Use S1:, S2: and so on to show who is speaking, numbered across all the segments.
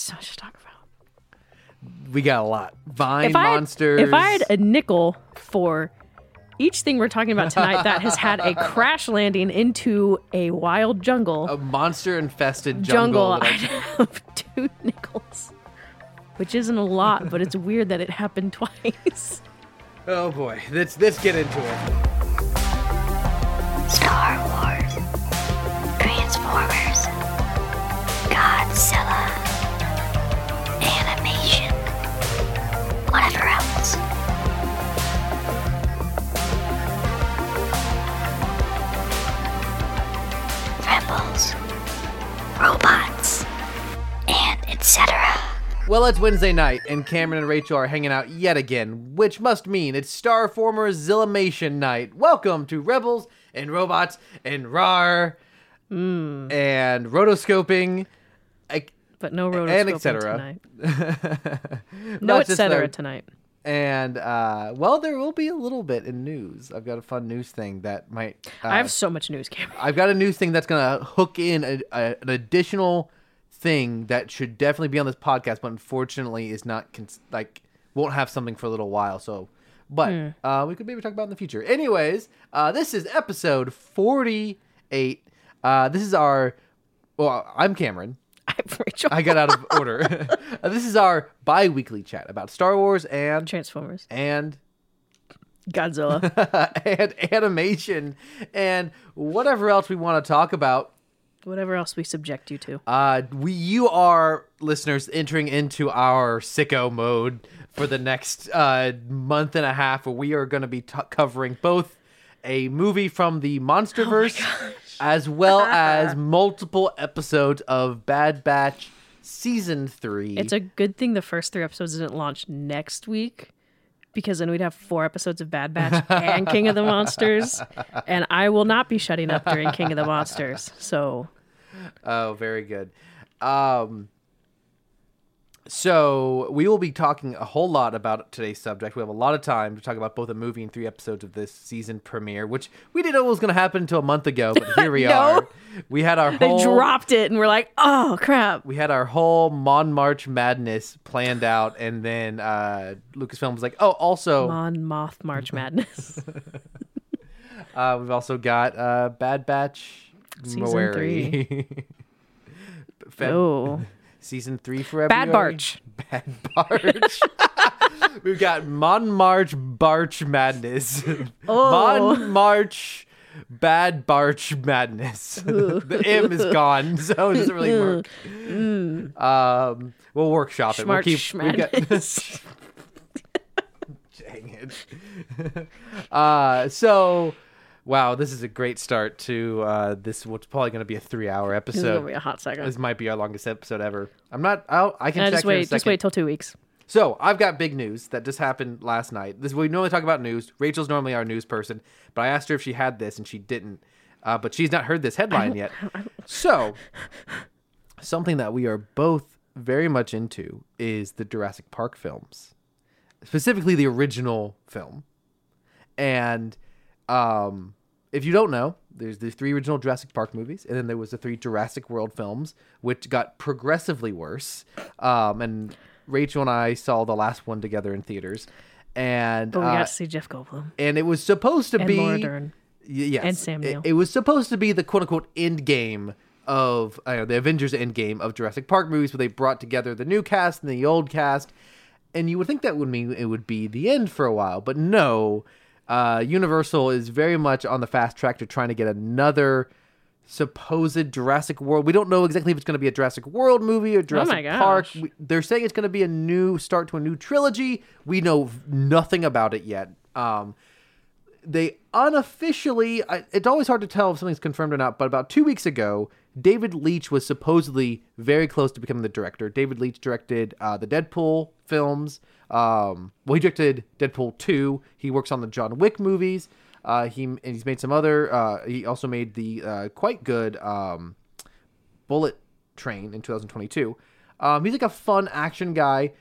S1: so much to talk about.
S2: We got a lot. Vine
S1: If I, had,
S2: monsters.
S1: if I had a nickel for each thing we're talking about tonight that has had a crash landing into a wild jungle,
S2: a monster infested jungle.
S1: jungle,
S2: that I-
S1: I'd have two nickels. Which isn't a lot, but it's weird that it happened twice.
S2: oh boy, let's let's get into it. Well, it's Wednesday night, and Cameron and Rachel are hanging out yet again, which must mean it's Starformers Zillimation night. Welcome to Rebels and Robots and RAR
S1: Hmm.
S2: and rotoscoping.
S1: But no
S2: And
S1: rotoscoping
S2: et cetera.
S1: tonight. No etc.
S2: there.
S1: tonight.
S2: And uh, well, there will be a little bit in news. I've got a fun news thing that might. Uh,
S1: I have so much news, Cameron.
S2: I've got a news thing that's gonna hook in a, a, an additional thing that should definitely be on this podcast, but unfortunately is not cons- like won't have something for a little while. So, but uh, we could maybe talk about it in the future. Anyways, uh, this is episode forty-eight. Uh, this is our. Well, I'm Cameron.
S1: I'm Rachel.
S2: I got out of order. This is our bi-weekly chat about Star Wars and
S1: Transformers.
S2: and
S1: Godzilla.
S2: and animation and whatever else we want to talk about.
S1: Whatever else we subject you to.
S2: Uh, we you are listeners entering into our sicko mode for the next uh, month and a half, where we are going to be t- covering both a movie from the MonsterVerse as well as multiple episodes of Bad Batch season three.
S1: It's a good thing the first three episodes didn't launch next week because then we'd have four episodes of Bad Batch and King of the Monsters. And I will not be shutting up during King of the Monsters. So
S2: Oh, very good. Um, so we will be talking a whole lot about today's subject. We have a lot of time to talk about both a movie and three episodes of this season premiere, which we didn't know was going to happen until a month ago, but here we
S1: No.
S2: are. We had our
S1: they dropped it and we're like, oh crap.
S2: we had our whole Mon March madness planned out, and then uh, Lucasfilm was like, "Oh, also,
S1: Mon Moth March Madness.
S2: uh, we've also got uh, Bad Batch
S1: Season
S2: Moeri. Feb-
S1: oh.
S2: Season three for
S1: Bad. Barch.
S2: Bad Barch. We've got Mon March Barch Madness.
S1: Oh.
S2: Mon March Bad Barch Madness. the M is gone, so it doesn't really work. Um, we'll workshop it. We'll
S1: Schmarch
S2: keep. we've got-
S1: Madness.
S2: Dang it. uh, so, wow, this is a great start to uh, this. What's probably going to be a three-hour
S1: This is gonna
S2: episode.
S1: be a hot second.
S2: This might be our longest episode ever. I'm not. I'll, I can check
S1: just
S2: here in a
S1: wait, just wait till two weeks.
S2: So I've got big news that just happened last night. This we normally talk about news. Rachel's normally our news person, but I asked her if she had this and she didn't. Uh, but she's not heard this headline yet. So something that we are both very much into is the Jurassic Park films, specifically the original film. And um, if you don't know, there's the three original Jurassic Park movies, and then there was the three Jurassic World films, which got progressively worse. Um, and Rachel and I saw the last one together in theaters, and
S1: But we
S2: uh,
S1: got to see Jeff Goldblum
S2: and it was supposed to
S1: and
S2: be
S1: Laura Dern.
S2: Yes,
S1: And Sam
S2: It- It, was supposed to be the quote unquote end game of uh, the Avengers end game of Jurassic Park movies, where they brought together the new cast and the old cast, and you would think that would mean it would be the end for a while, but no. Uh, Universal is very much on the fast track to trying to get another supposed Jurassic World. We don't know exactly if it's going to be a Jurassic World movie or Jurassic
S1: Oh
S2: Park. We- they're saying it's going to be a new start to a new trilogy. We know nothing about it yet. Um, they unofficially I, it's always hard to tell if something's confirmed or not but about two weeks ago David Leitch was supposedly very close to becoming the director David Leitch directed uh, the deadpool films um, well he directed deadpool 2 he works on the john wick movies uh, he and he's made some other uh, he also made the uh, quite good um, bullet train in 2022 um, he's like a fun action guy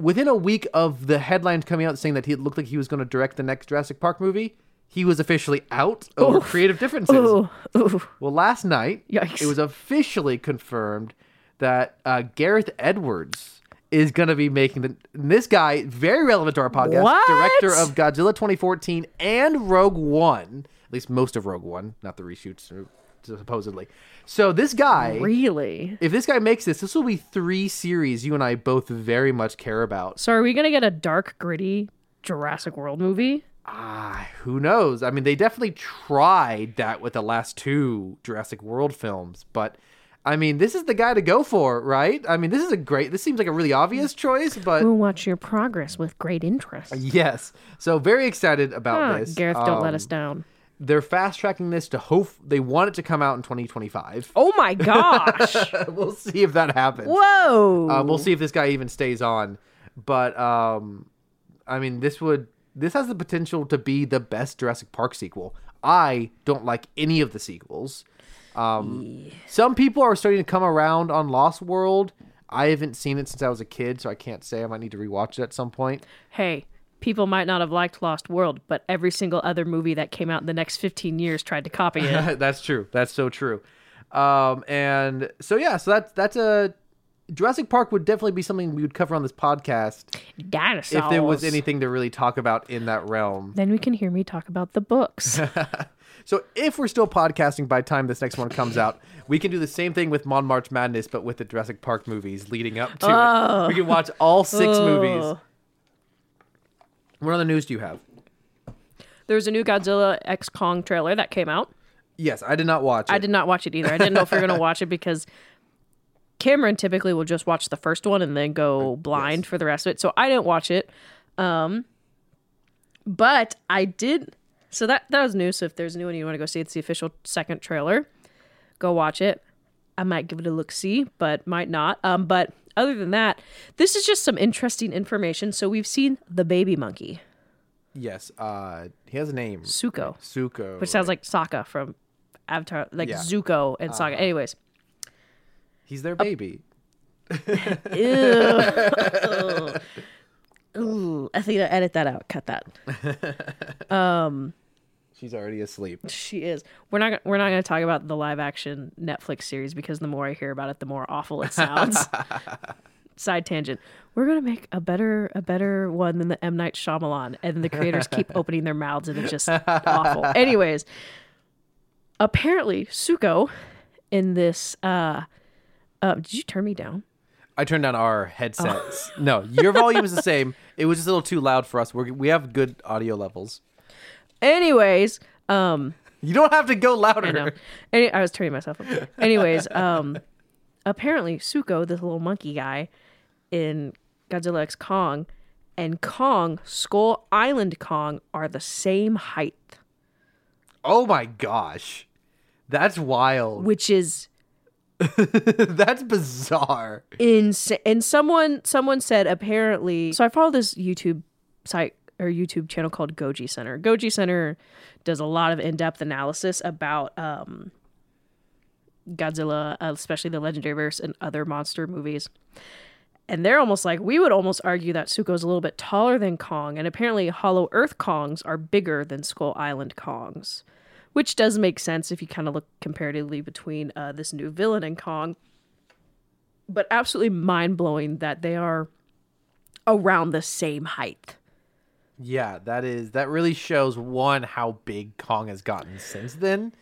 S2: within a week of the headlines coming out saying that he looked like he was going to direct the next Jurassic Park movie, he was officially out over
S1: Oof.
S2: creative differences.
S1: Ooh, ooh.
S2: Well, last night
S1: Yikes.
S2: it was officially confirmed that uh, Gareth Edwards is going to be making the. This guy, very relevant to our podcast,
S1: What?
S2: director of Godzilla 2014 and Rogue One, at least most of Rogue One, not the reshoots, uh, supposedly. So this guy.
S1: Really?
S2: If this guy makes this, this will be three series you and I both very much care about.
S1: So are we gonna get a dark, gritty Jurassic World movie?
S2: Ah, who knows? I mean, they definitely tried that with the last two Jurassic World films, but I mean, this is the guy to go for, right? I mean, this is a great. This seems like a really obvious choice, but
S1: We'll watch your progress with great interest.
S2: yes. So very excited about
S1: Ah,
S2: this.
S1: Gareth, don't let
S2: Um,
S1: us down.
S2: They're fast tracking this to hope they want it to come out in 2025.
S1: Oh my gosh!
S2: we'll see if that happens.
S1: Whoa!
S2: Um, we'll see if this guy even stays on. But um, I mean, this would this has the potential to be the best Jurassic Park sequel. I don't like any of the sequels. Um, Some people are starting to come around on Lost World. I haven't seen it since I was a kid, so I can't say. I might need to rewatch it at some point.
S1: Hey, people might not have liked Lost World, but every single other movie that came out in the next 15 years tried to copy it.
S2: that's true. That's so true. Um, and so yeah, so that's that's a Jurassic Park would definitely be something we would cover on this podcast
S1: Dinosaurs.
S2: if there was anything to really talk about in that realm.
S1: Then we can hear me talk about the books.
S2: So if we're still podcasting by the time this next one comes out, we can do the same thing with Mon March Madness, but with the Jurassic Park movies leading up to it. We can watch all six movies.
S1: Oh.
S2: What other news do you have?
S1: There's a new Godzilla X Kong trailer that came out.
S2: Yes, I did not watch it.
S1: I did not watch it either. I didn't know if we were going to watch it because Cameron typically will just watch the first one and then go blind for the rest of it. So I didn't watch it. Um, but I did. So that that was new. So if there's a new one you want to go see, it's the official second trailer. Go watch it. I might give it a look see, but might not. Um, but other than that, this is just some interesting information. So we've seen the baby monkey,
S2: Yes, uh, he has a name.
S1: Suko,
S2: Suko.
S1: which sounds like Sokka from Avatar, like
S2: Yeah.
S1: Zuko and Sokka. Anyways,
S2: He's their baby.
S1: Ew. Ooh, I think I edit that out. Cut that.
S2: She's already asleep.
S1: She is. We're not. We're not going to talk about the live action Netflix series because the more I hear about it, the more awful it sounds. Side tangent. We're going to make a better a better one than the M Night Shyamalan, and the creators keep opening their mouths and it's just awful. Anyways, apparently Suko in this. uh uh, did you turn me down?
S2: I turned down our headsets. No, your volume is the same. It was just a little too loud for us. We're, we have good audio levels.
S1: Anyways, um,
S2: You don't have to go louder.
S1: I know. Any, I was turning myself up. Anyways, um, apparently Suko, this little monkey guy in Godzilla X Kong, and Kong, Skull Island Kong, are the same height,
S2: Oh my gosh. That's wild.
S1: which is
S2: That's bizarre.
S1: insane. And someone someone said apparently. So I follow this YouTube site or YouTube channel called Goji Center. Goji Center does a lot of in depth analysis about um, Godzilla, uh, especially the Legendary Verse and other monster movies. And they're almost like we would almost argue that Suko's a little bit taller than Kong, and apparently Hollow Earth Kongs are bigger than Skull Island Kongs, which does make sense if you kind of look comparatively between uh, this new villain and Kong but absolutely mind blowing that they are around the same height.
S2: Yeah, that is that really shows one how big Kong has gotten since then,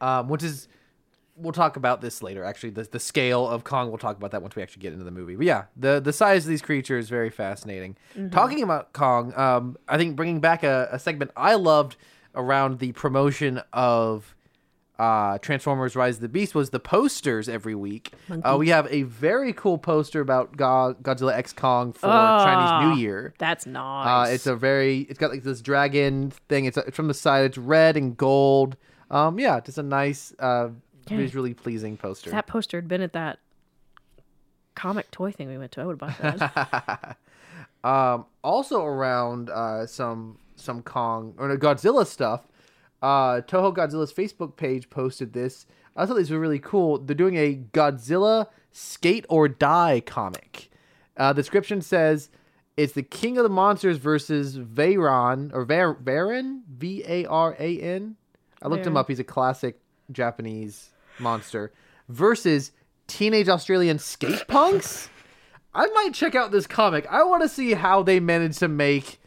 S2: um, which is we'll talk about this later. Actually, the the scale of Kong we'll talk about that once we actually get into the movie. But yeah, the the size of these creatures is very fascinating. Talking about Kong, um, I think bringing back a, a segment I loved around the promotion of uh, Transformers: Rise of the Beast was the posters every week. Uh, we have a very cool poster about Go- Godzilla X Kong for Chinese New Year.
S1: That's
S2: Uh,
S1: nice.
S2: it's a very, it's got like this dragon thing. It's, it's from the side. It's red and gold. Um, yeah, just a nice, uh, visually pleasing poster.
S1: If that poster had been at that comic toy thing we went to, I would have bought that.
S2: Um, also around uh, some some Kong or no, Godzilla stuff. Uh, Toho Godzilla's Facebook page posted this. I thought these were really cool. They're doing a Godzilla Skate or Die comic. Uh, the description says it's the King of the Monsters versus Veyron or Var- Varan V A R A N. I looked him up. He's a classic Japanese monster versus teenage Australian skate punks. I might check out this comic. I want to see how they managed to make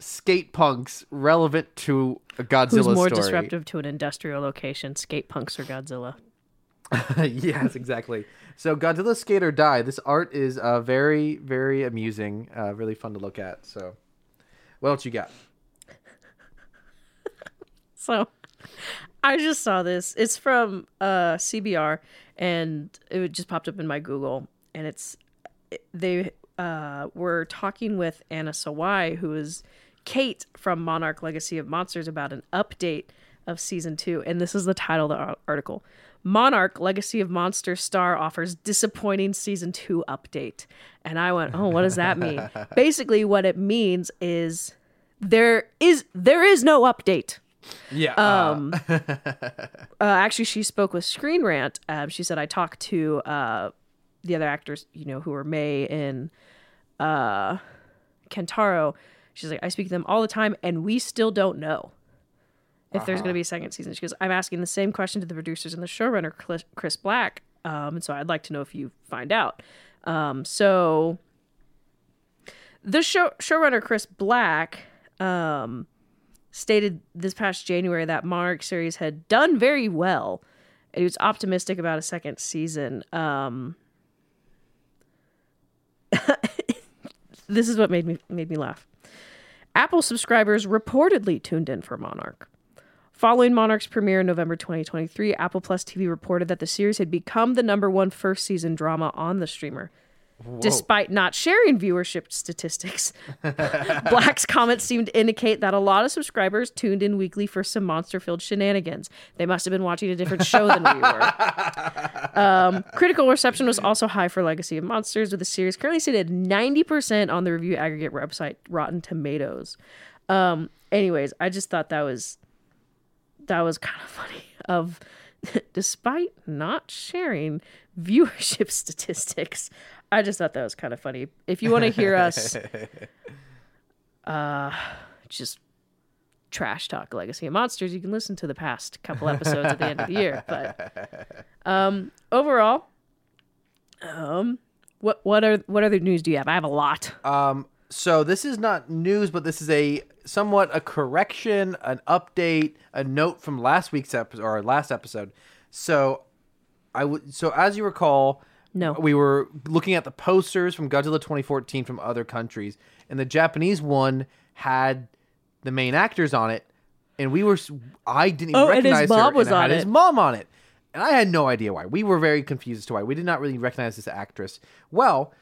S2: skate punks relevant to a Godzilla
S1: Who's more
S2: story.
S1: disruptive to an industrial location, skate punks or Godzilla?
S2: yes, exactly. So Godzilla Skate or Die. This art is uh, very, very amusing. Uh, really fun to look at. So, what else you got?
S1: So I just saw this. It's from uh, CBR, and it just popped up in my Google. And it's they uh, were talking with Anna Sawai, who is Kate from Monarch Legacy of Monsters, about an update of season two. And this is the title of the article. Monarch Legacy of Monsters star offers disappointing season two update. And I went, "Oh, what does that mean?" Basically, what it means is there is there is no update.
S2: Yeah.
S1: Um, uh, actually, she spoke with Screen Rant. Um, she said, I talked to uh, the other actors, you know, who were May and uh, Kentaro. She's like, I speak to them all the time, and we still don't know if there's going to be a second season. She goes, I'm asking the same question to the producers and the showrunner, Chris- Black. Um, and so I'd like to know if you find out. Um, so the show showrunner, Chris Black, um, stated this past January that Monarch series had done very well. And he was optimistic about a second season. Um, this is what made me made me laugh. Apple subscribers reportedly tuned in for Monarch. Following Monarch's premiere in November 2023, Apple Plus TV reported that the series had become the number one first season drama on the streamer. Despite not sharing viewership statistics, Black's comments seemed to indicate that a lot of subscribers tuned in weekly for some monster filled shenanigans. They must have been watching a different show than we were. Um, critical reception was also high for Legacy of Monsters, with the series currently sitting at 90% on the review aggregate website Rotten Tomatoes. Um, anyways, I just thought that was that was kind of funny. Of despite not sharing viewership statistics, I just thought that was kind of funny. If you want to hear us, uh, just trash talk Legacy of Monsters, you can listen to the past couple episodes at the end of the year. But um, overall, um, what what are what other news do you have? I have a lot.
S2: Um, so this is not news, but this is a somewhat a correction, an update, a note from last week's episode or last episode. So I would so as you recall,
S1: No.
S2: we were looking at the posters from Godzilla 2014 from other countries, and the Japanese one had the main actors on it, and we were I didn't even
S1: Oh, and his
S2: recognize her,
S1: mom was
S2: and it had
S1: on
S2: his mom on it. And I had no idea why. We were very confused as to why. We did not really recognize this actress. Well,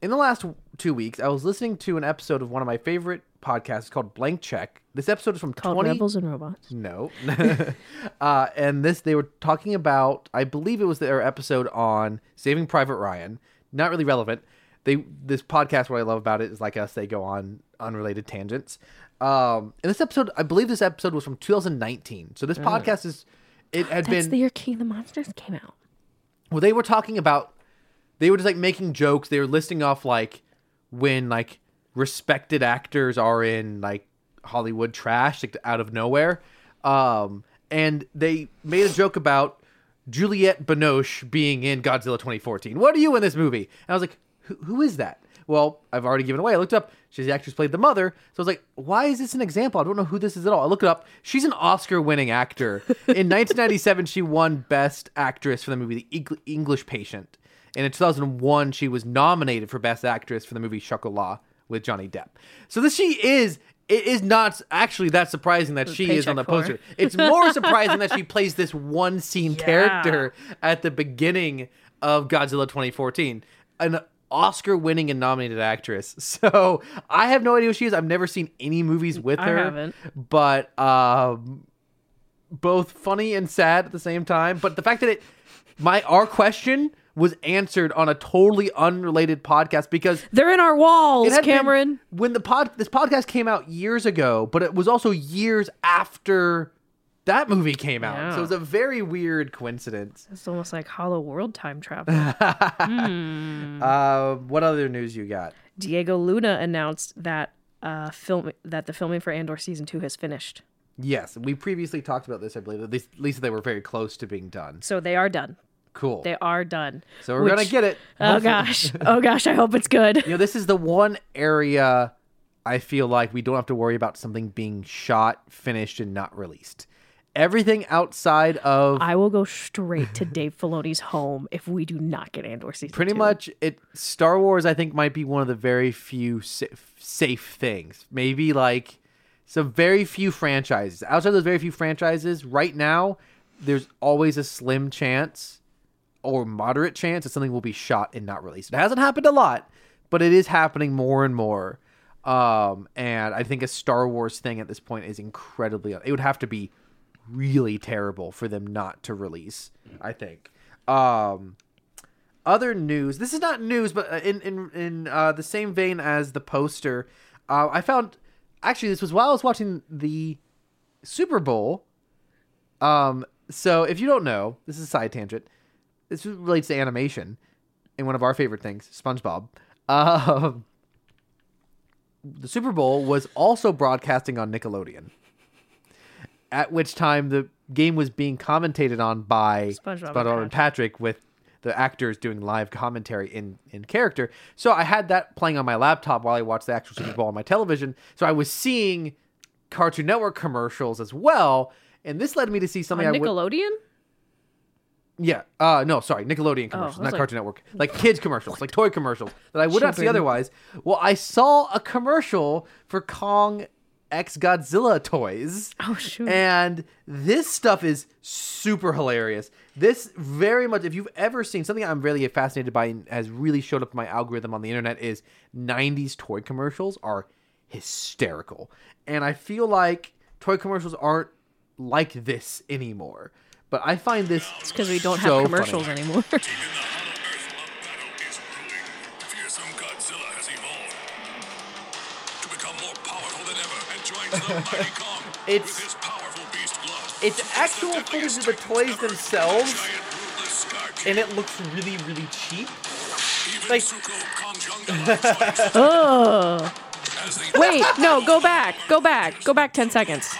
S2: in the last two weeks, I was listening to an episode of one of my favorite podcasts called Blank Check. This episode is from
S1: Called
S2: 20
S1: Rebels and Robots.
S2: no. uh, and this, they were talking about, I believe it was their episode on Saving Private Ryan. Not really relevant. They This podcast, what I love about it is like us, they go on unrelated tangents. Um, and this episode, I believe this episode was from 2019. So this podcast is, it had
S1: That's
S2: been,
S1: the year King of the Monsters came out.
S2: well, they were talking about, they were just like making jokes. They were listing off like when like respected actors are in like Hollywood trash, like out of nowhere. Um, and they made a joke about Juliette Binoche being in Godzilla 2014. What are you in this movie? And I was like, who, who is that? Well, I've already given away. I looked up. She's the actress who played the mother. So I was like, why is this an example? I don't know who this is at all. I looked it up. She's an Oscar-winning actor. In 1997, she won Best Actress for the movie The English Patient. And in 2001, she was nominated for Best Actress for the movie Chocolat with Johnny Depp. So this she is. It is not actually that surprising that she is on the
S1: for her.
S2: poster. It's more surprising that she plays this one scene character at the beginning of Godzilla 2014. An Oscar winning and nominated actress. So I have no idea who she is. I've never seen any movies with
S1: I
S2: her.
S1: haven't.
S2: But um both funny and sad at the same time. But the fact that it my our question was answered on a totally unrelated podcast because
S1: They're in our walls,
S2: had been-
S1: Cameron.
S2: when the pod this podcast came out years ago, but it was also years after that movie came out.
S1: Yeah.
S2: So it was a very weird coincidence.
S1: It's almost like Hollow World time travel.
S2: Uh, what other news you got?
S1: Diego Luna announced that uh, film that the filming for Andor season two has finished.
S2: Yes, we previously talked about this. I believe at least, at least they were very close to being done.
S1: So they are done.
S2: Cool.
S1: They are done.
S2: so we're gonna get it.
S1: Oh gosh. Oh gosh. I hope it's good.
S2: You know, this is the one area I feel like we don't have to worry about something being shot, finished, and not released. Everything outside of
S1: I will go straight to Dave Filoni's home if we do not get Andor season.
S2: pretty
S1: two.
S2: much it Star Wars I think might be one of the very few sa- safe things. Maybe like some very few franchises. Outside of those very few franchises, right now there's always a slim chance or moderate chance that something will be shot and not released. It hasn't happened a lot, but it is happening more and more. Um, and I think a Star Wars thing at this point is incredibly. It would have to be really terrible for them not to release. I think. Um, other news. This is not news, but uh, in in in uh, the same vein as the poster, uh, I found actually this was while I was watching the Super Bowl. Um, so if you don't know, this is a side tangent. This relates to animation, and one of our favorite things, SpongeBob. Um, the Super Bowl was also broadcasting on Nickelodeon. At which time the game was being commentated on by
S1: SpongeBob and
S2: SpongeBob and Patrick with the actors doing live commentary in in character. So I had that playing on my laptop while I watched the actual Super Bowl on my television. So I was seeing Cartoon Network commercials as well, and this led me to see something
S1: on
S2: I would
S1: Nickelodeon.
S2: Yeah. Uh no, sorry, Nickelodeon commercials,
S1: was
S2: not
S1: like-
S2: Cartoon Network. Like kids commercials, like toy commercials that I would not see otherwise. Well, I saw a commercial for Kong X Godzilla toys.
S1: Oh shoot.
S2: And this stuff is super hilarious. This very much, if you've ever seen something I'm really fascinated by and has really showed up in my algorithm on the internet, is 90s toy commercials are hysterical. And I feel like toy commercials aren't like this anymore. But I find this
S1: It's because we don't
S2: so
S1: have commercials
S2: funny.
S1: anymore.
S3: Even the Hollow Earth love battle is brewing. Fearsome Godzilla has evolved to become more powerful than ever and joins the mighty Kong
S2: It's-
S3: with his powerful beast glove.
S2: It's actual
S3: deadliest
S2: footage of the toys themselves,
S3: Giant ruthless Scar King.
S2: and it looks really, really cheap. Like-
S3: Zuko Kong Jung fights
S1: oh. Wait, no, go back. Go back. Go back 10 seconds.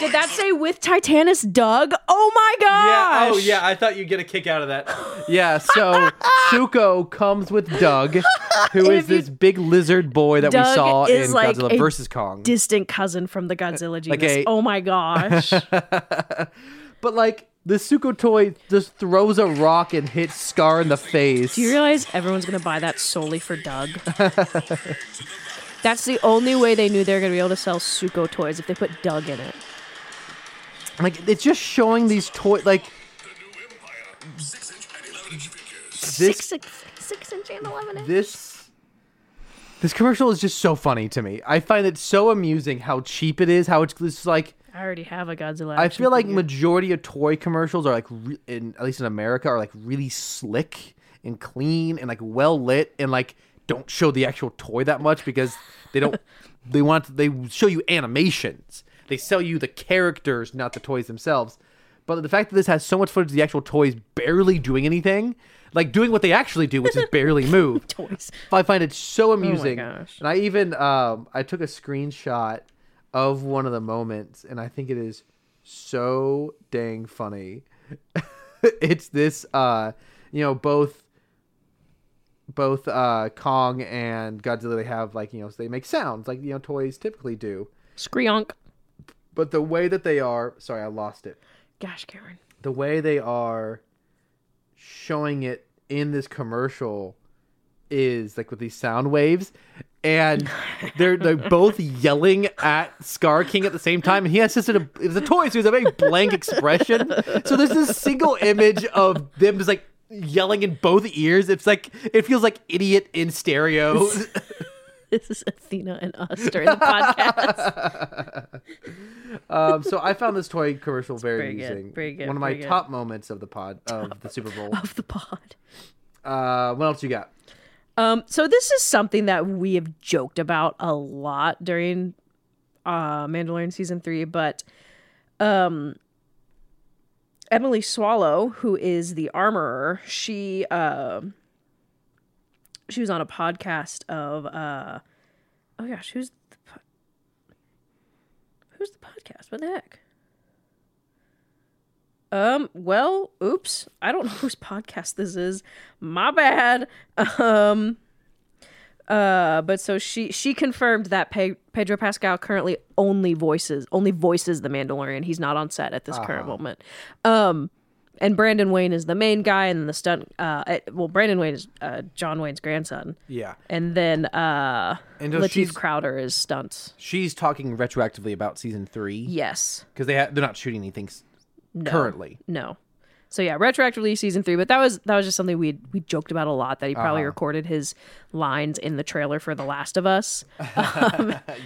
S3: Kong Jung ally
S1: Did that say with Titanus Doug? Oh my gosh.
S2: Yeah. Oh, yeah. I thought you'd get a kick out of that. Yeah. So Zuko comes with Doug, who is this big lizard boy that we saw in
S1: like
S2: Godzilla versus Kong.
S1: Distant cousin from the Godzilla genus.
S2: a-
S1: oh my gosh.
S2: but like the Zuko toy just throws a rock and hits Scar in the face.
S1: Do you realize everyone's gonna buy that solely for Doug? That's the only way they knew they were gonna be able to sell Suko toys if they put Doug in it.
S2: Like it's just showing these toy like
S3: the. Six inch and eleven inch
S2: this
S1: six, six, six inch and eleven inch.
S2: this this commercial is just so funny to me. I find it so amusing how cheap it is. How it's just like
S1: I already have a Godzilla.
S2: I feel like
S1: figure.
S2: majority of toy commercials are like, re- in at least in America, are like really slick and clean and like well lit and like don't show the actual toy that much because they don't they want they show you animations. They sell you the characters, not the toys themselves. But the fact that this has so much footage of the actual toys barely doing anything, like doing what they actually do, which is barely move,
S1: toys.
S2: I find it so amusing.
S1: gosh.
S2: And I even um, I took a screenshot of one of the moments, and I think it is so dang funny. it's this, uh, you know, both both uh, Kong and Godzilla. They have like you know, they make sounds like you know toys typically do.
S1: Screonk.
S2: But the way that they are, sorry, I lost it.
S1: Gosh, Karen.
S2: The way they are showing it in this commercial is like with these sound waves and they're they're both yelling at Scar King at the same time and he has just a it's a toy so he has a very blank expression so there's this single image of them just like yelling in both ears it's like it feels like idiot in stereo
S1: This is Athena and us during the podcast.
S2: um so I found this toy commercial very
S1: very
S2: amusing
S1: very good,
S2: one of my
S1: good.
S2: top moments of the pod of the Super Bowl
S1: of the pod.
S2: uh what else you got
S1: Um, so this is something that we have joked about a lot during uh Mandalorian season three, but um Emily Swallow, who is the armorer, she um she was on a podcast of uh oh gosh, who's the po- who's the podcast? What the heck? Um, well, oops. I don't know whose podcast this is. My bad. Um uh but so she she confirmed that Pe- Pedro Pascal currently only voices only voices the Mandalorian. He's not on set at this current moment. Um and Brandon Wayne is the main guy and the stunt uh eh, well Brandon Wayne is uh John Wayne's grandson.
S2: Yeah.
S1: And then uh
S2: And so she's-
S1: Crowder is stunts.
S2: She's talking retroactively about season three
S1: Yes.
S2: because they ha- they're not shooting anything s- currently.
S1: No. So yeah, retroactively season three, but that was that was just something we we joked about a lot that he probably
S2: Uh-huh.
S1: recorded his lines in the trailer for The Last of Us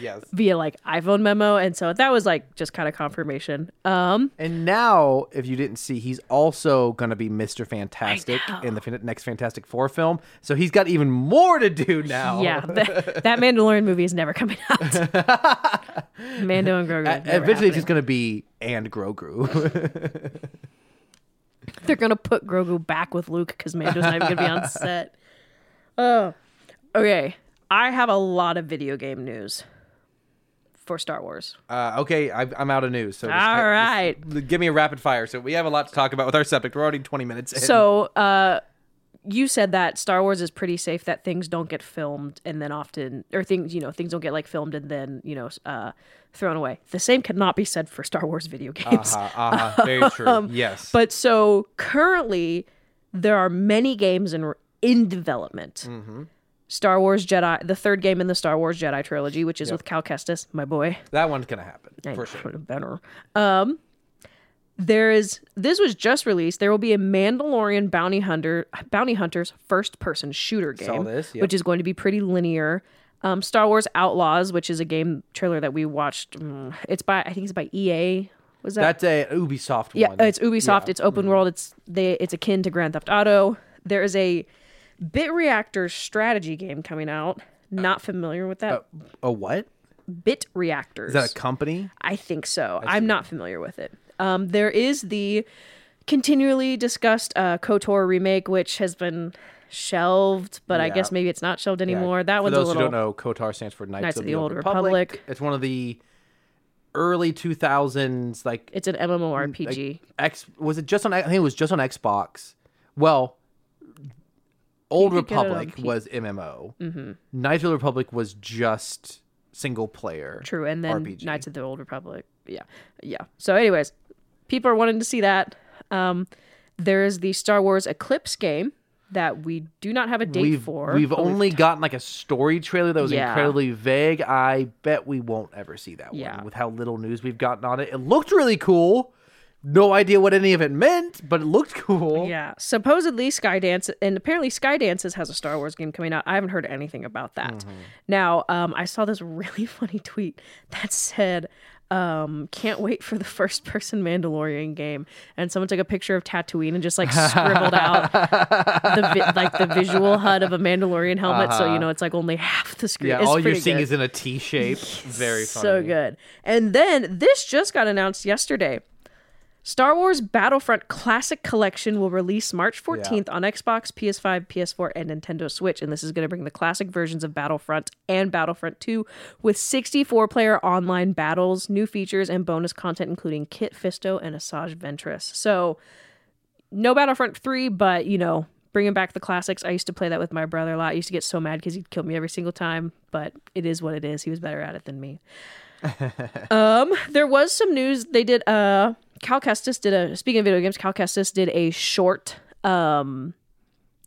S2: yes.
S1: via like iPhone memo, and so that was like just kind of confirmation. Um,
S2: And now, if you didn't see, he's also going to be Mr. Fantastic in the next Fantastic Four film. So he's got even more to do now.
S1: yeah, that, that Mandalorian movie is never coming out. Mando and Grogu.
S2: Uh, Eventually, it's just going to be and Grogu.
S1: They're gonna put Grogu back with Luke because Mando's not even gonna be on set. Oh, okay. I have a lot of video game news for Star Wars.
S2: uh, okay, I, I'm out of news. So just,
S1: All
S2: just
S1: right.
S2: give me a rapid fire. So we have a lot to talk about with our subject. We're already 20 minutes in.
S1: So, uh, you said that Star Wars is pretty safe that things don't get filmed and then often, or things, you know, things don't get like filmed and then, you know, uh, thrown away. The same cannot be said for Star Wars video games.
S2: uh-huh, uh-huh, very true. yes.
S1: But so currently, there are many games in in development.
S2: Mm-hmm.
S1: Star Wars Jedi, the third game in the Star Wars Jedi trilogy, which is with Cal Kestis, my boy.
S2: that one's going to happen
S1: I
S2: for sure.
S1: better. Um, there is this was just released. There will be a Mandalorian bounty hunter bounty hunters first person shooter game,
S2: this, yep.
S1: which is going to be pretty linear. Um, Star Wars Outlaws, which is a game trailer that we watched. mm, it's by I think it's by EA. Was that
S2: That's a Ubisoft
S1: yeah,
S2: one.
S1: it's Ubisoft.
S2: Yeah. Mm-hmm.
S1: It's open world. It's they. It's akin to Grand Theft Auto. There is a Bit Reactor strategy game coming out. Not familiar with that.
S2: a what?
S1: Bit Reactors.
S2: Is that a company?
S1: I think so. I'm not familiar with it. Um, there is the continually discussed uh, KOTOR remake, which has been shelved, but I guess maybe it's not shelved
S2: Yeah.
S1: anymore. That
S2: For
S1: one's
S2: those
S1: a little.
S2: who don't know, KOTOR stands for Knights, of the, Old
S1: Republic.
S2: Republic. It's one of the early 2000s, like
S1: It's an MMORPG.
S2: X. Was it just on? I think it was just on Xbox. Well, Old
S1: could get it on
S2: Republic
S1: P-
S2: was MMO. Mm-hmm. Knights of the Republic was just single player.
S1: True, and then
S2: RPG.
S1: Knights of the Old Republic. Yeah, yeah. So, anyways, people are wanting to see that. Um, there is the Star Wars Eclipse game that we do not have a date
S2: We've
S1: for.
S2: we've only gotten like a story trailer that was
S1: Yeah.
S2: incredibly vague. I bet we won't ever see that
S1: Yeah.
S2: one with how little news we've gotten on it. It looked really cool. No idea what any of it meant, but it looked cool.
S1: Yeah, supposedly Skydance, and apparently Skydances has a Star Wars game coming out. I haven't heard anything about that.
S2: Mm-hmm.
S1: Now, um, I saw this really funny tweet that said, um, "Can't wait for the first-person Mandalorian game," and someone took a picture of Tatooine and just like scribbled out the vi- like the visual HUD of a Mandalorian helmet, so you know it's like only half the screen.
S2: Uh-huh. Yeah,
S1: It's
S2: all you're seeing
S1: good.
S2: is in a T shape. Very funny.
S1: So good. And then this just got announced yesterday. Star Wars Battlefront Classic Collection will release March 14th on Xbox, PS5, PS4, and Nintendo Switch. And this is going to bring the classic versions of Battlefront and Battlefront 2 with 64 player online battles, new features, and bonus content, including Kit Fisto and Asajj Ventress. So, no Battlefront 3, but you know, bringing back the classics. I used to play that with my brother a lot. I used to get so mad because he'd kill me every single time, but it is what it is. He was better at it than me. um, there was some news. They did, uh, Cal Kestis did a, speaking of video games, Cal Kestis did a short, um,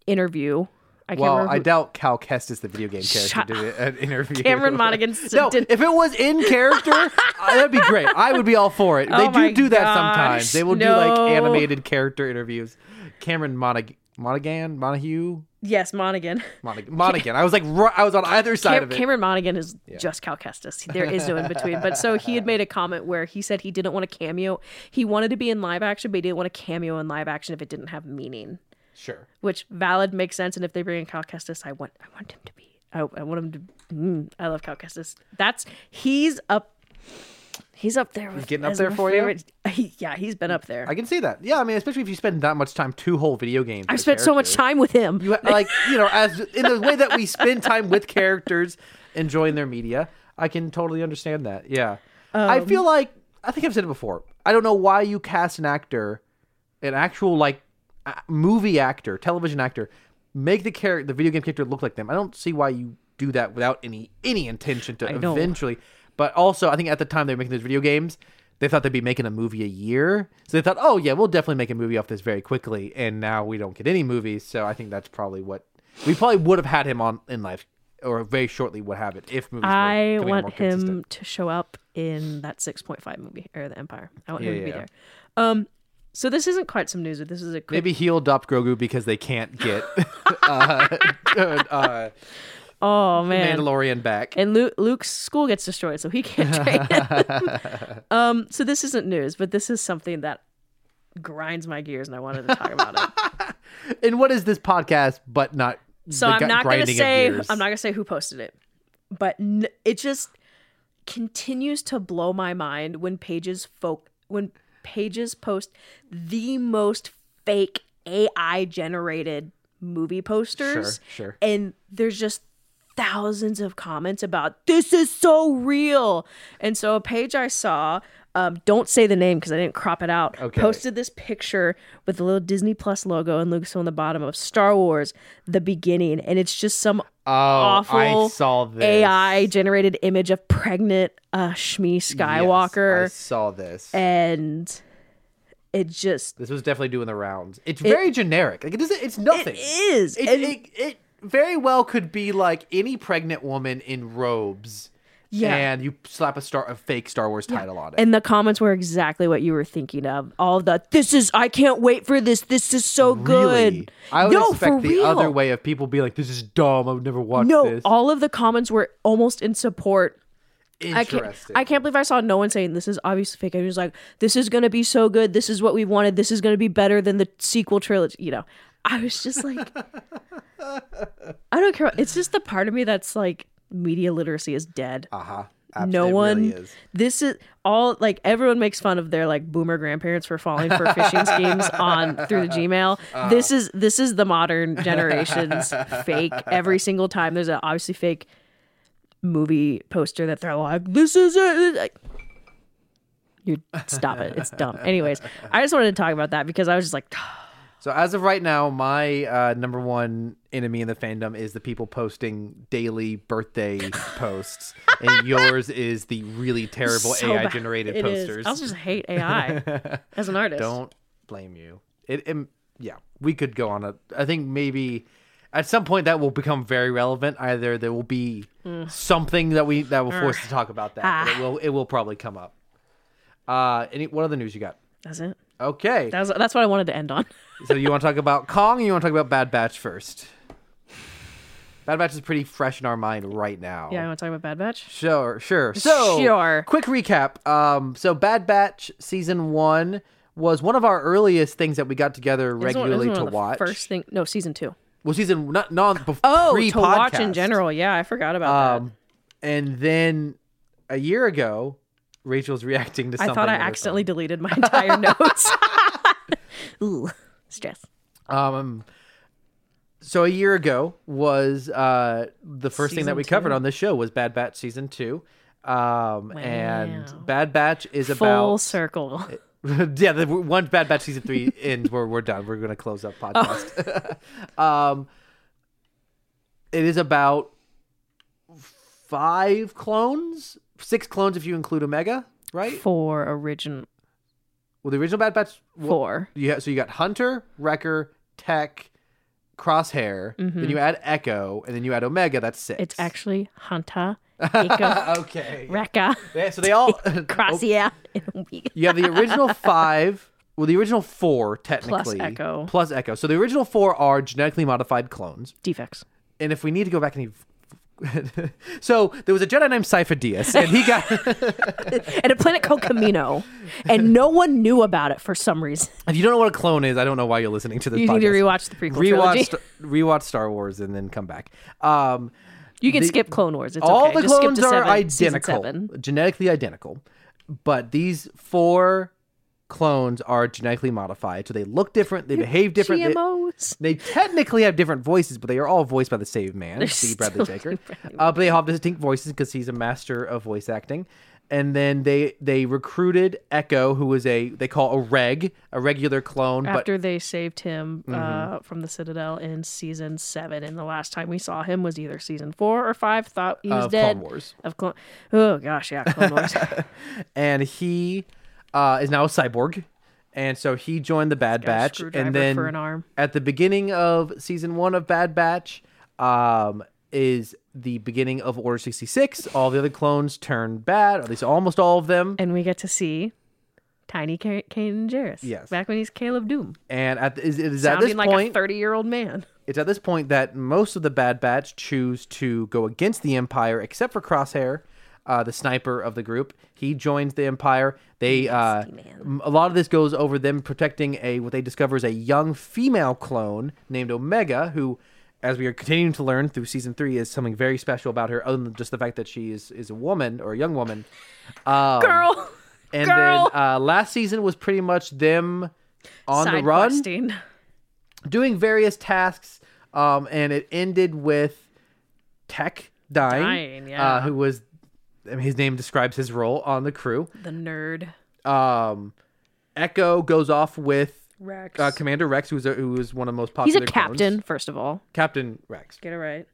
S1: interview. I can't
S2: Well,
S1: remember.
S2: I doubt Cal Kestis, the video game character,
S1: Shut
S2: did an interview.
S1: Cameron Monaghan
S2: No,
S1: did-
S2: if it was in character, uh, that'd be great. I would be all for it.
S1: Oh
S2: they do do that
S1: gosh,
S2: sometimes. They will do like animated character interviews. Cameron Monag- Monaghan, Monaghan,
S1: yes, Monaghan.
S2: Monaghan. Monaghan. I was like, I was on either side
S1: Cam-
S2: of it.
S1: Cameron Monaghan is just Cal Kestis. There is no in between. But so he had made a comment where he said he didn't want a cameo. He wanted to be in live action, but he didn't want a cameo in live action if it didn't have meaning.
S2: Sure.
S1: Which valid makes sense. And if they bring in Cal Kestis, I want I want him to be. I, I want him to. Mm, I love Cal Kestis. That's he's up. He's up there. With,
S2: getting up there for you?
S1: favorite- yeah, he's been up there.
S2: I can see that. Yeah, I mean, especially if you spend that much time, two whole video games.
S1: I've spent so much time with him.
S2: You like, you know, as in the way that we spend time with characters, enjoying their media. I can totally understand that. Yeah, I
S1: Um,
S2: feel like I think I've said it before. I don't know why you cast an actor an actual like movie actor, television actor, make the character, the video game character look like them. I don't see why you do that without any any intention to
S1: I
S2: eventually. But also, I think at the time they were making those video games, they thought they'd be making a movie a year. So they thought, oh yeah, we'll definitely make a movie off this very quickly. And now we don't get any movies. So I think that's probably what we probably would have had him on in life, or very shortly would have it if movies. were
S1: I want him
S2: consistent.
S1: to show up in that 6.5 movie or the Empire. I want him
S2: Yeah,
S1: to be there. Um, so this isn't quite some news, but this is a quick.
S2: Maybe he'll adopt Grogu because they can't get uh, uh,
S1: oh man,
S2: Mandalorian back.
S1: and Luke, Luke's school gets destroyed, so he can't train um, so this isn't news, but this is something that grinds my gears, and I wanted to talk about it.
S2: And what is this podcast but not
S1: So
S2: the
S1: I'm not going to say? I'm not going to say who posted it, but n- it just continues to blow my mind when pages folk when pages post the most fake AI generated movie posters.
S2: Sure, sure.
S1: And there's just thousands of comments about this is so real. And so a page I saw, um, don't say the name because I didn't crop it out,
S2: Okay.
S1: posted this picture with the little Disney Plus logo and Lucasfilm on the bottom of Star Wars, the beginning. And it's just some
S2: Oh,
S1: awful
S2: I saw this.
S1: AI generated image of pregnant uh, Shmi
S2: Yes,
S1: Skywalker.
S2: I saw this.
S1: and it just
S2: this was definitely doing the rounds. It's very generic. Like it doesn't. It's nothing.
S1: it is.
S2: It,
S1: And-
S2: it, it very well could be like any pregnant woman in robes.
S1: Yeah.
S2: And you slap a star a fake Star Wars title on it.
S1: And the comments were exactly what you were thinking of. All the this is I can't wait for this. This is so good.
S2: Really? I would
S1: no,
S2: expect
S1: for
S2: the
S1: real.
S2: other way of people being like, "This is dumb. I would never watch
S1: No,
S2: this."
S1: all of the comments were almost in support. I can't,
S2: Interesting.
S1: I can't believe I saw no one saying this is obviously fake. I was like, this is gonna be so good. This is what we wanted. This is gonna be better than the sequel trilogy. You know, I was just like, I don't care. It's just the part of me that's like, media literacy is dead.
S2: uh huh.
S1: no one
S2: Really is.
S1: this is all like everyone makes fun of their like boomer grandparents for falling for phishing schemes on through the gmail
S2: Uh.
S1: this is this is the modern generation's fake every single time there's an obviously fake movie poster that they're like this is it like, you stop it it's dumb anyways i just wanted to talk about that because i was just like
S2: So as of right now, my uh, number one enemy in the fandom is the people posting daily birthday posts, and yours is the really terrible
S1: so
S2: AI
S1: bad.
S2: generated
S1: It is.
S2: posters.
S1: i just hate ai as an artist
S2: Don't blame you. It, it- yeah, we could go on a. I think maybe at some point that will become very relevant. Either there will be something that we that will force to talk about that. but it
S1: Ah.
S2: will it will probably come up. Uh, any what other news you got?
S1: that's it
S2: Okay,
S1: that's, that's what i wanted to end on
S2: so you want to talk about Kong? Or you want to talk about Bad Batch first? Bad Batch is pretty fresh in our mind right now.
S1: yeah i want to talk about bad batch
S2: Sure, sure. So,
S1: Sure.
S2: quick recap. Um, so Bad Batch season one was one of our earliest things that we got together
S1: This one- this
S2: regularly to watch.
S1: First thing, no, season two.
S2: Well, season not non bef-
S1: Oh, to watch in general. Yeah, I forgot about
S2: Um, and then a year ago, Rachel's reacting to
S1: something. I thought I accidentally deleted my entire notes. Ooh, stress.
S2: Um, so a year ago was uh the first thing that
S1: Season
S2: we covered on this show was Bad Batch season two. Um,
S1: Wow.
S2: and Bad Batch is
S1: Full
S2: about full
S1: circle.
S2: yeah, the once Bad Batch season three ends, we're we're done. We're gonna close up podcast. um, it is about five clones, six clones if you include Omega, right?
S1: Four original
S2: Well, the original Bad Batch. well,
S1: four.
S2: You ha- so you got Hunter, Wrecker, Tech, Crosshair. Then you add Echo, and then you add Omega. That's six.
S1: Mm-hmm. It's actually Hunter, Echo,
S2: okay.
S1: Wrecker.
S2: Yeah, so they all
S1: Crosshair,
S2: You have the original five. Well, the original four technically plus
S1: Echo.
S2: plus Echo. So the original four are genetically modified clones.
S1: defects.
S2: And if we need to go back and so there was a Jedi named Sifo-Dyas, and he got.
S1: And a planet called Camino, and no one knew about it for some reason.
S2: if you don't know what a clone is, I don't know why you're listening to this.
S1: You need to
S2: podcast.
S1: rewatch the prequel
S2: Rewatch,
S1: trilogy.
S2: Rewatch Star Wars and then come back. Um,
S1: You can
S2: the-
S1: skip Clone Wars. It's
S2: all
S1: okay.
S2: the
S1: Just skip
S2: clones
S1: to
S2: are
S1: seven,
S2: identical, genetically identical, but these four clones are genetically modified, so they look different, they behave different. they-
S1: GMOs.
S2: They technically have different voices, but they are all voiced by the same man,
S1: They're
S2: Dee Bradley Baker. Uh, but they all have distinct voices because he's a master of voice acting. and then they they recruited Echo, who was a they call a reg, a regular clone,
S1: After they saved him
S2: Mm-hmm.
S1: uh, from the Citadel in season seven, and the last time we saw him was either season four or five. Thought he was
S2: of
S1: dead.
S2: Clone Wars,
S1: Of Clone. Oh gosh, yeah, Clone Wars.
S2: and he uh, is now a cyborg, and so he joined the Bad Batch, and then
S1: an
S2: at the beginning of season one of Bad Batch, um, is the beginning of Order sixty six. All the other clones turn bad, at least almost all of them.
S1: and we get to see tiny Ka- Kanan Jarrus.
S2: Yes.
S1: back when he's Caleb Dume,
S2: And at the, is, it is at this
S1: like
S2: point,
S1: a thirty-year-old man.
S2: it's at this point that most of the Bad Batch choose to go against the Empire, except for Crosshair, uh, the sniper of the group. He joins the Empire. They uh, a lot of this goes over them protecting a what they discover is a young female clone named Omega, who, as we are continuing to learn through season three, is something very special about her, other than just the fact that she is is a woman or a young woman. Um,
S1: Girl,
S2: and
S1: girl.
S2: then uh, last season was pretty much them on the run
S1: questing.
S2: doing various tasks, um, and it ended with Tech dying.
S1: Dying, yeah.
S2: Uh, who was his name describes his role on the crew.
S1: The nerd
S2: Um, Echo goes off with
S1: Rex.
S2: uh, Commander Rex, who's a, who was one of the most
S1: he's
S2: popular.
S1: a
S2: clones.
S1: captain, first of all.
S2: Captain Rex.
S1: Get it right.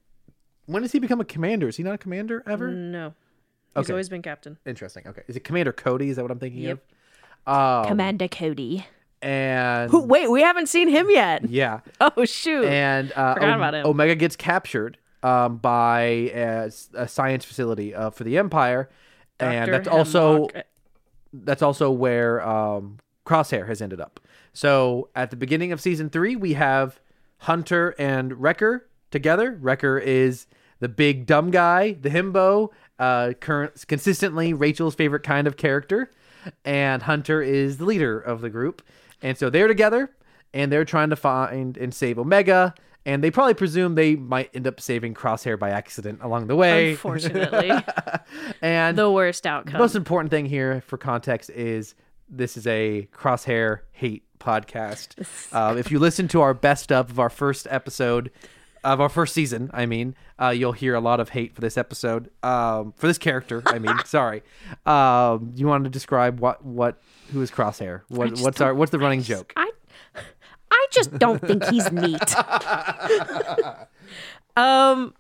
S2: When does he become a commander? Is he not a commander ever?
S1: No, he's
S2: Okay.
S1: always been captain.
S2: Interesting. Okay, is it Commander Cody? Is that what I'm thinking
S1: Yep.
S2: of? Um,
S1: Commander Cody.
S2: and
S1: Who, wait, we haven't seen him yet.
S2: yeah,
S1: Oh shoot!
S2: and uh,
S1: Forgot
S2: Om-
S1: about him.
S2: Omega gets captured um, by a, a science facility uh, for the Empire, and
S1: Dr.
S2: that's also that's also where um, Crosshair has ended up. So at the beginning of season three, we have Hunter and Wrecker together. Wrecker is the big dumb guy, the himbo, uh, current consistently Rachel's favorite kind of character, and Hunter is the leader of the group. And so they're together, and they're trying to find and save Omega. And they probably presume they might end up saving Crosshair by accident along the way.
S1: Unfortunately,
S2: and
S1: the worst outcome.
S2: The most important thing here for context is this is a crosshair hate podcast. Um, if you listen to our best of of our first episode of our first season, I mean, uh, you'll hear a lot of hate for this episode, um, for this character. I mean, sorry. Um, you want to describe what what who is crosshair? What what's our what's the running joke?
S1: I I just don't think he's neat. um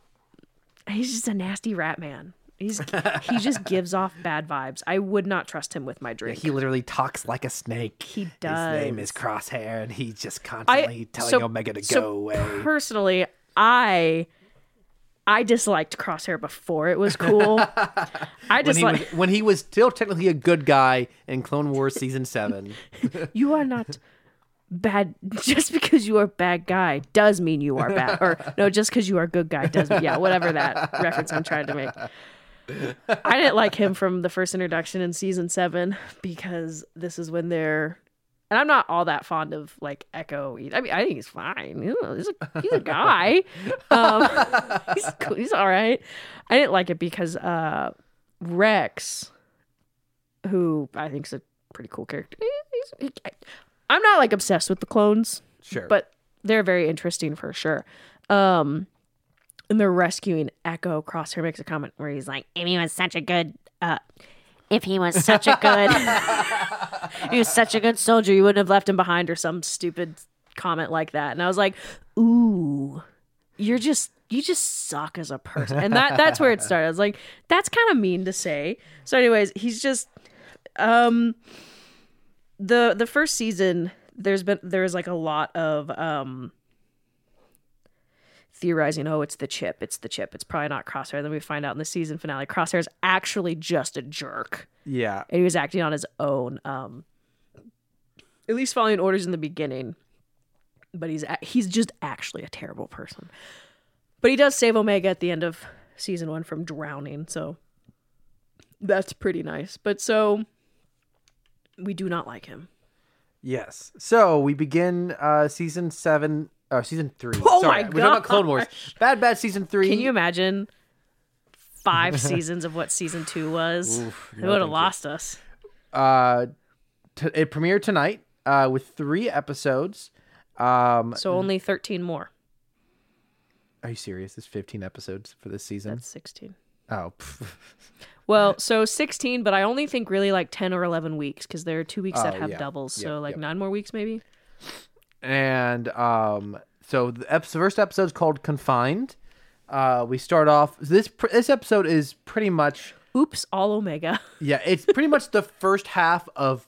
S1: he's just a nasty rat man. He's he just gives off bad vibes. I would not trust him with my drink.
S2: He literally talks like a snake.
S1: He does.
S2: His name is. Crosshair, and he's just constantly telling
S1: so-
S2: Omega to
S1: so
S2: go away.
S1: Personally, I I disliked Crosshair before it was cool. I
S2: when
S1: just
S2: he, was, when he was still technically a good guy in Clone Wars season seven.
S1: you are not bad just because you are bad guy does mean you are bad or no just because you are good guy does yeah whatever that reference i'm trying to make i didn't like him from the first introduction in season seven because this is when they're and i'm not all that fond of like echo either. i mean i think he's fine he's, a, he's a guy um, he's, cool. he's all right i didn't like it because uh rex who i think is a pretty cool character he, i'm not like obsessed with the clones
S2: Sure.
S1: but they're very interesting for sure. Um, and they're rescuing Echo. Crosshair makes a comment where he's like, "If he was such a good, uh, if he was such a good, he was such a good soldier, you wouldn't have left him behind," or some stupid comment like that. And I was like, "Ooh, you're just." You just suck as a person, and that that's where it started. I was like, "That's kind of mean to say." So, anyways, he's just, um, the the first season there's been there's like a lot of um theorizing oh it's the chip it's the chip it's probably not crosshair. Then we find out in the season finale crosshair is actually just a jerk.
S2: Yeah.
S1: and he was acting on his own um at least following orders in the beginning. But he's a- he's just actually a terrible person. But he does save omega at the end of season one from drowning so that's pretty nice. But so we do not like him
S2: Yes. So we begin uh season seven or season three.
S1: Oh
S2: Sorry,
S1: my
S2: we're talking about Clone Wars. Bad Bad season three.
S1: Can you imagine five seasons of what season two was?
S2: Oof,
S1: it
S2: no,
S1: would have
S2: thank you.
S1: lost us.
S2: uh t- it premiered tonight uh with three episodes. Um
S1: So only 13 more.
S2: are you serious? There's 15 episodes for this season.
S1: That's 16.
S2: Oh.
S1: Well, so 16, but I only think really like 10 or 11 weeks because there are two weeks that
S2: Oh,
S1: have
S2: yeah.
S1: doubles. So
S2: Yep,
S1: like
S2: yep.
S1: nine more weeks maybe.
S2: and um, so the ep- first episode is called Confined. Uh, we start off this pr- this episode is pretty much
S1: Oops, all Omega.
S2: yeah, it's pretty much the first half of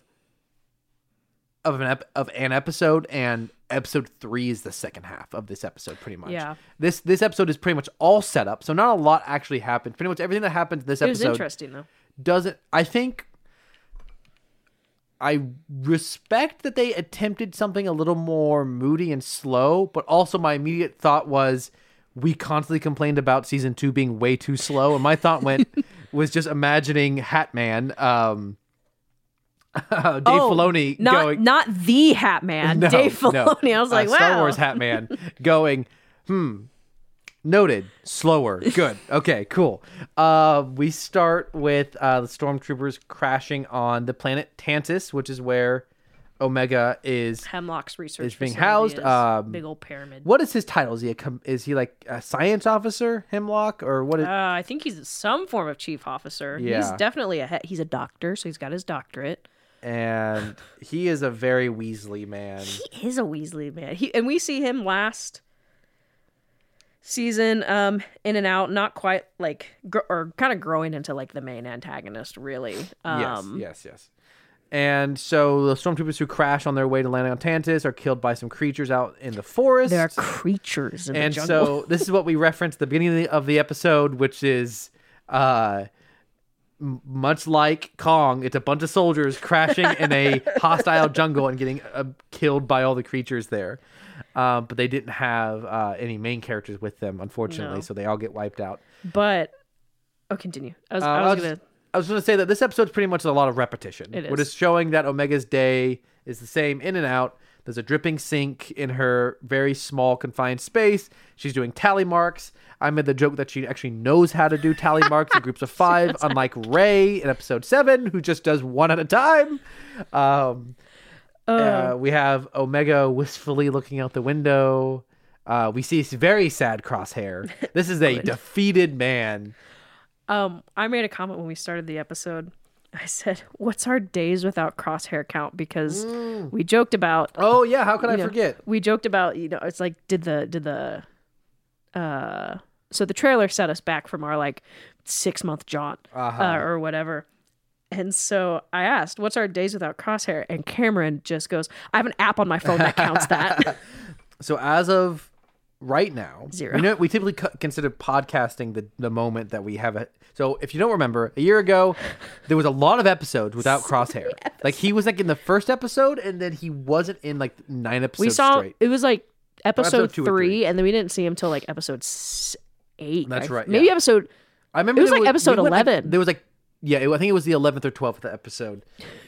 S2: of an ep- of an episode, and episode three is the second half of this episode. Pretty much.
S1: Yeah.
S2: This this episode is pretty much all set up, so not a lot actually happened. Pretty much everything that happened in this
S1: It was
S2: episode
S1: interesting though.
S2: doesn't. I think. I respect that they attempted something a little more moody and slow, but also my immediate thought was we constantly complained about season two being way too slow, and my thought went was just imagining Hat Man, um, Dave Filoni
S1: Oh, not
S2: going
S1: not the Hat Man,
S2: no,
S1: Dave
S2: no.
S1: Filoni. I was
S2: Uh,
S1: like, wow.
S2: Star Wars Hat Man going, hmm, noted, slower, good, okay, cool. Uh, we start with uh, the stormtroopers crashing on the planet Tantiss, which is where Omega is.
S1: Hemlock's research
S2: is being housed,
S1: is
S2: um,
S1: big old pyramid.
S2: What is his title? Is he a com- is he like a science officer, Hemlock, or what? Is,
S1: Uh, I think he's some form of chief officer.
S2: Yeah.
S1: He's definitely a he- he's a doctor, so he's got his doctorate.
S2: And he is a very Weasley man.
S1: He is a Weasley man. He and we see him last season, um, in and out, not quite like gr- or kind of growing into like the main antagonist, really. Um,
S2: yes, yes, yes. And so the stormtroopers who crash on their way to landing on Tantiss are killed by some creatures out in the forest.
S1: There are creatures in
S2: and
S1: the jungle.
S2: so this is what we referenced at the beginning of the, of the episode, which is uh, much like Kong. It's a bunch of soldiers crashing in a hostile jungle and getting uh, killed by all the creatures there. Um, but they didn't have uh, any main characters with them, unfortunately,
S1: No.
S2: so they all get wiped out.
S1: but oh, continue. I was,
S2: Uh,
S1: I
S2: I
S1: was
S2: was
S1: gonna.
S2: I was going to say that this episode's pretty much a lot of repetition.
S1: It is.
S2: just showing that Omega's day is the same in and out. There's a dripping sink in her very small confined space. She's doing tally marks. I made the joke that she actually knows how to do tally marks in groups of five, unlike Rey in episode seven, who just does one at a time. Um, uh, we have Omega wistfully looking out the window. Uh, we see very sad crosshair. This is a defeated man.
S1: Um, I made a comment when we started the episode. I said, "What's our days without crosshair count?" Because we joked about
S2: Oh yeah, how could I
S1: know,
S2: forget?
S1: We joked about, you know, it's like did the did the uh so the trailer set us back from our like 6 month jaunt
S2: Uh-huh.
S1: uh, or whatever. And so I asked, "What's our days without crosshair?" And Cameron just goes, "I have an app on my phone that counts that."
S2: So as of right now,
S1: Zero.
S2: We, know, we typically co- consider podcasting the the moment that we have it. So if you don't remember, a year ago, there was a lot of episodes without Crosshair. Like he was like in the first episode, and then he wasn't in like nine episodes
S1: we saw
S2: straight.
S1: it was like episode,
S2: episode two
S1: 3
S2: three.
S1: and then we didn't see him till like episode 8.
S2: That's right,
S1: Maybe
S2: yeah.
S1: episode
S2: I remember
S1: it was like episode
S2: went, like-
S1: 11.
S2: there was like yeah, it, I think it was the eleventh or twelfth episode.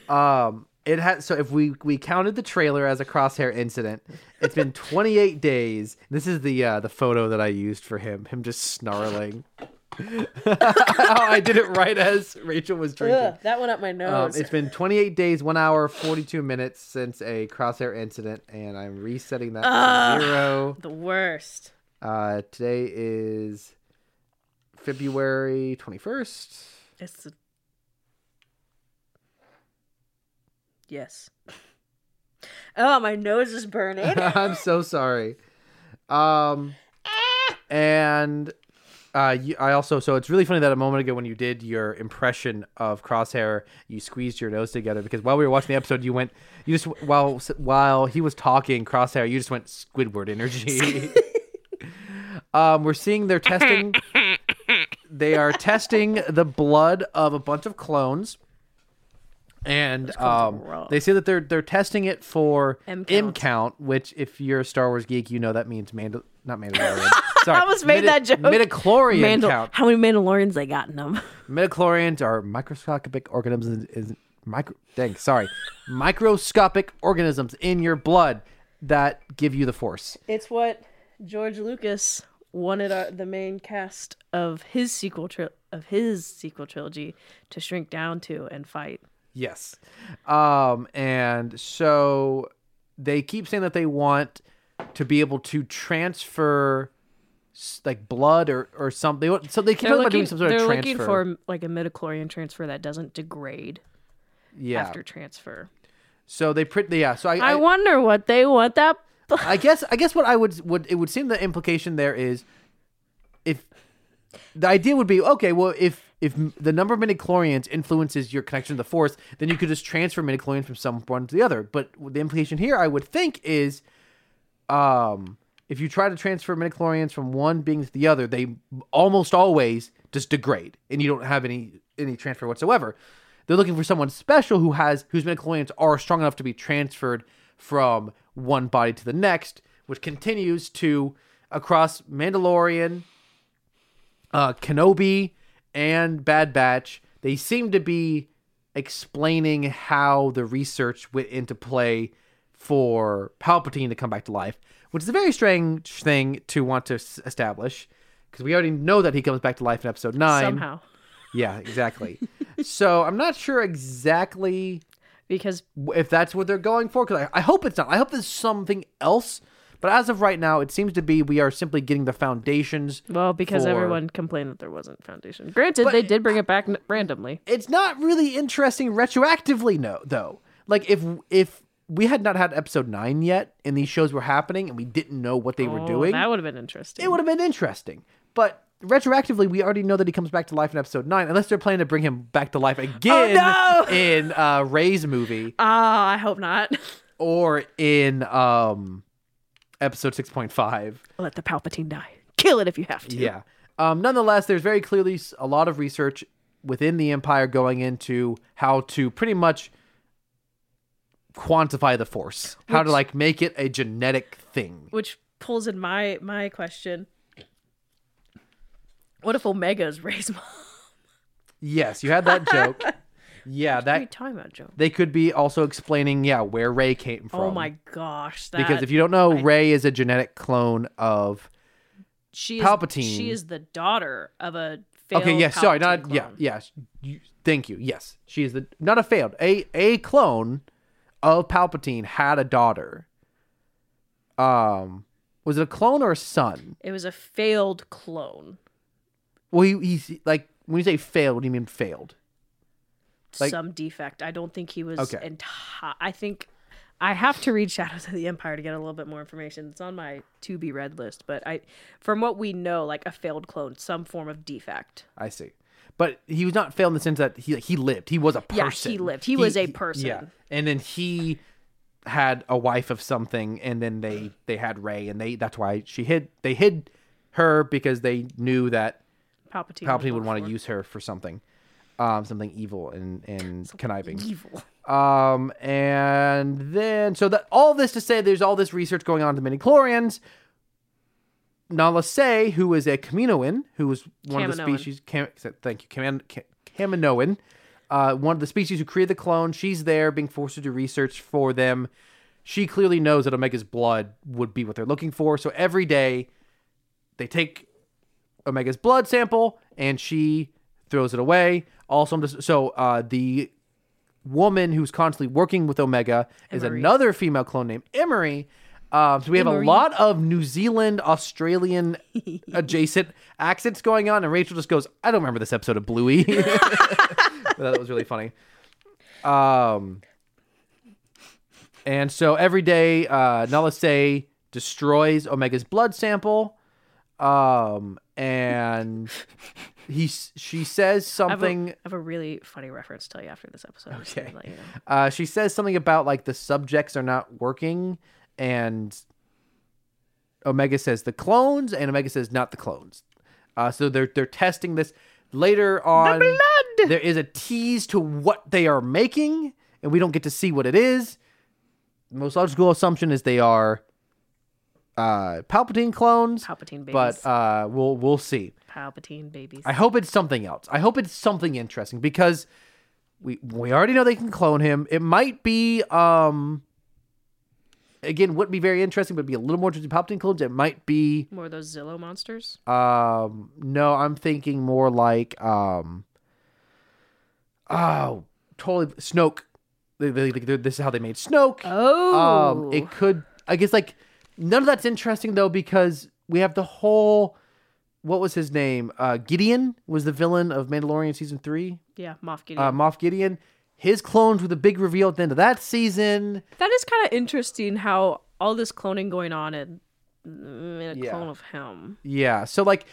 S2: Um, it had so if we we counted the trailer as a crosshair incident, it's been 28 days. This is the uh, the photo that I used for him. Him just snarling. I did it right as Rachel was drinking.
S1: Ugh, that went up my
S2: Um,
S1: nose.
S2: it's been 28 days, one hour, 42 minutes since a crosshair incident, and I'm resetting that to zero.
S1: the worst.
S2: Uh, today is February 21st.
S1: It's the... Yes. Oh, my nose is burning.
S2: I'm so sorry. Um, and uh, you, I also so it's really funny that a moment ago when you did your impression of Crosshair, you squeezed your nose together because while we were watching the episode, you went, you just while while he was talking Crosshair, you just went Squidward energy. um, we're seeing they're testing. They are testing the blood of a bunch of clones. And um, they say that they're they're testing it for
S1: M
S2: M
S1: count.
S2: count, which if you're a Star Wars geek, you know that means Mandal not Mandalorian. Sorry,
S1: I almost made that joke.
S2: Midichlorian
S1: Mandal-
S2: count.
S1: How many Mandalorians they got in them?
S2: Midichlorians are microscopic organisms. Is micro? Dang, sorry, microscopic organisms in your blood that give you the Force.
S1: It's what George Lucas wanted our, the main cast of his sequel tri- of his sequel trilogy to shrink down to and fight.
S2: Yes. Um, and so they keep saying that they want to be able to transfer like blood or or something. They- So they
S1: They're
S2: about
S1: looking,
S2: doing some sort
S1: they're
S2: of
S1: looking for like a midichlorian transfer that doesn't degrade
S2: yeah.
S1: after transfer.
S2: So they print. Yeah. So I,
S1: I,
S2: I,
S1: wonder what they want that.
S2: I guess I guess what I would would it would seem the implication there is if the idea would be okay, well if if the number of midichlorians influences your connection to the force, then you could just transfer midichlorians from someone to the other. But the implication here, I would think, is um if you try to transfer midichlorians from one being to the other, they almost always just degrade, and you don't have any any transfer whatsoever. They're looking for someone special who has whose midichlorians are strong enough to be transferred from one body to the next, which continues to across Mandalorian, uh, Kenobi, and Bad Batch. They seem to be explaining how the research went into play for Palpatine to come back to life, which is a very strange thing to want to s- establish because we already know that he comes back to life in Episode Nine.
S1: Somehow.
S2: Yeah, exactly. so I'm not sure exactly
S1: Because
S2: if that's what they're going for because I, I hope it's not i hope there's something else but as of right now it seems to be we are simply getting the foundations
S1: well, because
S2: for-
S1: everyone complained that there wasn't foundation. Granted, they did bring it back n- randomly.
S2: it's not really interesting retroactively no though like if if we had not had episode 9 yet and these shows were happening and we didn't know what they were
S1: Oh,
S2: doing
S1: That would have been interesting.
S2: it would have been interesting but retroactively we already know that he comes back to life in episode 9 unless they're planning to bring him back to life again
S1: Oh, no!
S2: in uh Rey's movie
S1: Ah, I hope not.
S2: or in um episode 6.5
S1: Let the Palpatine die. Kill it if you have to.
S2: Yeah. Um, nonetheless, there's very clearly a lot of research within the Empire going into how to pretty much quantify the Force, how to like make it a genetic thing.
S1: Which pulls in my my question. What if Omega's Rey's mom?
S2: Yes, you had that joke. Yeah,
S1: What are you
S2: that
S1: talking about, Joe?
S2: they could be also explaining, yeah, where Rey came from.
S1: Oh my gosh! That,
S2: Because if you don't know,
S1: I-
S2: Rey is a genetic clone of.
S1: she is,
S2: Palpatine-
S1: she is the daughter of a failed
S2: Okay, yes, sorry,
S1: Palpatine
S2: not yeah,
S1: clone.
S2: yes. You, thank you. Yes, she is the not a failed a a clone of Palpatine had a daughter. Um, was it a clone or a son?
S1: It was a failed clone.
S2: Well, he, he's like when you say failed, what do you mean failed? Like-
S1: some defect. I don't think he was
S2: Okay.
S1: enti- I think I have to read Shadows of the Empire to get a little bit more information. It's on my to be read list, but I from what we know, like a failed clone, some form of defect.
S2: I see, but he was not failed in the sense that he he lived. He was a person.
S1: Yeah, he lived. He was a person.
S2: Yeah,
S1: person.
S2: and then he had a wife of something, and then they they had Rey, and they that's why she hid. They hid her because they knew that
S1: Palpatine.
S2: Palpatine would want to use her for something, um, something evil and and conniving.
S1: evil.
S2: Um, and then so that all this to say, there's all this research going on to midi chlorians. Nala Se, who is a Kaminoan, who was one of the species. Cam, thank you, Kaminoan, uh, one of the species who created the clone. She's there, being forced to do research for them. She clearly knows that Omega's blood would be what they're looking for. So every day, they take Omega's blood sample and she throws it away. Also, I'm just, so uh, the woman who's constantly working with Omega is
S1: Emerie.
S2: another female clone named Emerie. Um, so we have
S1: Emerie.
S2: a lot of New Zealand, Australian adjacent accents going on, and Rachel just goes, "I don't remember this episode of Bluey." That was really funny. Um, and so every day, uh, Nala Se destroys Omega's blood sample, um, and he she says
S1: I have, a,
S2: something.
S1: I have a really funny reference to tell you after this episode. I'm just gonna
S2: Okay.
S1: you know.
S2: Uh, she says something about like the subjects are not working, and Omega says the clones, and Omega says not the clones. Uh, so they're they're testing this later on. There is a tease to what they are making, and we don't get to see what it is. The most logical assumption is they are uh, Palpatine clones,
S1: Palpatine babies.
S2: but uh, we'll we'll see.
S1: Palpatine babies.
S2: I hope it's something else. I hope it's something interesting because we we already know they can clone him. It might be um again wouldn't be very interesting, but be a little more interesting Palpatine clones. It might be
S1: More of those Zillo monsters.
S2: um no, I'm thinking more like um oh totally Snoke. They, they, they- this is how they made Snoke.
S1: Oh,
S2: Um, it could. I guess like none of that's interesting though because we have the whole what was his name? Uh, Gideon was the villain of Mandalorian season three.
S1: Yeah, Moff Gideon.
S2: Uh, Moff Gideon. His clones were the big reveal at the end of that season.
S1: that is kind of interesting how all this cloning going on and a
S2: Yeah.
S1: clone of him.
S2: Yeah. So like,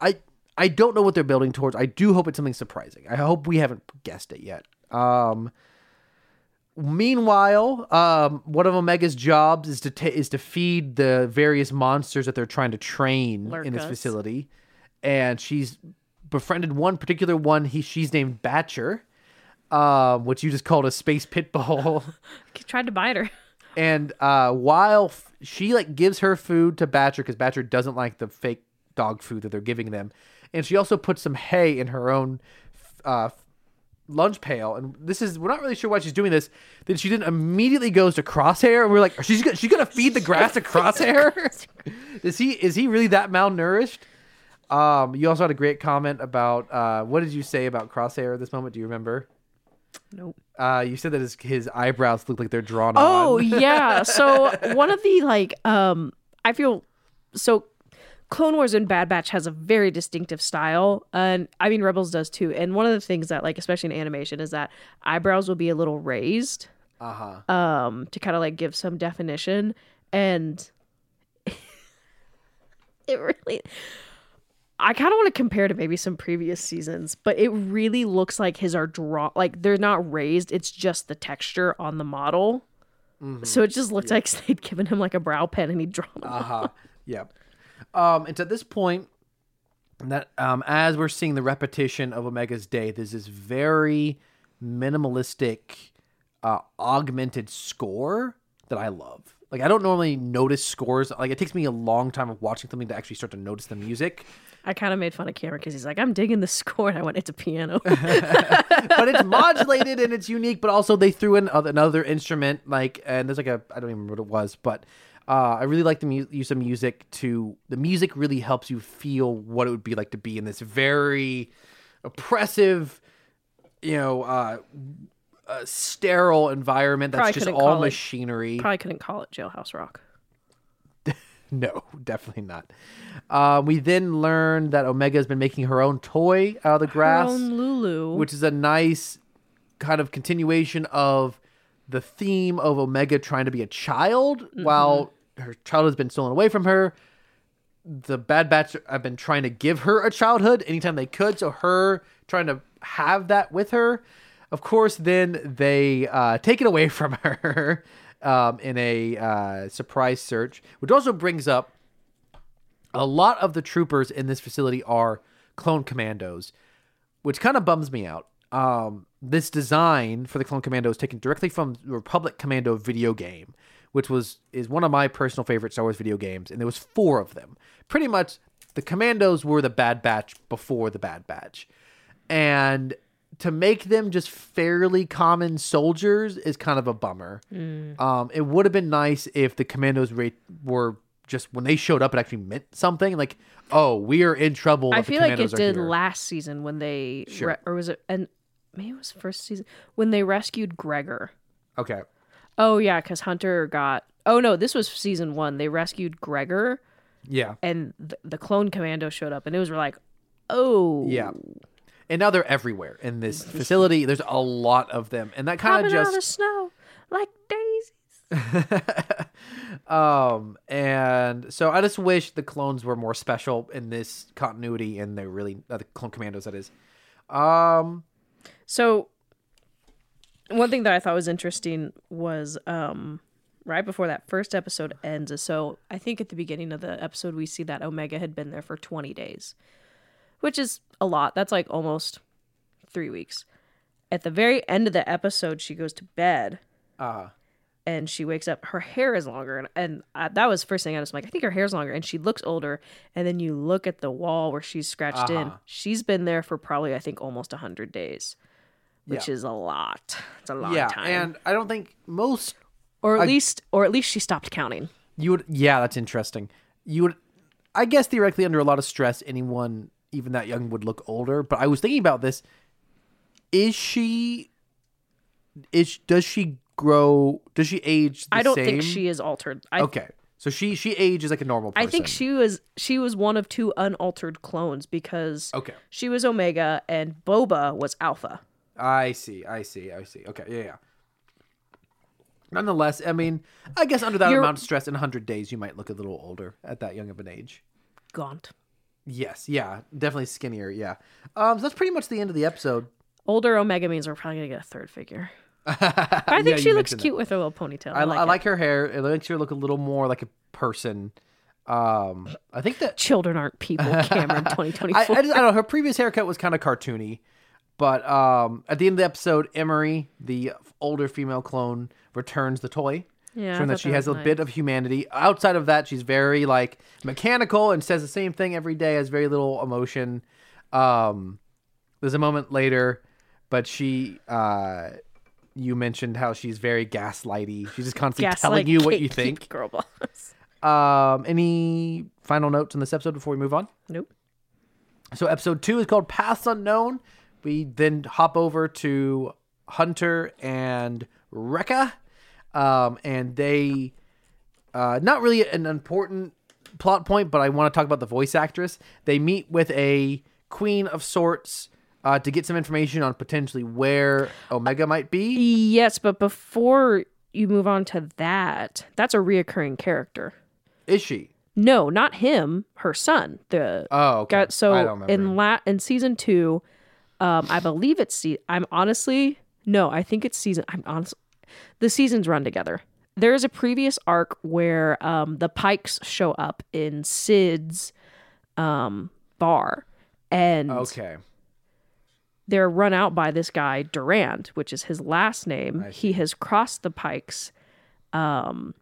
S2: I I don't know what they're building towards. I do hope it's something surprising. I hope we haven't guessed it yet. Um. Meanwhile, um, one of Omega's jobs is to ta- is to feed the various monsters that they're trying to train in this facility, and she's befriended one particular one. He she's named Batcher, um, which you just called a space pit bull.
S1: Tried to bite her.
S2: And uh, while f- she like gives her food to Batcher because Batcher doesn't like the fake dog food that they're giving them, and she also puts some hay in her own uh, lunch pail. And this is we're not really sure why she's doing this. Then she then immediately goes to Crosshair, and we're like, she's gonna, she's gonna feed the grass to Crosshair. is he is he really that malnourished? Um, you also had a great comment about uh, what did you say about Crosshair at this moment? Do you remember?
S1: Nope.
S2: Uh, you said that his his eyebrows look like they're drawn
S1: Oh
S2: on.
S1: yeah. So one of the like um I feel so Clone Wars and Bad Batch has a very distinctive style, and I mean Rebels does too. And one of the things that like especially in animation is that eyebrows will be a little raised,
S2: Uh huh.
S1: um, to kind of like give some definition, and it really. I kind of want to compare to maybe some previous seasons, but it really looks like his are drawn like they're not raised. It's just the texture on the model. So it just looks like they'd given him like a brow pen and he'd drawn.
S2: Uh huh. Yep. Um, it's at this point that um, as we're seeing the repetition of Omega's day, there's this very minimalistic, uh, augmented score that I love. Like I don't normally notice scores. Like it takes me a long time of watching something to actually start to notice the music.
S1: I kind of made fun of Cameron because he's like, I'm digging the score. And I went, it's a piano.
S2: but it's modulated and it's unique. But also they threw in another instrument, like and there's like a I don't even remember what it was, but uh, I really like the mu- use of music to the music really helps you feel what it would be like to be in this very oppressive, you know, uh, uh, sterile environment that's
S1: Probably
S2: just
S1: couldn't
S2: all
S1: call it-
S2: machinery.
S1: Probably couldn't call it Jailhouse Rock.
S2: No, definitely not. Uh, we then learned that Omega has been making her own toy out of the grass.
S1: Her own Lula.
S2: which is a nice kind of continuation of the theme of Omega trying to be a child
S1: Mm-hmm.
S2: while her child has been stolen away from her. The Bad Batch have been trying to give her a childhood anytime they could, so her trying to have that with her. Of course, then they uh, take it away from her um, in a uh, surprise search, which also brings up a lot of the troopers in this facility are clone commandos, which kind of bums me out. Um, this design for the clone commando is taken directly from the Republic Commando video game, which was is one of my personal favorite Star Wars video games, and there was four of them. Pretty much, the commandos were the Bad Batch before the Bad Batch, and to make them just fairly common soldiers is kind of a bummer. Um, it would have been nice if the commandos rate were just when they showed up, it actually meant something. Like, oh, we are in trouble.
S1: I feel like it did
S2: here.
S1: last season when they,
S2: Sure.
S1: re- or was it, and maybe it was first season when they rescued Gregor.
S2: Okay.
S1: Oh yeah, because Hunter got. Oh no, this was season one. They rescued Gregor,
S2: Yeah.
S1: and the, the clone commando showed up, and it was like, oh
S2: Yeah. And now they're everywhere in this facility. There's a lot of them, and that kind of
S1: out of
S2: just
S1: snow like daisies.
S2: um. And so I just wish the clones were more special in this continuity, and they really uh, the clone commandos. That is. Um.
S1: So one thing that I thought was interesting was um right before that first episode ends so I think at the beginning of the episode we see that Omega had been there for 20 days. Which is a lot. That's like almost 3 weeks. At the very end of the episode she goes to bed
S2: Uh.
S1: and she wakes up her hair is longer and, and I, that was first thing I was like I think her hair's longer and she looks older and then you look at the wall where she's scratched in
S2: Uh-huh.
S1: she's been there for probably I think almost 100 days which
S2: Yeah.
S1: is a lot it's a long
S2: Yeah,
S1: time
S2: and I don't think most
S1: or at least or at least she stopped counting
S2: You would, yeah, that's interesting. You would, I guess, theoretically, under a lot of stress, anyone even that young would look older. But I was thinking about this: is she, is does she grow? Does she age? The
S1: I don't
S2: same?
S1: think she is altered I,
S2: Okay, So she she ages like a normal person.
S1: I think she was she was one of two unaltered clones because
S2: Okay.
S1: she was Omega and Boba was Alpha.
S2: I see. I see. I see. Okay. Yeah. Yeah. Nonetheless, I mean, I guess under that
S1: You're-
S2: amount of stress in 100 days, you might look a little older at that young of an age.
S1: Gaunt.
S2: Yes. Yeah. Definitely skinnier. Yeah. Um. So that's pretty much the end of the episode.
S1: Older Omega means we're probably gonna get a third figure. But I think she looks cute with her little ponytail.
S2: I, I, like her hair. It makes her look a little more like a person. Um. I think that
S1: Children aren't people, Cameron. Twenty twenty
S2: I, I,
S1: four.
S2: just, I don't know. Her previous haircut was kind of cartoony, but um, at the end of the episode, Emerie, the older female clone, returns the toy.
S1: Yeah,
S2: showing that she
S1: that
S2: has a
S1: was
S2: bit of humanity. Outside of that, she's very like mechanical and says the same thing every day. Has very little emotion. Um, there's a moment later, but she, uh, you mentioned how she's very gaslighty. She's just constantly telling you what you think.
S1: girl boss.
S2: Um, any final notes on this episode before we move on?
S1: Nope.
S2: So episode two is called Paths Unknown. We then hop over to Hunter and Wrecker, um, and they uh, not really an important plot point, but I want to talk about the voice actress. They meet with a queen of sorts uh, to get some information on potentially where Omega might be.
S1: Yes, but before you move on to that, that's a reoccurring character.
S2: Is she?
S1: No, not him. Her son. The
S2: Oh, okay.
S1: got so in la- in season two, um, I believe it's se- I'm honestly no, I think it's season. I'm honest. The seasons run together. There is a previous arc where um, the Pikes show up in Cid's um, bar, and
S2: Okay.
S1: they're run out by this guy Durand, which is his last name. He has crossed the Pikes. Um,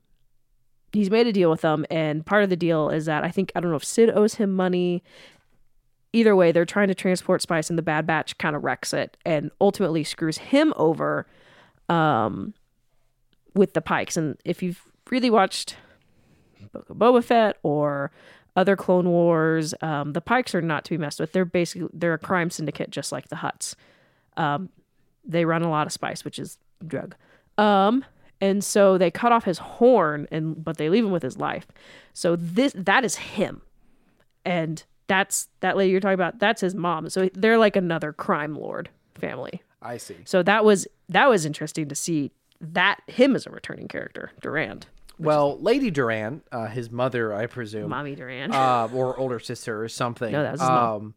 S1: he's made a deal with them, and part of the deal is that I think I don't know if Sid owes him money. Either way, they're trying to transport spice, and the Bad Batch kind of wrecks it, and ultimately screws him over, um, with the Pikes. And if you've really watched Book of Boba Fett or other Clone Wars, um, the Pikes are not to be messed with. They're basically they're a crime syndicate, just like the Hutts. Um, they run a lot of spice, which is drug. Um, and so they cut off his horn, and but they leave him with his life. So this that is him, and that's that lady you're talking about. That's his mom. So they're like another crime lord family.
S2: I see.
S1: So that was that was interesting to see that him as a returning character, Durand,
S2: Well, Lady Durand, uh, his mother, I presume,
S1: mommy Durand.
S2: uh, or older sister or something.
S1: No, that was his mom.
S2: um,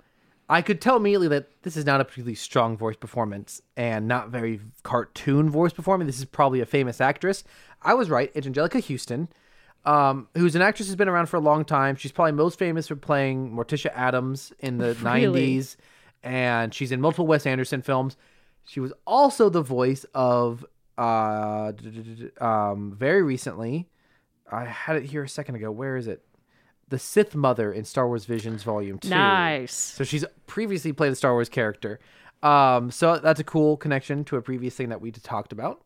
S2: I could tell immediately that this is not a particularly strong voice performance and not very cartoon voice performance. This is probably a famous actress. I was right. It's Anjelica Huston, um, who's an actress who's been around for a long time. She's probably most famous for playing Morticia Addams in the
S1: Really?
S2: 90s, and she's in multiple Wes Anderson films. She was also the voice of, uh, um, very recently, I had it here a second ago. Where is it? The Sith Mother in Star Wars Visions Volume 2.
S1: nice.
S2: So she's previously played a Star Wars character. Um, so that's a cool connection to a previous thing that we talked about.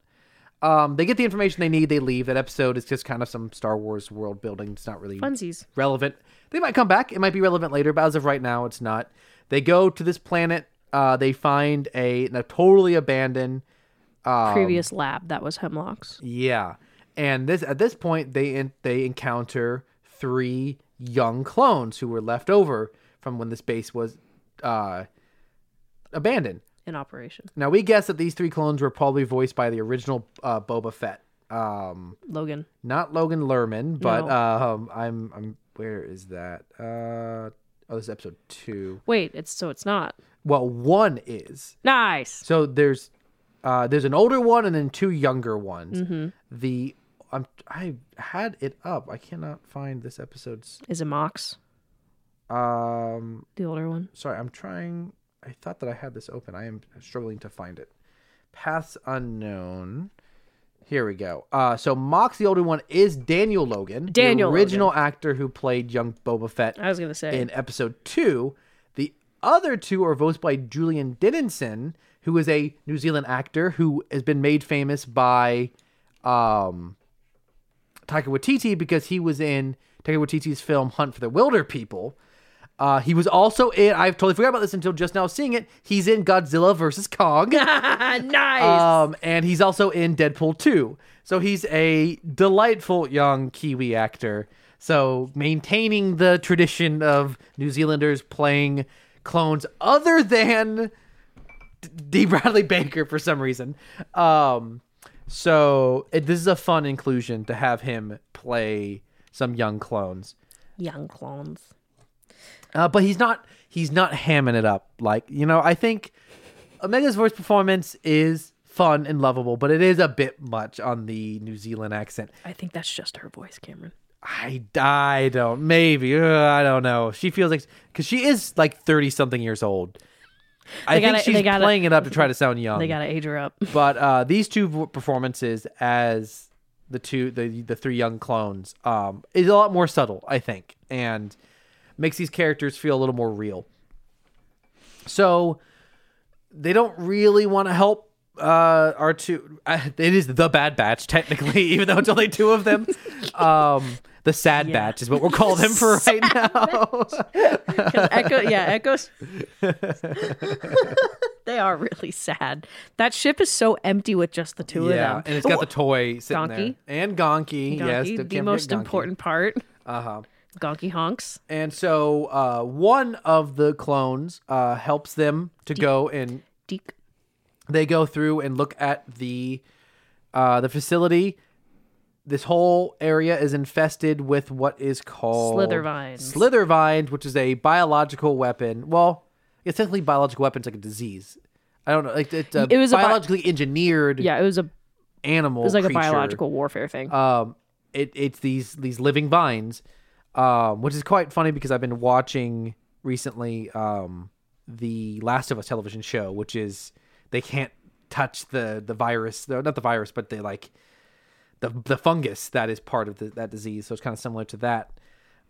S2: Um, they get the information they need. They leave. That episode is just kind of some Star Wars world building. It's not really
S1: Funsies.
S2: relevant. They might come back. It might be relevant later, but as of right now, it's not. They go to this planet. Uh, they find a, a totally abandoned. Um,
S1: Previous lab that was Hemlock's.
S2: Yeah, and this at this point they en- they encounter three young clones who were left over from when this base was uh, abandoned.
S1: In operation.
S2: Now we guess that these three clones were probably voiced by the original uh, Boba Fett, um,
S1: Logan.
S2: not Logan Lerman, but
S1: No.
S2: um, I'm I'm where is that? Uh, oh, this is episode two.
S1: Wait, it's so it's not.
S2: Well, one is
S1: Nice.
S2: so there's uh, there's an older one and then two younger ones.
S1: Mm-hmm.
S2: The I'm I had it up. I cannot find this episode's.
S1: Is it Mox,
S2: Um,
S1: the older one?
S2: sorry, I'm trying. I thought that I had this open. I am struggling to find it. Paths unknown. Here we go. Uh, so Mox, the older one, is Daniel Logan,
S1: Daniel
S2: the original actor who played young Boba Fett
S1: I was gonna say.
S2: in episode two. The other two are voiced by Julian Dennison, who is a New Zealand actor who has been made famous by um, Taika Waititi because he was in Taika Waititi's film Hunt for the Wilderpeople. Uh, he was also in. I totally forgot about this until just now seeing it. He's in Godzilla versus Kong.
S1: nice.
S2: Um, and he's also in Deadpool 2. So he's a delightful young Kiwi actor. So maintaining the tradition of New Zealanders playing clones other than D. Dee Bradley Baker for some reason. Um, so it, this is a fun inclusion to have him play some young clones.
S1: Young clones.
S2: Uh, but he's not he's not hamming it up like you know I think Omega's voice performance is fun and lovable, but it is a bit much on the New Zealand accent.
S1: I think that's just her voice, Cameron.
S2: I, I don't maybe uh, I don't know. She feels like because she is like thirty something years old. I
S1: They
S2: think
S1: gotta-
S2: she's
S1: gotta-
S2: playing it up to try to sound young.
S1: They gotta age her up.
S2: but uh, these two performances as the two the the three young clones um, is a lot more subtle, I think, and makes these characters feel a little more real. So they don't really want to help uh our two uh, it is the bad batch technically even though it's only two of them um the sad
S1: Yeah.
S2: batch is what we'll call them for right now
S1: Echo, yeah, Echoes. they are really sad. That ship is so empty with just the two
S2: yeah
S1: of them.
S2: and it's got the toy sitting there and gonky, yes
S1: Gonky,
S2: can't
S1: the most
S2: Gonky.
S1: important part.
S2: uh-huh
S1: Gonky honks.
S2: And so uh, one of the clones uh, helps them to go and
S1: Deke.
S2: they go through and look at the uh, the facility. This whole area is infested with what is called
S1: Slithervines.
S2: Slithervines, which is a biological weapon. Well, it's technically biological weapons like a disease. I don't know. Like it's a
S1: It was a bi-
S2: biologically engineered
S1: Yeah, it was a
S2: animal.
S1: it was like
S2: creature
S1: a biological warfare thing.
S2: um it it's these these living vines um which is quite funny because i've been watching recently um the last of us television show which is they can't touch the the virus no, not the virus but they like the the fungus that is part of the, that disease. So it's kind of similar to that.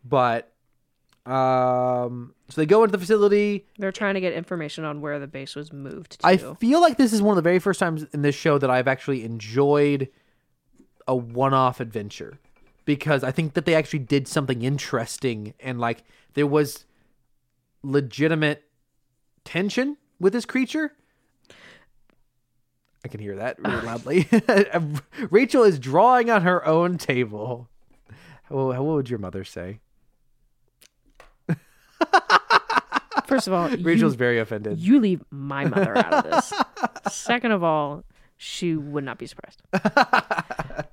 S2: But um so they go into the facility.
S1: They're trying to get information on where the base was moved to.
S2: I feel like this is one of the very first times in this show that I've actually enjoyed a one-off adventure because I think that they actually did something interesting and like there was legitimate tension with this creature. I can hear that really loudly. Rachel is drawing on her own table. What would your mother say?
S1: First of all,
S2: Rachel's
S1: you,
S2: very offended.
S1: you leave my mother out of this. Second of all, she would not be surprised.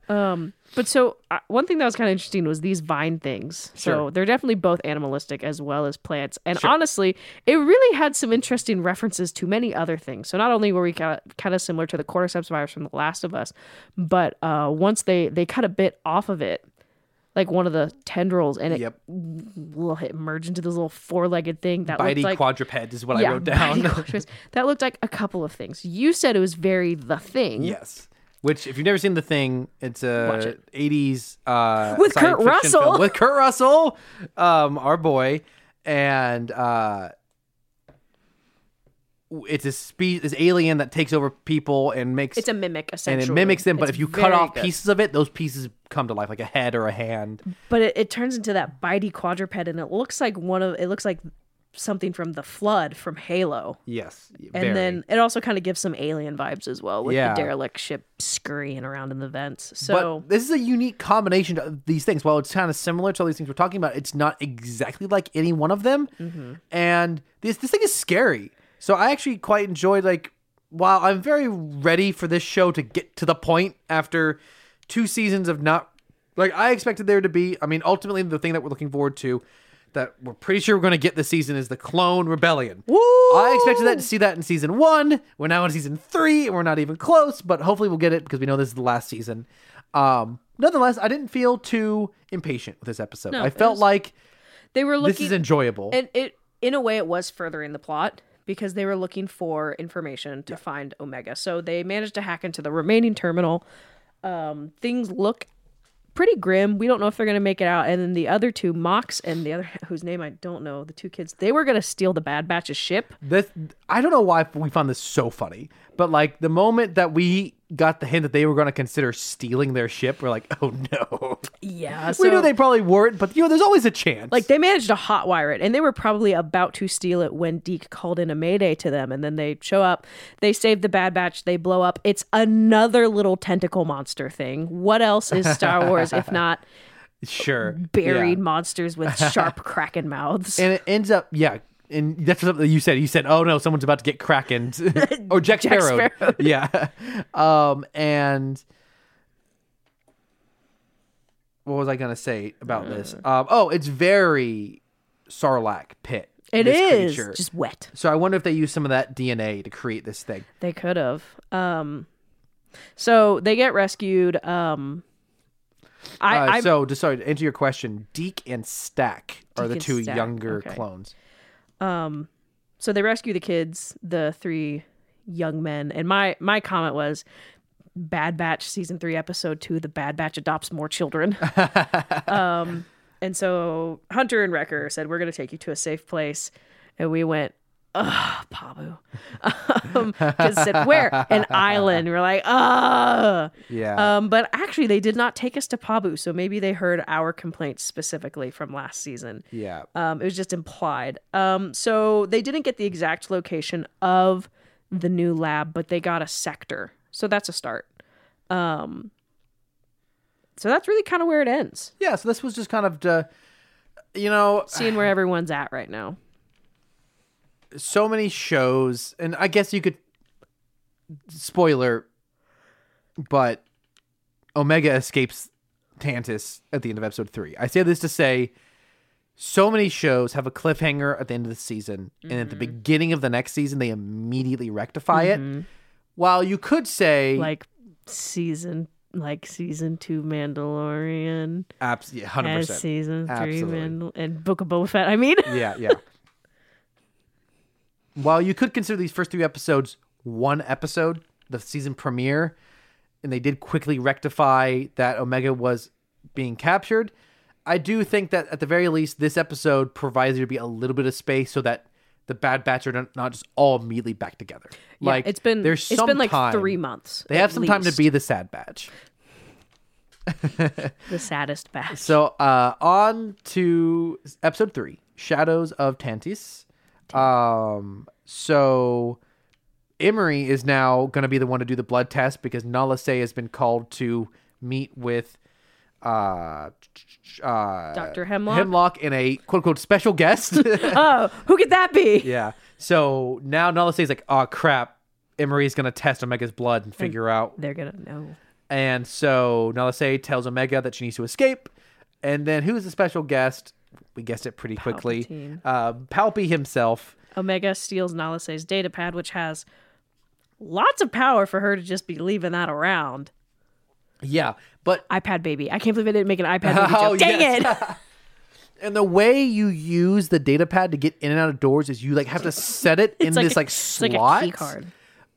S1: Um, but so uh, one thing that was kind of interesting was these vine things. So they're definitely both animalistic as well as plants. And honestly, it really had some interesting references to many other things. So not only were we kind of, kind of similar to the cordyceps virus from The Last of Us, but uh, once they they cut a bit off of it. Like one of the tendrils, and it
S2: Yep.
S1: will hit merge into this little four-legged thing that
S2: Bitey
S1: looked like
S2: quadruped is what I wrote down.
S1: That looked like a couple of things. You said it was very the thing.
S2: Yes. Which, if you've never seen the thing, it's a
S1: it.
S2: '80s uh,
S1: With Kurt Russell.
S2: film with Kurt Russell, um, our boy, and uh, it's a spe- this alien that takes over people and makes
S1: It's a mimic,
S2: and it mimics them. But
S1: It's
S2: if you cut off
S1: good.
S2: pieces of it, those pieces come to life, like a head or a hand.
S1: but it, it turns into that bitey quadruped, and it looks like one of it looks like something from the Flood from Halo.
S2: Yes,
S1: And then it also kind of gives some alien vibes as well with
S2: Yeah.
S1: the derelict ship scurrying around in the vents. So
S2: but this is a unique combination of these things. While it's kind of similar to all these things we're talking about, it's not exactly like any one of them.
S1: Mm-hmm.
S2: And this this thing is scary. So I actually quite enjoyed like while I'm very ready for this show to get to the point after two seasons of not like I expected there to be. I mean, ultimately the thing that we're looking forward to that we're pretty sure we're going to get this season is the Clone Rebellion. I expected that to see that in season one. We're now in season three, and we're not even close. But hopefully, we'll get it because we know this is the last season. Um, nonetheless, I didn't feel too impatient with this episode.
S1: No,
S2: I felt
S1: was-
S2: like
S1: they were looking
S2: this is enjoyable.
S1: And it, in a way, it was furthering the plot because they were looking for information to find Omega. So they managed to hack into the remaining terminal. Um, things look pretty grim. We don't know if they're going to make it out. And then the other two, Mox and the other, whose name I don't know, the two kids, they were going to steal the Bad Batch's ship.
S2: this I don't know why we found this so funny, but like the moment that we got the hint that they were going to consider stealing their ship, we're like, oh no.
S1: Yeah,
S2: we
S1: so-
S2: knew they probably weren't, but you know, there's always a chance.
S1: Like they managed to hotwire it, and they were probably about to steal it when Deke called in a mayday to them, and then they show up. They save the Bad Batch. They blow up. It's another little tentacle monster thing. What else is Star Wars if not
S2: sure,
S1: buried
S2: Yeah.
S1: monsters with sharp kraken mouths?
S2: and it ends up, yeah. And that's something you said. You said, "Oh no, someone's about to get kraken," or Jack
S1: Jack
S2: Sparrow.
S1: Sparrow.
S2: Yeah. Um, and what was I gonna say about this? Um, oh, it's very Sarlacc pit.
S1: It
S2: this
S1: is
S2: creature.
S1: just wet.
S2: So I wonder if they used some of that DNA to create this thing.
S1: They could have. Um, so they get rescued. Um, I,
S2: Uh,
S1: I
S2: so, just sorry to answer your question, Deke and Stak are the two
S1: Stak,
S2: younger
S1: okay.
S2: clones.
S1: so they rescue the kids, the three young men, and my my comment was, Bad Batch season three episode two, the Bad Batch adopts more children. um, and so Hunter and Wrecker said, "We're going to take you to a safe place," and we went. Ugh, Pabu. Um, it said where an island. We're like, ah.
S2: Yeah.
S1: Um, but actually, they did not take us to Pabu, so maybe they heard our complaints specifically from last season.
S2: yeah.
S1: Um, it was just implied. Um, so they didn't get the exact location of the new lab, but they got a sector. So that's a start. Um, so that's really kind of where it ends.
S2: yeah. So this was just kind of, uh, you know,
S1: Seeing where everyone's at right now.
S2: so many shows, and I guess you could spoiler, but Omega escapes Tantiss at the end of episode three. I say this to say, so many shows have a cliffhanger at the end of the season, and at the
S1: Mm-hmm.
S2: beginning of the next season, they immediately rectify it. While you could say,
S1: Like season, like season two Mandalorian,
S2: absolutely, hundred percent,
S1: season three Mandal- and Book of Boba Fett. I mean,
S2: yeah, yeah. While you could consider these first three episodes one episode, the season premiere, and they did quickly rectify that Omega was being captured, I do think that at the very least, this episode provides you to be a little bit of space so that the Bad Batch are not- not just all immediately back together.
S1: yeah,
S2: like
S1: it's been
S2: there's
S1: it's
S2: some
S1: been like
S2: time-
S1: three months.
S2: They have
S1: at
S2: some time to be the Sad Batch.
S1: the saddest batch.
S2: So uh on to episode three, Shadows of Tantiss. Um so Emerie is now gonna be the one to do the blood test because Nala Se has been called to meet with uh uh
S1: Dr. Hemlock?
S2: Hemlock in a quote unquote special guest.
S1: oh, who could that be?
S2: yeah. So now Nala Se is like, oh crap, Emerie's gonna test Omega's blood and figure out
S1: They're gonna know.
S2: and so Nala Se tells Omega that she needs to escape. And then who's the special guest? We guessed it pretty quickly.
S1: Palpatine.
S2: Uh, Palpy himself.
S1: Omega steals Nala Se's data pad, which has lots of power for her to just be leaving that around.
S2: Yeah, but
S1: iPad baby. I can't believe I didn't make an iPad baby
S2: Oh,
S1: joke. Dang
S2: yes.
S1: it.
S2: and the way you use the data pad to get in and out of doors is you like have to set it in
S1: It's like
S2: this
S1: a-
S2: like
S1: it's
S2: slot.
S1: like a key card.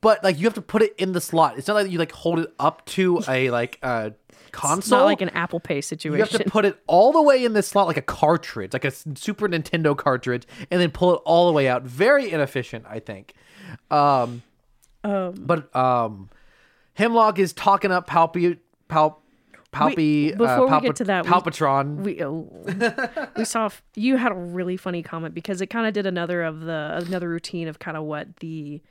S2: But like you have to put it in the slot. It's not like you like hold it up to a like uh console.
S1: It's not like an Apple Pay situation.
S2: You have to put it all the way in this slot like a cartridge, like a Super Nintendo cartridge, and then pull it all the way out. Very inefficient, I think. Um, but um, Hemlock is talking up Palpy, Pal, Palpy,
S1: We- before we
S2: uh,
S1: get to that,
S2: Palpatron.
S1: we oh, we saw f- you had a really funny comment because it kind of did another of the another routine of kind of what the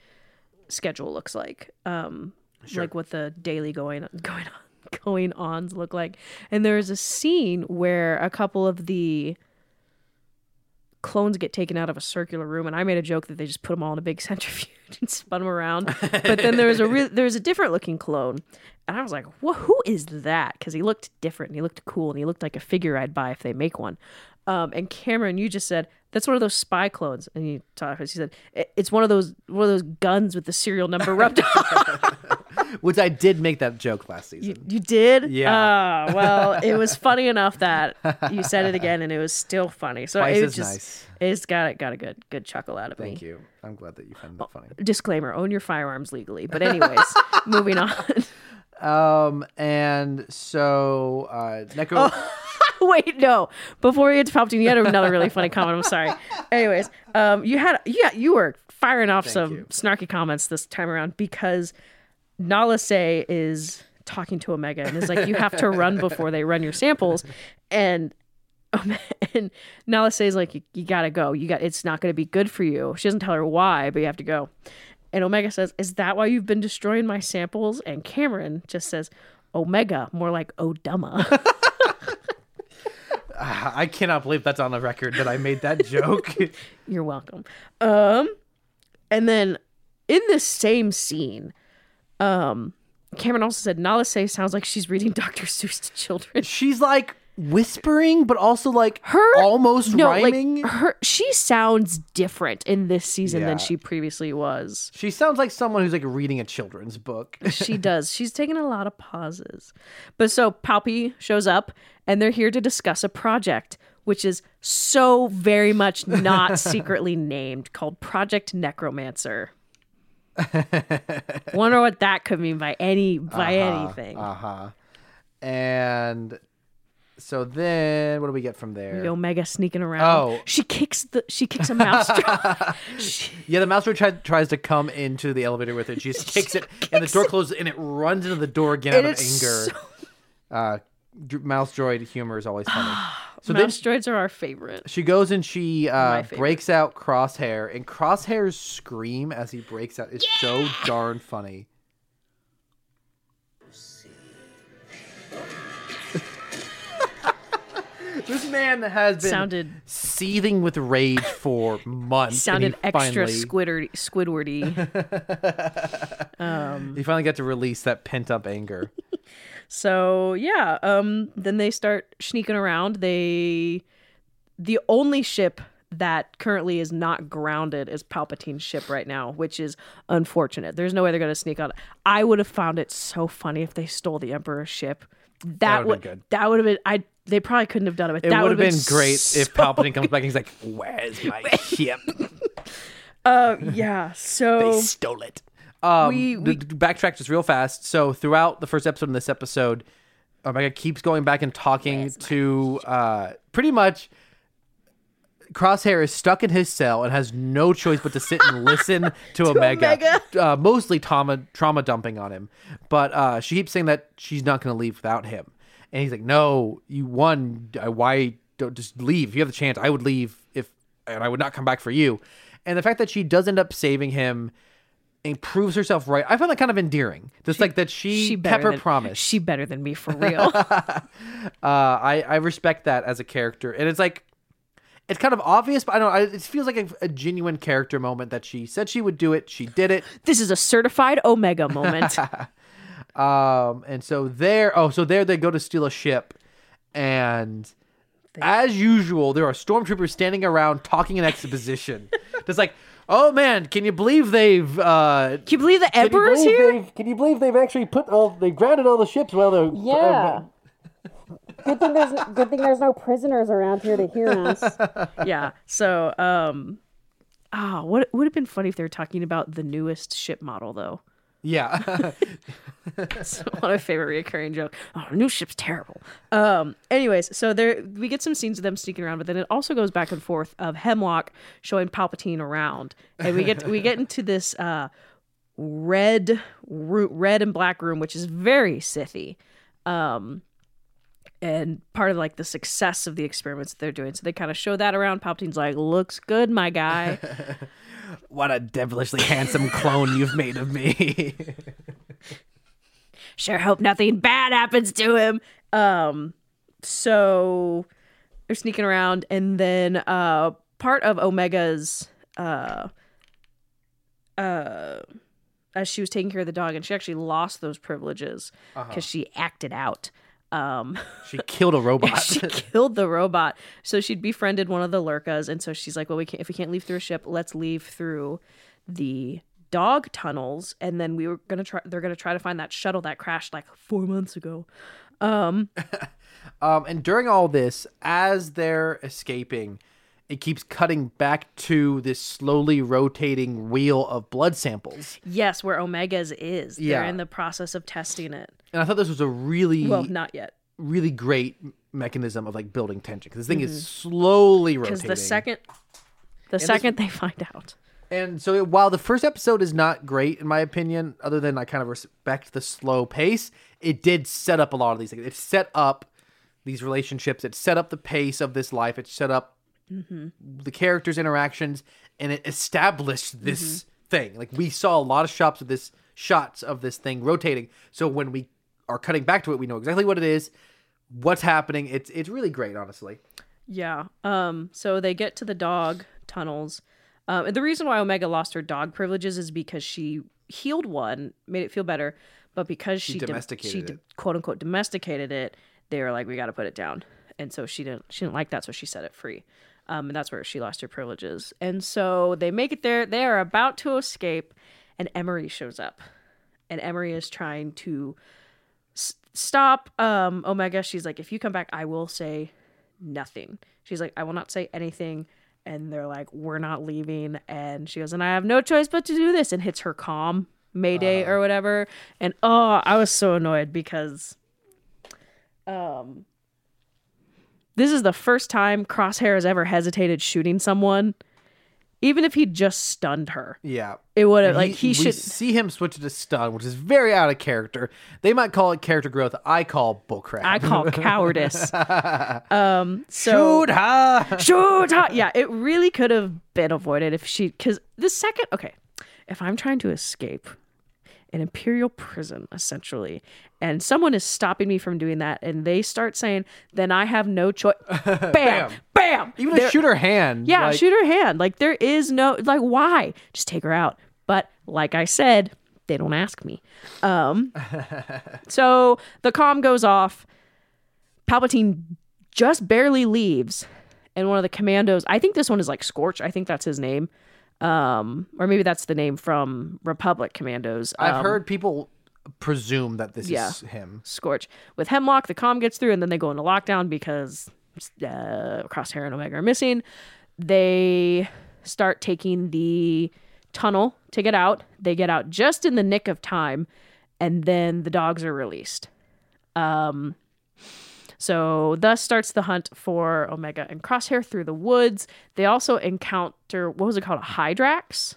S1: schedule looks like um like what the daily going going on going ons look like and there's a scene where a couple of the clones get taken out of a circular room and i made a joke that they just put them all in a big centrifuge and spun them around. But then there was a real there was a different looking clone and i was like who is that? Because he looked different and he looked cool and he looked like a figure i'd buy if they make one. Um, and cameron you just said that's one of those spy clones. And you talked he said it's one of those one of those guns with the serial number rubbed on
S2: which I did make that joke last season.
S1: You did?
S2: Yeah.
S1: Ah, well, it was funny enough that you said it again, and it was still funny. So
S2: Twice
S1: it was just,
S2: nice.
S1: It's got it got a good good chuckle out of
S2: Thank
S1: me.
S2: Thank you. I'm glad that you found that funny.
S1: Disclaimer: Own your firearms legally. But anyways, moving on.
S2: Um, and so uh, Neko.
S1: Wait, no. Before we get to Palpatine, you had another really funny comment. I'm sorry. Anyways, um, you had yeah, you were firing off some
S2: you.
S1: snarky comments this time around because Nala Se is talking to Omega and is like, "You have to run before they run your samples," and and Nala says like, "You, you gotta go. You got. It's not gonna be good for you." She doesn't tell her why, but you have to go. And Omega says, "Is that why you've been destroying my samples?" And Cameron just says, "Omega, more like Odumma."
S2: I cannot believe that's on the record that I made that joke.
S1: You're welcome. Um, and then in this same scene, um, Cameron also said Nala Se sounds like she's reading Dr. Seuss to children.
S2: She's like whispering, but also like
S1: Her
S2: almost
S1: no,
S2: rhyming.
S1: like her. She sounds different in this season
S2: Yeah.
S1: than she previously was.
S2: she sounds like someone who's like reading a children's book.
S1: She does. She's taking a lot of pauses. But so Palpy shows up, and they're here to discuss a project. Which is so very much not secretly named, called Project Necromancer. Wonder what that could mean by any by anything.
S2: Uh huh. And so then, what do we get from there?
S1: The Omega sneaking around.
S2: Oh.
S1: she kicks the she kicks a mouse. She-
S2: Yeah, the mouse try, tries to come into the elevator with it. She just kicks it, and the door closes, and it runs into the door again
S1: and
S2: out of anger.
S1: so-
S2: Uh, mouse droid humor is always funny. So then
S1: droids are our favorite.
S2: she goes and she uh, breaks out Crosshair, and Crosshair's scream as he breaks out is so darn funny. this man has been
S1: Sounded
S2: seething with rage for months. and
S1: sounded extra
S2: finally,
S1: squidward Squidwardy.
S2: He finally got to release that pent up anger.
S1: So yeah, um, then they start sneaking around. They, the only ship that currently is not grounded is Palpatine's ship right now, which is unfortunate. There's no way they're gonna sneak on. I would have found it so funny if they stole the Emperor's ship. That,
S2: would've
S1: would
S2: been good.
S1: That would have been. I. They probably couldn't have done it. But
S2: It
S1: that
S2: would have been, great
S1: so-
S2: if Palpatine comes back and he's like, "Where's my ship?
S1: Uh, yeah. So
S2: They stole it." Um,
S1: We- we-
S2: backtrack just real fast. So throughout the first episode and this episode, Omega keeps going back and talking to uh, pretty much. Crosshair is stuck in his cell and has no choice but to sit and listen to, Omega,
S1: Omega.
S2: Uh, mostly trauma trauma dumping on him. But uh, she keeps saying that she's not going to leave without him, and he's like, "No, you won. Why don't just leave? If you have the chance, I would leave if, and I would not come back for you." And the fact that she does end up saving him and proves herself right, I find that kind of endearing. Just like that she,
S1: she
S2: kept her
S1: than,
S2: promise.
S1: She better than me for real.
S2: Uh, I I respect that as a character, and it's like it's kind of obvious, but I don't. know. It feels like a, a genuine character moment that she said she would do it. She did it.
S1: this is a certified Omega moment.
S2: Um, and so there. Oh, so there they go to steal a ship, and as usual, there are stormtroopers standing around talking in exposition. Just like, oh man, can you believe they've? Uh,
S1: Can you believe the
S2: can
S1: Emperor's
S2: believe
S1: here?
S2: Can you believe they've actually put all? They grounded all the ships while they're
S4: Yeah. good thing there's good thing there's no prisoners around here to hear us.
S1: yeah. So, um, ah, what would have been funny if they were talking about the newest ship model, though.
S2: Yeah.
S1: It's one of my favorite recurring joke. Oh, new ship's terrible. Um, anyways, so there we get some scenes of them sneaking around, but then it also goes back and forth of Hemlock showing Palpatine around, and we get we get into this uh, red red and black room, which is very Sithy. Um, and part of like the success of the experiments that they're doing. So they kind of show that around. Palpatine's like, "Looks good, my guy."
S2: what a devilishly handsome clone you've made of me.
S1: sure hope nothing bad happens to him. Um, so they're sneaking around, and then uh, part of Omega's uh, uh, as she was taking care of the dog, and she actually lost those privileges because she acted out. Um,
S2: she killed a robot.
S1: she killed the robot. So she'd befriended one of the Lurkas, and so she's like, "Well, we can't if we can't leave through a ship, let's leave through the dog tunnels." And then we were gonna try. They're gonna try to find that shuttle that crashed like four months ago.
S2: Um, and during all this, as they're escaping, it keeps cutting back to this slowly rotating wheel of blood samples.
S1: Yes, where Omega's is.
S2: Yeah.
S1: They're in the process of testing it.
S2: And I thought this was a really,
S1: Well, not yet,
S2: really great mechanism of like building tension because this thing is mm-hmm. slowly rotating.
S1: because the second, the second they find out,
S2: And so while the first episode is not great in my opinion, other than I kind of respect the slow pace, it did set up a lot of these things. It set up these relationships. It set up the pace of this life. It set up the characters' interactions, and it established this thing. Like we saw a lot of shots of this shots of this thing rotating. So when we are cutting back to it, we know exactly what it is, what's happening. It's it's really great, honestly.
S1: Yeah. Um. So they get to the dog tunnels. Um. And the reason why Omega lost her dog privileges is because she healed one, made it feel better, but because she, dom-
S2: domesticated
S1: she
S2: it.
S1: d- quote unquote domesticated it, they were like, we got to put it down. And so she didn't. She didn't like that, so she set it free. Um. And that's where she lost her privileges. And so they make it there. They are about to escape, and Emerie shows up, and Emerie is trying to s- stop um Omega. She's like, if you come back, I will say nothing. She's like, I will not say anything. And they're like, we're not leaving. And she goes, and I have no choice but to do this and hits her calm Mayday or whatever. And oh, I was so annoyed because um this is the first time Crosshair has ever hesitated shooting someone. Even if he just stunned her.
S2: Yeah.
S1: It would have like he
S2: we
S1: should
S2: see him switch to stun, which is very out of character. They might call it character growth. I call bullcrap.
S1: I call cowardice. um so
S2: Shoot ha!
S1: shoot ha- yeah it really could have been avoided if she because the second okay if i'm trying to escape an imperial prison essentially. And someone is stopping me from doing that and they start saying then i have no choice. Bam! Bam,
S2: Even
S1: There-
S2: a shooter hand.
S1: yeah
S2: like,
S1: shoot her hand. Like there is no like why? Just take her out. But like i said they don't ask me. Um so the comm goes off. Palpatine just barely leaves and one of the commandos i think this one is like scorch. I think that's his name um or maybe that's the name from republic commandos
S2: I've
S1: um,
S2: heard people presume that this
S1: yeah.
S2: is him.
S1: Scorch. With Hemlock, the comm gets through, and then they go into lockdown because uh, Crosshair and Omega are missing. They start taking the tunnel to get out. They get out just in the nick of time, and then the dogs are released. Um, so thus starts the hunt for Omega and Crosshair through the woods. They also encounter what was it called? A Hydrax.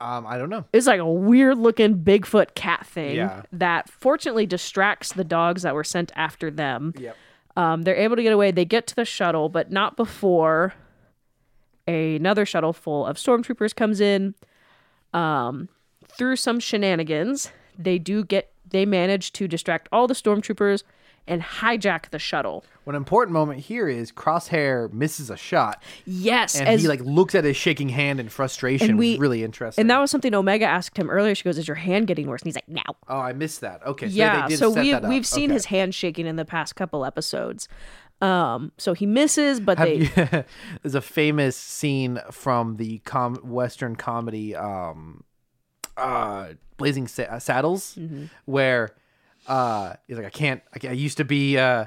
S2: Um, I don't know.
S1: It's like a weird looking Bigfoot cat thing
S2: Yeah.
S1: that fortunately distracts the dogs that were sent after them.
S2: Yep.
S1: Um, they're able to get away. They get to the shuttle, but not before another shuttle full of stormtroopers comes in. Um, through some shenanigans, they do get. They manage to distract all the stormtroopers and hijack the shuttle.
S2: One important moment here is Crosshair misses a shot,
S1: Yes,
S2: and
S1: as
S2: he like looks at his shaking hand in frustration. Which
S1: we-
S2: really interesting.
S1: and that was something Omega asked him earlier. She goes, "Is your hand getting worse?" And he's like, "No."
S2: oh, I missed that. Okay, so
S1: yeah,
S2: they did
S1: so
S2: set
S1: we
S2: that up.
S1: we've seen
S2: Okay.
S1: his hand shaking in the past couple episodes. Um, so he misses, but
S2: Have
S1: they
S2: you- There's a famous scene from the com- Western comedy um, uh, Blazing Sa- uh, Saddles
S1: Mm-hmm.
S2: where uh, he's like, I can't, I, can't- I used to be. Uh,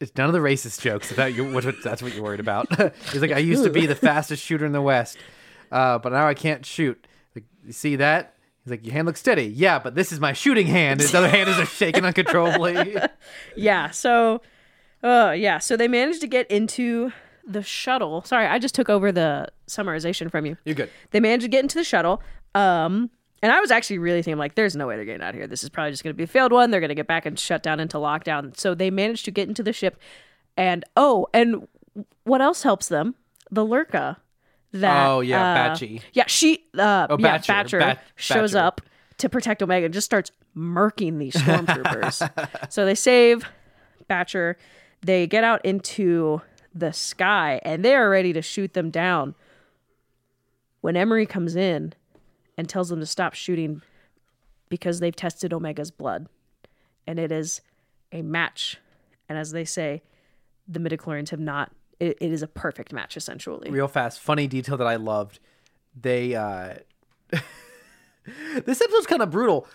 S2: it's none of the racist jokes. That you, what, that's what you're worried about. he's like, I used to be the fastest shooter in the West, uh, but now I can't shoot. Like, you see that? He's like, your hand looks steady. Yeah, but this is my shooting hand. His other hand is shaking uncontrollably.
S1: yeah, so uh yeah, so they managed to get into the shuttle. Sorry, I just took over the summarization from you.
S2: You're good.
S1: They managed to get into the shuttle. Um and I was actually really thinking like there's no way they're getting out of here. This is probably just going to be a failed one. They're going to get back and shut down into lockdown. So they managed to get into the ship and oh, and what else helps them? The Lurka. That
S2: Oh, yeah,
S1: uh,
S2: Batchy.
S1: Yeah, she uh
S2: Oh,
S1: yeah,
S2: Batcher,
S1: Batcher
S2: Bat-
S1: shows
S2: Batcher.
S1: up to protect Omega and just starts murking these stormtroopers. so they save Batcher. They get out into the sky and they are ready to shoot them down. When Emerie comes in and tells them to stop shooting because they've tested Omega's blood and it is a match. And as they say, the midichlorians have not. It, it is a perfect match, essentially.
S2: real fast funny detail that i loved they uh this episode's kind of brutal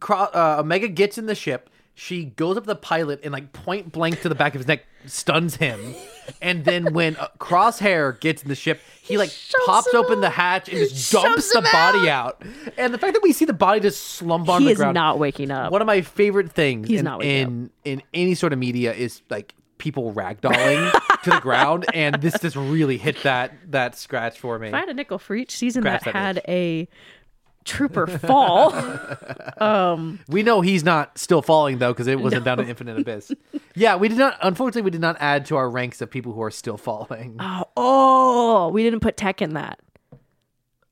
S2: Cro- uh, omega gets in the ship she goes up to the pilot and like point blank to the back of his neck stuns him and then when uh, crosshair gets in the ship he like
S1: shoves
S2: pops open the hatch and just dumps the body out. and the fact that we see the body just slump on
S1: he
S2: the
S1: is
S2: ground
S1: not waking up.
S2: one of my favorite things
S1: He's
S2: in,
S1: not
S2: in in any sort of media is like people ragdolling to the ground, and this just really hit that that scratch for me.
S1: If I had a nickel for each season
S2: Scratch
S1: that
S2: that
S1: had a trooper fall.
S2: We know he's not still falling though, because it wasn't down an infinite abyss. Yeah, we did not. Unfortunately, we did not add to our ranks of people who are still falling.
S1: oh, oh, we didn't put tech in that.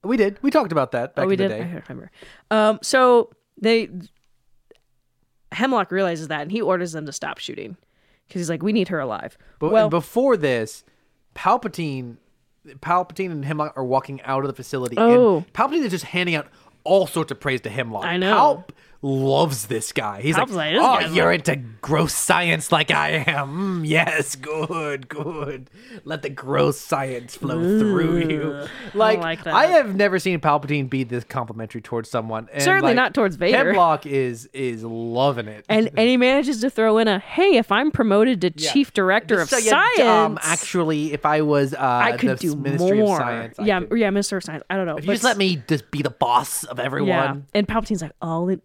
S2: We did. We talked about that back
S1: oh, we
S2: in the
S1: did. I
S2: day.
S1: don't remember. Um, so they Hemlock realizes that, and he orders them to stop shooting because he's like, "We need her alive."
S2: But
S1: well,
S2: before this, Palpatine, Palpatine and Hemlock are walking out of the facility.
S1: Oh.
S2: and Palpatine is just handing out all sorts of praise to Hemlock.
S1: I know.
S2: Palp loves this guy. He's like,
S1: like,
S2: "Oh, you're
S1: like-"
S2: into gross science like I am. Mm, yes, good, good. Let the gross science flow through you." Like,
S1: like that.
S2: I have never seen Palpatine be this complimentary towards someone. And
S1: Certainly
S2: like,
S1: not towards Vader.
S2: Hemlock is is loving it.
S1: and and he manages to throw in a, "Hey, if I'm promoted to
S2: Yeah.
S1: chief director of
S2: So,
S1: science,
S2: Um, actually, if I was uh,
S1: I could
S2: the
S1: do
S2: Ministry
S1: more."
S2: of Science, I
S1: yeah, yeah, Minister of Science. I don't know.
S2: if you just let me just be the boss of everyone.
S1: Yeah, and Palpatine's like, "All in."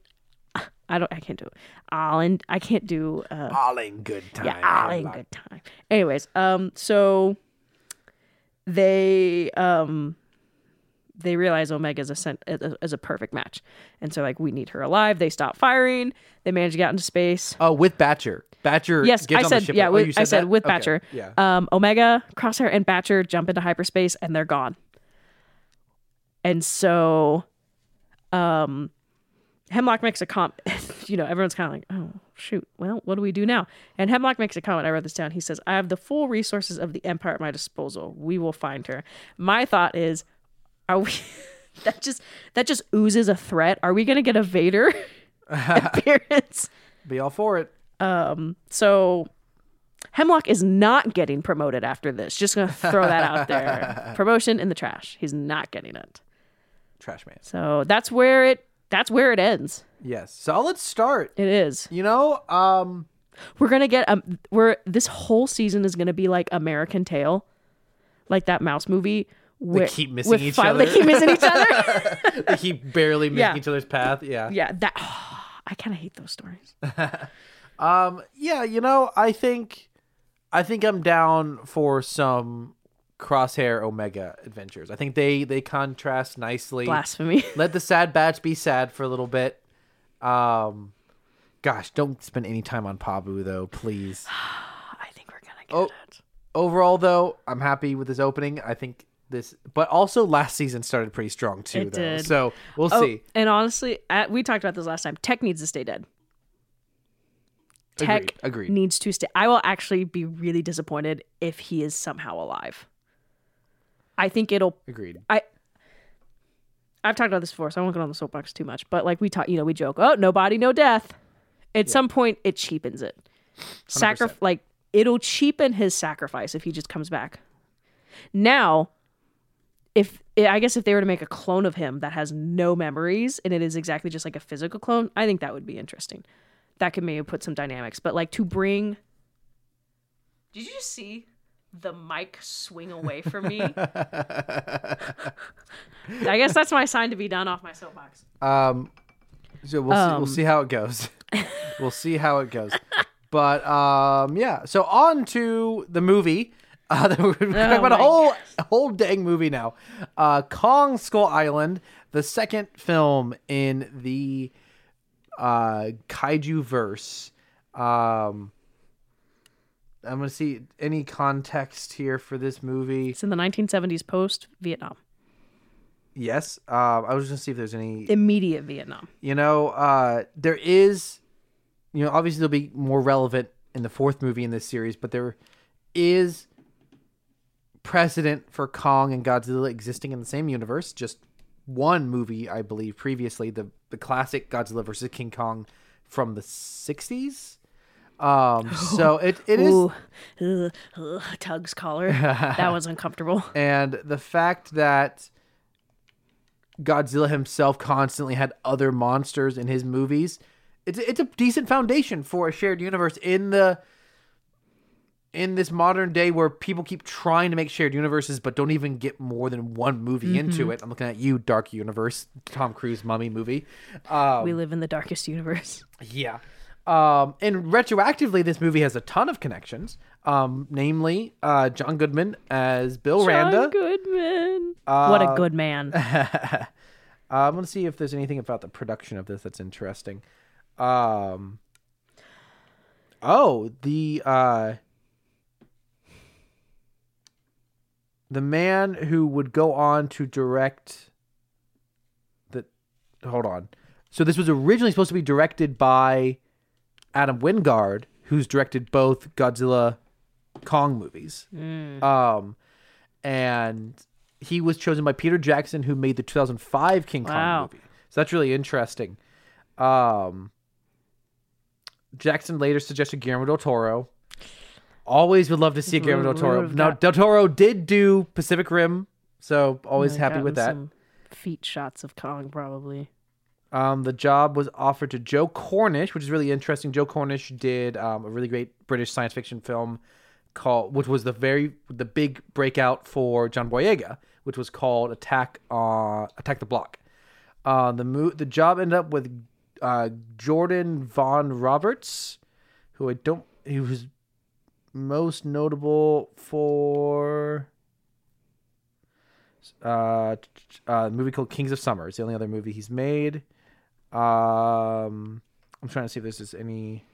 S1: I don't. I can't do it. All in. I can't do. Uh,
S2: All in good time.
S1: yeah, all in good time. Anyways, um, so they um they realize Omega's a sent as a perfect match, and so like we need her alive. They stop firing. They manage to get out into space.
S2: Oh, with Batcher. Batcher.
S1: Yes,
S2: gets
S1: I
S2: on the
S1: said
S2: ship.
S1: yeah.
S2: Oh,
S1: with,
S2: you
S1: I said
S2: that?
S1: with
S2: Okay,
S1: Batcher.
S2: Yeah.
S1: Um, Omega, Crosshair, and Batcher jump into hyperspace, and they're gone. And so, um, Hemlock makes a comment. You know, everyone's kind of like, "Oh shoot, well, what do we do now?" And Hemlock makes a comment. I wrote this down. He says, "I have the full resources of the Empire at my disposal. We will find her." My thought is, are we? that just that just oozes a threat. Are we going to get a Vader appearance?
S2: Be all for it. Um.
S1: So Hemlock is not getting promoted after this. Just gonna throw that out there. Promotion in the trash. He's not getting it.
S2: Trash man.
S1: So that's where it that's where it ends.
S2: Yes. So let's start.
S1: It is.
S2: You know, um,
S1: We're gonna get um we're this whole season is gonna be like American Tail. Like that mouse movie. Where,
S2: keep missing each
S1: five,
S2: other.
S1: They keep missing each other.
S2: they keep barely missing
S1: Yeah.
S2: each other's path. Yeah.
S1: yeah, that I kind of hate those stories.
S2: Um. Yeah. You know, I think, I think I'm down for some Crosshair Omega adventures. I think they they contrast nicely.
S1: Blasphemy.
S2: Let the sad batch be sad for a little bit. Um, gosh, don't spend any time on Pabu though, please.
S1: I think we're gonna get
S2: Oh.
S1: it.
S2: Overall, though, I'm happy with this opening. I think this, but also last season started pretty strong too.
S1: It
S2: though.
S1: did.
S2: So we'll
S1: Oh,
S2: see.
S1: and honestly, at, we talked about this last time. Tech needs to stay dead. Tech
S2: Agreed, agreed.
S1: needs to stay. I will actually be really disappointed if he is somehow alive. I think it'll.
S2: Agreed.
S1: I. I've talked about this before, so I won't get on the soapbox too much. But like we talk, you know, we joke, oh, no body, no death. At some point, it cheapens it. Sacri- like it'll cheapen his sacrifice if he just comes back. Now, if I guess if they were to make a clone of him that has no memories and it is exactly just like a physical clone, I think that would be interesting. That could maybe put some dynamics. But like to bring Did you just see the mic swing away from me? I guess that's my sign to be done off my soapbox.
S2: Um, so we'll see,
S1: Um.
S2: we'll see how it goes. we'll see how it goes. But um, yeah. So on to the movie. Uh, we're talking about a
S1: Oh
S2: whole a whole dang movie now. Uh, Kong Skull Island, the second film in the uh, kaiju verse. Um, I'm gonna see any context here for this movie.
S1: It's in the 1970s post Vietnam.
S2: Yes. Um, I was gonna see if there's any
S1: Immediate Vietnam.
S2: you know uh there is you know obviously they'll be more relevant in the fourth movie in this series but there is precedent for kong and godzilla existing in the same universe just one movie i believe previously the the classic godzilla versus king kong from the 60s um so it it is
S1: Ooh, ugh, ugh, Tug's collar. that was uncomfortable.
S2: and the fact that Godzilla himself constantly had other monsters in his movies, it's it's a decent foundation for a shared universe in the in this modern day where people keep trying to make shared universes but don't even get more than one movie into it. I'm looking at you, Dark Universe, Tom Cruise mummy movie. Um,
S1: we live in the darkest universe.
S2: yeah. Um, and retroactively, this movie has a ton of connections. Um, namely, uh, John Goodman as Bill Randa.
S1: John Goodman. what
S2: Uh,
S1: a good man.
S2: Uh, I'm gonna see if there's anything about the production of this that's interesting. Um, oh, the uh, the man who would go on to direct the. Hold on. So this was originally supposed to be directed by Adam Wingard, who's directed both Godzilla, Kong movies. Um, and he was chosen by Peter Jackson, who made the 2005 King Kong movie. So that's really interesting. Um, Jackson later suggested Guillermo del Toro. Always would love to see a Guillermo del Toro. Now,
S1: got-
S2: Del Toro did do Pacific Rim, so always happy with that.
S1: Feet shots of Kong, probably.
S2: Um, the job was offered to Joe Cornish, which is really interesting. Joe Cornish did um, a really great British science fiction film called, which was the very the big breakout for John Boyega, which was called Attack uh, Attack the Block. Uh, the mo- the job ended up with uh, Jordan Vogt-Roberts, who I don't he was most notable for uh, t- uh, a movie called Kings of Summer. It's the only other movie he's made. Um, I'm trying to see if this is any.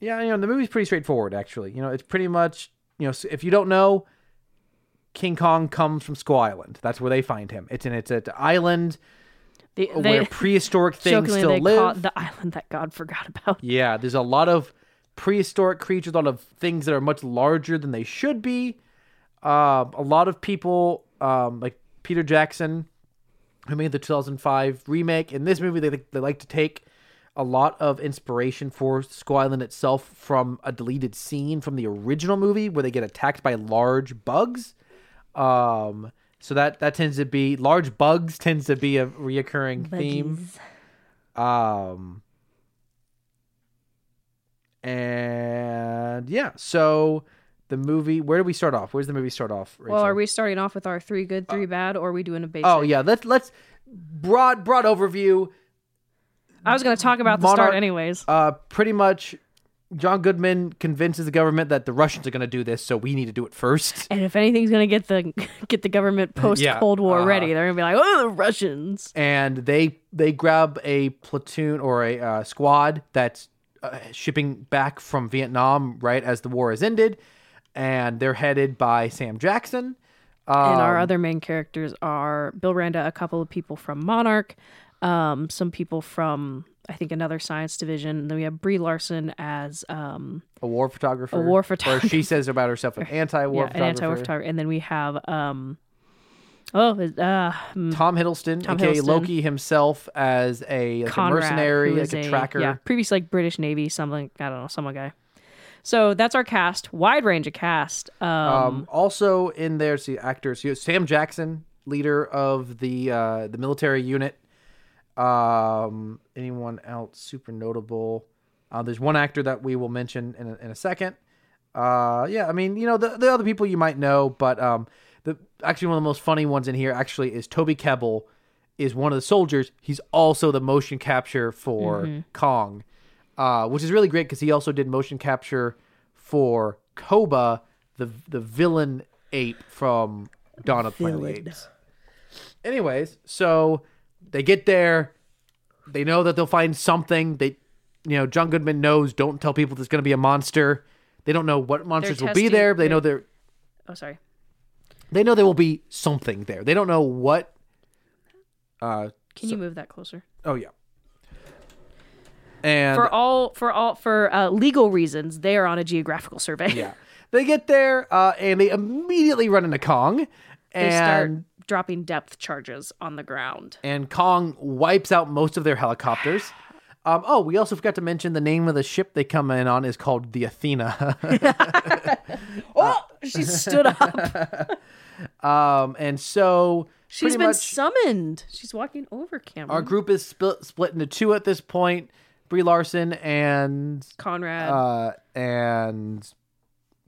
S2: Yeah, you know the movie's pretty straightforward. Actually, you know it's pretty much you know if you don't know, King Kong comes from Skull Island. That's where they find him. It's in it's an island
S1: The,
S2: where
S1: they,
S2: prehistoric things still
S1: they
S2: live.
S1: the island that God forgot about.
S2: Yeah, there's a lot of prehistoric creatures, a lot of things that are much larger than they should be. Uh, a lot of people, um, like Peter Jackson, who made the 2005 remake, in this movie, they they like to take a lot of inspiration for Skull Island itself from a deleted scene from the original movie where they get attacked by large bugs. Um, so that that tends to be large bugs tends to be a reoccurring theme. Um, and yeah, so the movie. Where do we start off? Where's the movie start off?
S1: Well, are we starting off with our three good, three bad, or are we doing a basic?
S2: Oh yeah, let's let's broad broad overview.
S1: I was going to talk about the
S2: Monarch-
S1: start anyways.
S2: Uh, pretty much, John Goodman convinces the government that the Russians are going to do this, so we need to do it first.
S1: And if anything's going to get the get the government post Cold War
S2: uh-huh.
S1: ready, they're going to be like, "Oh, the Russians."
S2: and they they grab a platoon or a uh, squad that's uh, shipping back from Vietnam right as the war has ended, and they're headed by Sam Jackson.
S1: and our
S2: Um,
S1: other main characters are Bill Randa, a couple of people from Monarch, um, some people from I think another science division. Then we have Brie Larson as um,
S2: a war photographer.
S1: A war
S2: Or
S1: photographer.
S2: she says about herself an anti-war
S1: yeah, an anti-war photographer, and then we have um, oh, uh, mm,
S2: Tom Hiddleston,
S1: Tom
S2: aka
S1: Hiddleston.
S2: Loki himself, as a, like a mercenary, like
S1: is
S2: a, tracker.
S1: Yeah, previous like British Navy, something I don't know, some guy. So that's our cast, wide range of cast. Um,
S2: Um, also in there, see actors. Sam Jackson, leader of the uh, the military unit. Um, anyone else super notable? Uh, there's one actor that we will mention in a, in a second. Uh, yeah, I mean, you know, the, the other people you might know, but um, the actually one of the most funny ones in here actually is Toby Kebbell, is one of the soldiers. He's also the motion capture for Kong, uh, which is really great because he also did motion capture for Koba, the the villain ape from Dawn of the Planet of Apes. Anyways, so they get there, they know that they'll find something. They, you know, John Goodman knows. Don't tell people there's going to be a monster. They don't know what monsters will be
S1: testing-
S2: there. But they know
S1: they're- oh, sorry.
S2: They know there will be something there. They don't know what. Uh
S1: Can you move that closer?
S2: oh yeah. And
S1: For all for all for uh, legal reasons, they are on a geographical survey.
S2: yeah, they get there uh, and they immediately run into Kong,
S1: they start dropping depth charges on the ground.
S2: and Kong wipes out most of their helicopters. Um, oh, we also forgot to mention the name of the ship they come in on is called the Athena.
S1: Oh, she stood up.
S2: um, and so
S1: she's been
S2: much
S1: summoned. She's walking over camera.
S2: our group is split split into two at this point. Brie Larson and
S1: Conrad.
S2: uh, and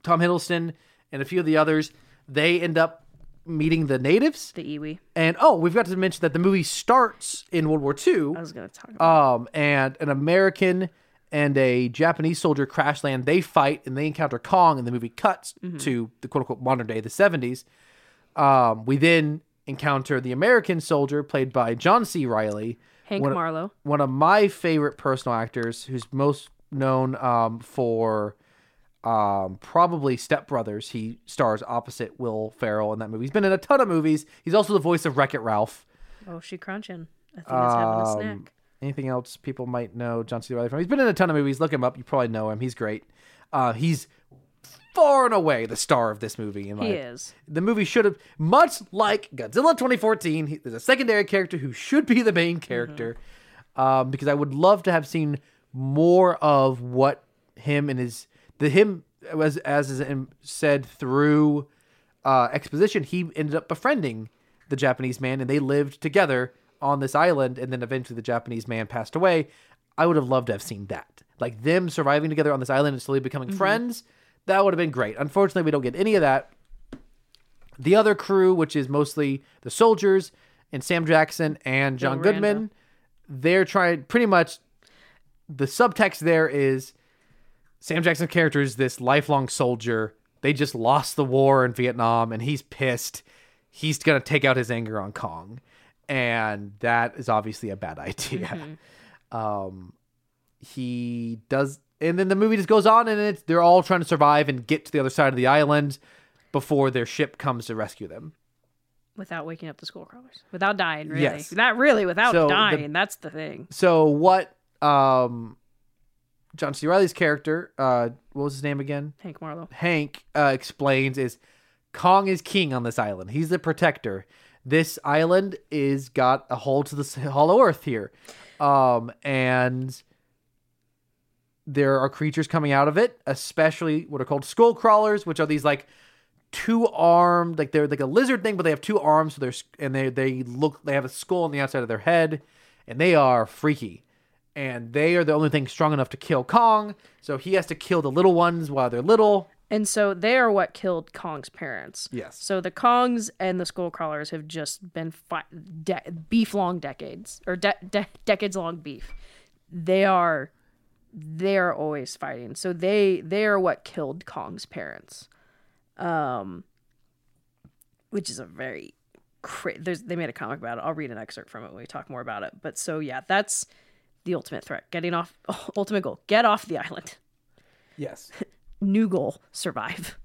S2: Tom Hiddleston and a few of the others. They end up meeting the natives.
S1: The Iwi.
S2: And oh, we've got to mention that the movie starts in World War II.
S1: I was gonna talk about.
S2: Um, and an American and a Japanese soldier crash land. They fight and they encounter Kong, and the movie cuts to the quote unquote modern day, the 70s. Um, we then encounter the American soldier played by John C. Reilly,
S1: Hank
S2: one,
S1: Marlowe.
S2: one of my favorite personal actors, who's most known um, for um, probably Step Brothers. He stars opposite Will Ferrell in that movie. He's been in a ton of movies. He's also the voice of Wreck It Ralph.
S1: Oh, she crunching. I think it's having a snack.
S2: Um, Anything else people might know John C. Reilly from? He's been in a ton of movies. Look him up. You probably know him. He's great. Uh, he's far and away the star of this movie. In my,
S1: He is.
S2: The movie should have, much like Godzilla 2014, he, there's a secondary character who should be the main character. Um, because I would love to have seen more of what him and his the him as as is said through uh, exposition. He ended up befriending the Japanese man, and they lived together on this island. And then eventually, the Japanese man passed away. I would have loved to have seen that, like them surviving together on this island and slowly becoming friends. That would have been great. Unfortunately, we don't get any of that. The other crew, which is mostly the soldiers and Sam Jackson and John Goodman, they're trying pretty much the subtext there is Sam Jackson's character is this lifelong soldier. They just lost the war in Vietnam and he's pissed. He's going to take out his anger on Kong. And that is obviously a bad idea. Um, he does, and then the movie just goes on and it's, they're all trying to survive and get to the other side of the island before their ship comes to rescue them.
S1: Without waking up the skull crawlers. Without dying, really.
S2: Yes.
S1: Not really, without
S2: So the-
S1: dying. That's the thing.
S2: So what, um, John C. Reilly's character, uh, what was his name again?
S1: Hank Marlowe.
S2: Hank uh, explains is Kong is king on this island. He's the protector. This island is got a hold to the hollow earth here, um, and there are creatures coming out of it, especially what are called skull crawlers, which are these like two armed, like they're like a lizard thing, but they have two arms. So they're and they they look they have a skull on the outside of their head, and they are freaky. And they are the only thing strong enough to kill Kong. So he has to kill the little ones while they're little.
S1: And so they are what killed Kong's parents.
S2: Yes.
S1: So the Kongs and the skull crawlers have just been fi- de- beef long decades or de- de- decades long beef. They are they are always fighting. So they they are what killed Kong's parents. Um which is a very cra- there's they made a comic about it. I'll read an excerpt from it when we talk more about it. But so yeah, that's the ultimate threat. Getting off ultimate goal. Get off the island.
S2: Yes.
S1: New goal, survive.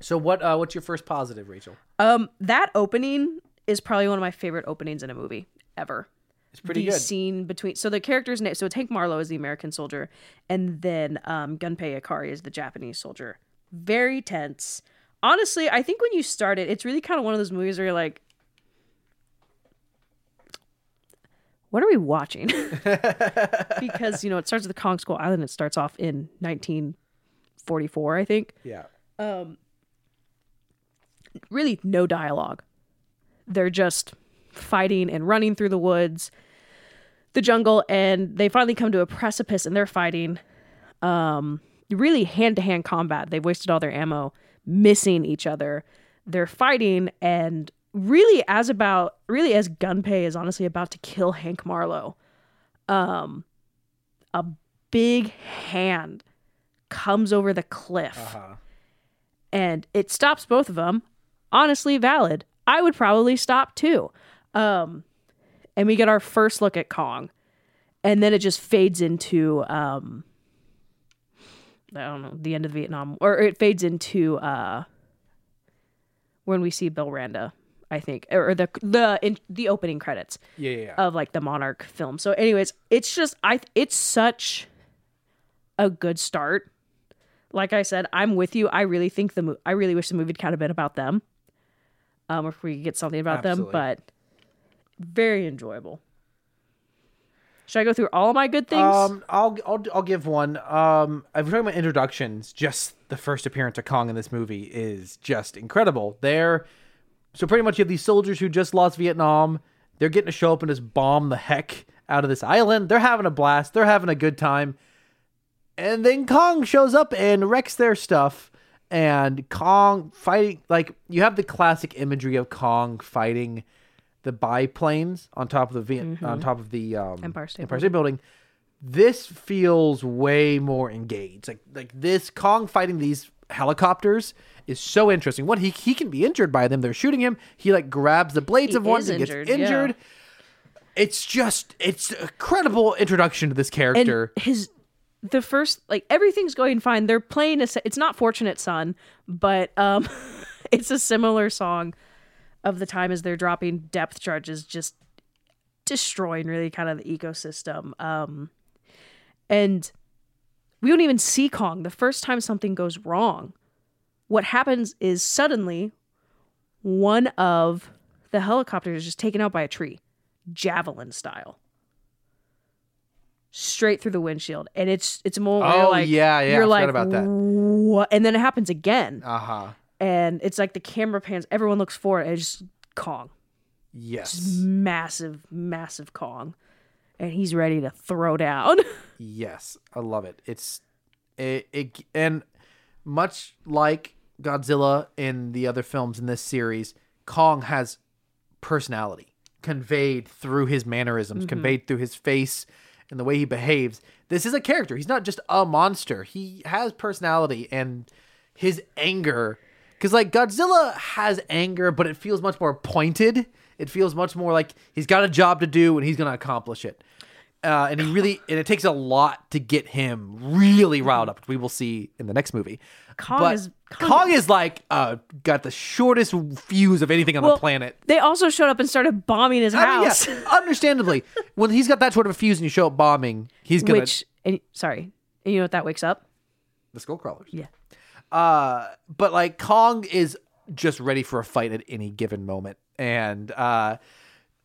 S2: So what? Uh, what's your first positive, Rachel?
S1: Um, that opening is probably one of my favorite openings in a movie ever.
S2: It's pretty
S1: the
S2: good.
S1: scene between so the character's name so it's Hank Marlowe is the American soldier, and then um, Gunpei Ikari is the Japanese soldier. Very tense. Honestly, I think when you start it, it's really kind of one of those movies where you're like, "What are we watching?" because you know it starts with the Kong Skull Island. It starts off in 1944, I think
S2: Yeah. Um.
S1: Really no dialogue. They're just fighting and running through the woods, the jungle, and they finally come to a precipice and they're fighting. Um, really hand to hand combat. They've wasted all their ammo, missing each other. They're fighting, and really, as about really as Gunpei is honestly about to kill Hank Marlowe, um, a big hand comes over the cliff and it stops both of them. Honestly, valid. I would probably stop too. Um, and we get our first look at Kong, and then it just fades into um, I don't know the end of Vietnam, or it fades into uh, when we see Bill Randa, I think, or the the in, the opening credits
S2: Yeah. Yeah. yeah.
S1: of like the Monarch film. So, anyways, it's just I it's such a good start. Like I said, I'm with you. I really think the mo- I really wish the movie had kind of been about them. Um, if we could get something about
S2: Absolutely.
S1: them, but very enjoyable. Should I go through all my good things?
S2: Um, I'll, I'll I'll give one. Um, I'm talking about introductions. Just the first appearance of Kong in this movie is just incredible. They're so pretty much you have these soldiers who just lost Vietnam. They're getting to show up and just bomb the heck out of this island. They're having a blast. They're having a good time. And then Kong shows up and wrecks their stuff. and Kong fighting like you have the classic imagery of Kong fighting the biplanes on top of the Viet- on top of the um,
S1: Mm-hmm. Empire State
S2: Empire State Building. This feels way more engaged. Like like this Kong fighting these helicopters is so interesting. One, he he can be injured by them. They're shooting him. He like grabs the blades
S1: He
S2: of one and gets
S1: injured, yeah.
S2: It's just it's a credible introduction to this
S1: and
S2: character.
S1: his the first like everything's going fine they're playing a it's not fortunate son but um it's a similar song of the time as they're dropping depth charges just destroying really kind of the ecosystem um and we don't even see kong the first time something goes wrong what happens is suddenly one of the helicopters is just taken out by a tree javelin style straight through the windshield and it's it's more
S2: Oh,
S1: like
S2: yeah, yeah,
S1: you're
S2: forgot
S1: like
S2: about that.
S1: what and then it happens again
S2: Uh huh.
S1: And it's like the camera pans everyone looks forward and it's just kong
S2: Yes.
S1: massive massive kong and he's ready to throw down
S2: Yes, I love it. It's it, it and much like Godzilla in the other films in this series, Kong has personality conveyed through his mannerisms, mm-hmm. conveyed through his face and the way he behaves. This is a character. He's not just a monster. He has personality and his anger cuz like Godzilla has anger, but it feels much more pointed. It feels much more like he's got a job to do and he's going to accomplish it uh, and he really and it takes a lot to get him really riled up. which We will see in the next movie.
S1: Kong
S2: but
S1: is-
S2: Kong,
S1: Kong-
S2: is like uh, got the shortest fuse of anything on the planet.
S1: they also showed up and started bombing his
S2: I mean,
S1: house
S2: yeah, understandably, when he's got that sort of a fuse and you show up bombing, he's gonna
S1: which and, sorry and you know what that wakes up
S2: the skull crawlers.
S1: yeah
S2: Uh, but like Kong is just ready for a fight at any given moment, and uh,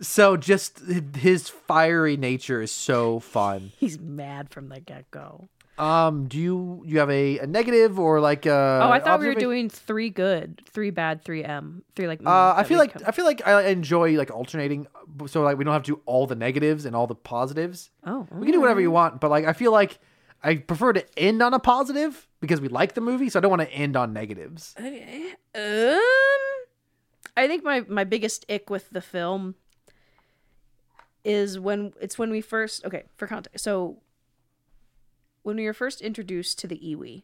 S2: so just his fiery nature is so fun.
S1: he's mad from the get-go
S2: Um, do you you have a, a negative or like a
S1: oh i thought we were doing three good three bad three m three like
S2: Uh, I feel like
S1: come-
S2: I feel like I enjoy like alternating, so like we don't have to do all the negatives and all the positives.
S1: oh
S2: We can do whatever you want, but like I feel like I prefer to end on a positive because we like the movie, so I don't want to end on negatives. Okay.
S1: Um, I think my my biggest ick with the film is when it's when we first okay for context. So when we were first introduced to the Iwi,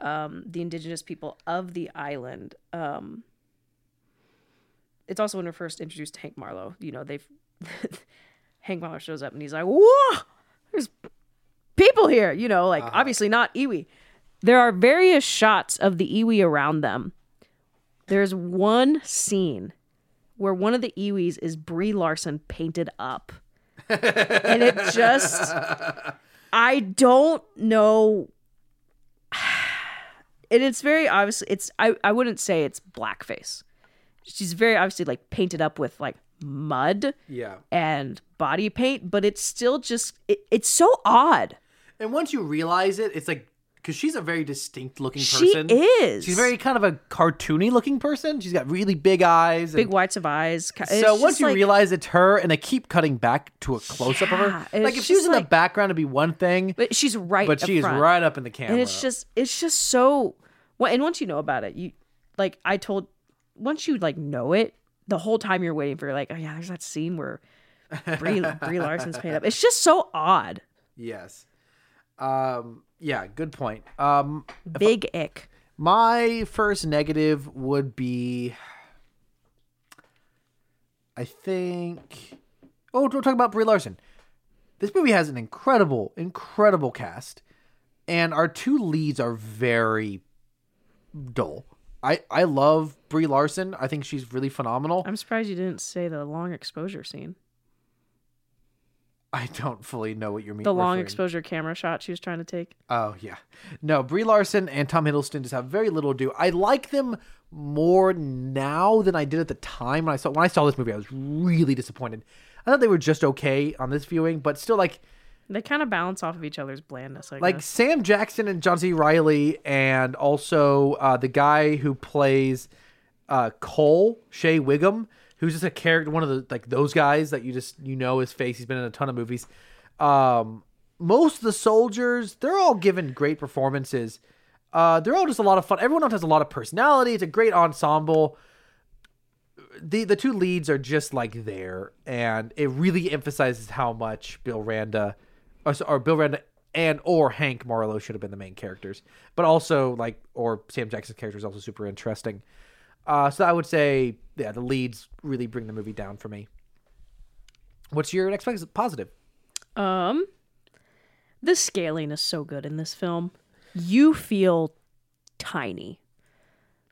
S1: um, the indigenous people of the island, um, it's also when we're first introduced to Hank Marlowe. You know, they've Hank Marlowe shows up and he's like, "Whoa, there's people here." You know, like uh-huh. obviously not Iwi. There are various shots of the Iwi around them. There's one scene where one of the Iwis is Brie Larson painted up. and it just I don't know and it's very obviously it's I, I wouldn't say it's blackface. She's very obviously like painted up with like mud
S2: Yeah,
S1: and body paint, but it's still just it, it's so odd.
S2: And once you realize it, it's like because she's a very distinct looking person.
S1: She is.
S2: She's very kind of a cartoony looking person. She's got really big eyes.
S1: big
S2: and-
S1: whites of eyes. It's
S2: So once you
S1: like-
S2: realize it's her, and they keep cutting back to a close up of her, like if she was in the background, it'd be one thing,
S1: but she's right
S2: but
S1: up
S2: she is
S1: front.
S2: right up in the camera.
S1: and it's just it's just so well and once you know about it you like i told once you like know it the whole time you're waiting for like oh yeah there's that scene where brie, brie larson's paid up it's just so odd
S2: yes, um, yeah, good point. Um,
S1: big ick
S2: My first negative would be I think Oh, we'll talk about Brie Larson. This movie has an incredible, incredible cast, and our two leads are very dull. I, I love Brie Larson. I think she's really phenomenal.
S1: i'm surprised you didn't say the long exposure scene
S2: I don't fully know what you're meaning.
S1: the long exposure camera shot she was trying to take
S2: Oh yeah, no. Brie Larson and Tom Hiddleston just have very little to do. I like them more now than I did at the time when I saw when I saw this movie. I was really disappointed. I thought they were just okay on this viewing, but still, like
S1: they kind of balance off of each other's blandness I
S2: like
S1: guess.
S2: Sam Jackson and John C. Reilly, and also uh, the guy who plays uh, Cole Shea Whigham, who's just a character, one of the like those guys that you just you know his face. He's been in a ton of movies. Um, most of the soldiers, they're all given great performances. Uh, they're all just a lot of fun. Everyone else has a lot of personality. It's a great ensemble. The the two leads are just like there, and it really emphasizes how much Bill Randa, or, or Bill Randa and or Hank Marlowe should have been the main characters, but also like or Sam Jackson's character is also super interesting. Uh, so I would say, yeah, the leads really bring the movie down for me. What's your next positive?
S1: Um, the scaling is so good in this film. You feel tiny.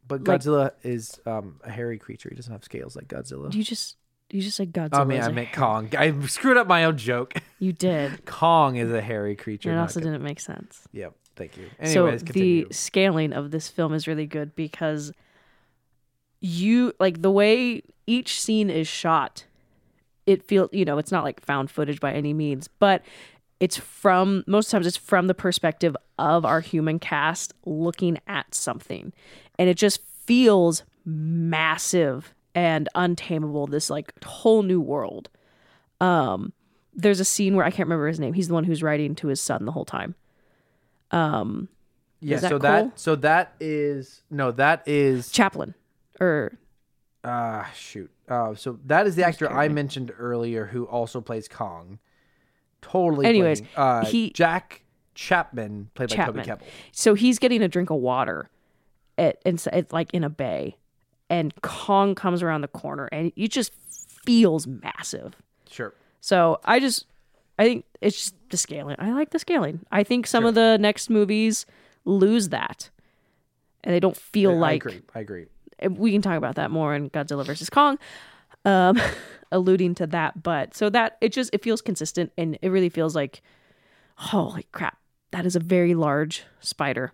S2: But
S1: Like-
S2: Godzilla is um, a hairy creature. He doesn't have scales like Godzilla.
S1: You just you just said Godzilla.
S2: Oh man, I meant
S1: hair-
S2: Kong. I screwed up my own joke.
S1: You did.
S2: Kong is a hairy creature.
S1: It also
S2: good.
S1: didn't make sense.
S2: Yep. Thank you. Anyways,
S1: so
S2: continue.
S1: the scaling of this film is really good because you like the way each scene is shot it feels you know it's not like found footage by any means but it's from most times it's from the perspective of our human cast looking at something. And it just feels massive and untamable this like whole new world. Um there's a scene where i can't remember his name he's the one who's writing to his son the whole time. Um
S2: yeah.
S1: that
S2: so that so that is no that is
S1: chaplain or
S2: ah shoot. Uh, so that is the actor I mentioned earlier who also plays Kong. Totally.
S1: Anyways,
S2: playing, uh,
S1: he-
S2: Jack Chapman played by
S1: Chapman.
S2: Toby Kebbell.
S1: So he's getting a drink of water at it's, it's like in a bay, and Kong comes around the corner, and it just feels massive.
S2: Sure.
S1: So I just, I think it's just the scaling. I like the scaling. I think some of the next movies lose that, and they don't feel
S2: I
S1: like I
S2: agree. I agree.
S1: We can talk about that more in Godzilla versus Kong, um, alluding to that. But so that it just it feels consistent, and it really feels like, holy crap, that is a very large spider.